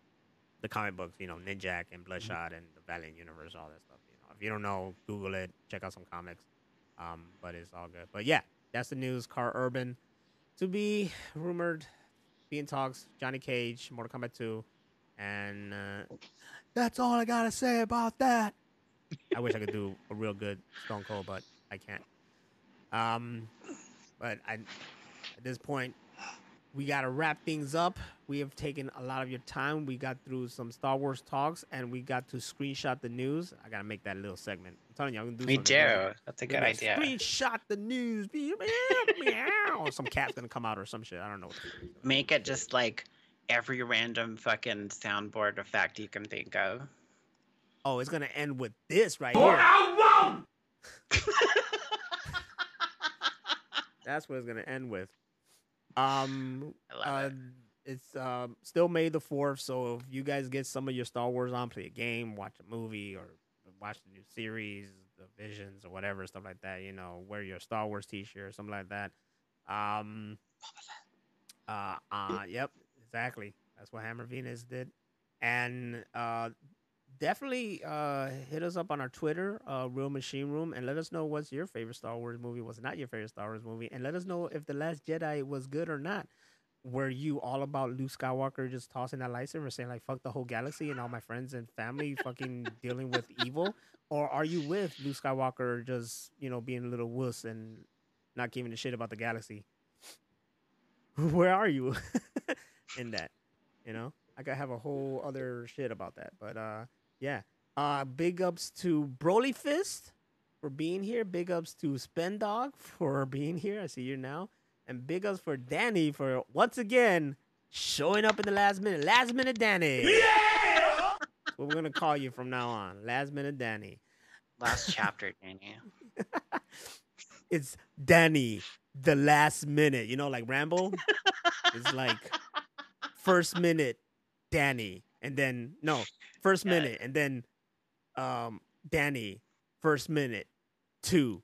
Speaker 1: the comic books. You know, Ninjak and mm-hmm. Bloodshot and the Valiant universe, all that stuff. You know, if you don't know, Google it, check out some comics. Um, but it's all good. But yeah, that's the news. Karl Urban to be rumored, be in talks. Johnny Cage, Mortal Kombat 2, and uh, that's all I gotta say about that. I wish I could do a real good Stone Cold, but I can't. Um, but I, at this point, we gotta wrap things up. We have taken a lot of your time. We got through some Star Wars talks, and we got to screenshot the news. I gotta make that little segment. I'm telling you, I'm gonna do.
Speaker 2: Me
Speaker 1: something.
Speaker 2: too. That's a
Speaker 1: We're
Speaker 2: good
Speaker 1: gonna
Speaker 2: idea.
Speaker 1: Screenshot the news. Meow, meow. Some cat's gonna come out or some shit. I don't know. What.
Speaker 2: Make it just like every random fucking soundboard effect you can think of.
Speaker 1: Oh, it's gonna end with this right here. That's what it's gonna end with. Um,
Speaker 2: I love
Speaker 1: uh,
Speaker 2: it.
Speaker 1: it's um still May the fourth, so if you guys get some of your Star Wars on, play a game, watch a movie, or watch the new series, the Visions, or whatever stuff like that. You know, wear your Star Wars T-shirt or something like that. Um, uh, uh, yep, exactly. That's what Hammer Venus did, and uh, definitely uh hit us up on our Twitter, uh, Real Machine Room, and let us know what's your favorite Star Wars movie, what's not your favorite Star Wars movie, and let us know if the Last Jedi was good or not. Were you all about Luke Skywalker just tossing that lightsaber, saying like "fuck the whole galaxy" and all my friends and family fucking dealing with evil, or are you with Luke Skywalker just you know being a little wuss and not giving a shit about the galaxy? Where are you in that? You know, I could have a whole other shit about that, but uh, yeah. Uh, big ups to Broly Fist for being here. Big ups to Spend Dog for being here. I see you now. And big ups for Danny for once again showing up in the last minute. Last minute Danny. Yeah! what we're gonna call you from now on. Last minute Danny.
Speaker 2: Last chapter, Danny.
Speaker 1: It's Danny, the last minute. You know, like Rambo. it's like first minute Danny, and then no, first
Speaker 2: Yeah.
Speaker 1: minute, and then um Danny, first minute, two,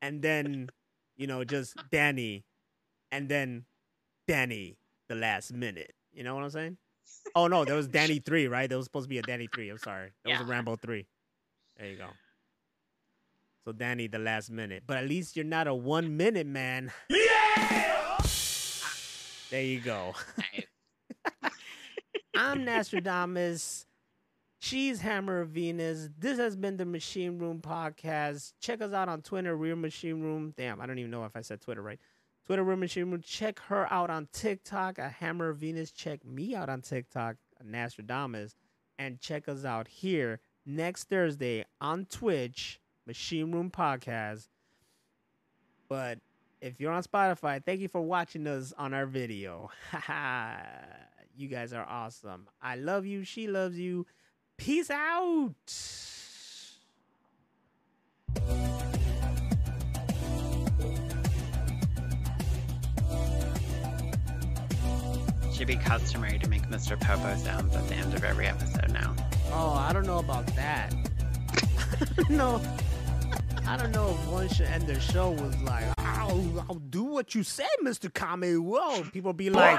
Speaker 1: and then you know just Danny, and then Danny, the last minute. You know what I'm saying? Oh no, there was Danny three, right? There was supposed to be a Danny three. I'm sorry, that was a Rambo three. There you go. So Danny, the last minute, but at least you're not a one minute man. There you go. I'm Nostradamus. She's Hammer of Venus. This has been the Machine Room Podcast. Check us out on Twitter, Real Machine Room. Damn, I don't even know if I said Twitter right. Real Machine Room. Check her out on TikTok at Hammer Venus. Check me out on TikTok, Nostradamus. And check us out here next Thursday on Twitch, Machine Room Podcast. But if you're on Spotify, thank you for watching us on our video. you guys are awesome. I love you. She loves you. Peace out.
Speaker 2: Should be customary to make Mr. Popo sounds at the end of every episode now.
Speaker 1: Oh, I don't know about that. no. I don't know if one should end the show was like, I'll, I'll do what you said, Mr. Kame. Whoa. People be like,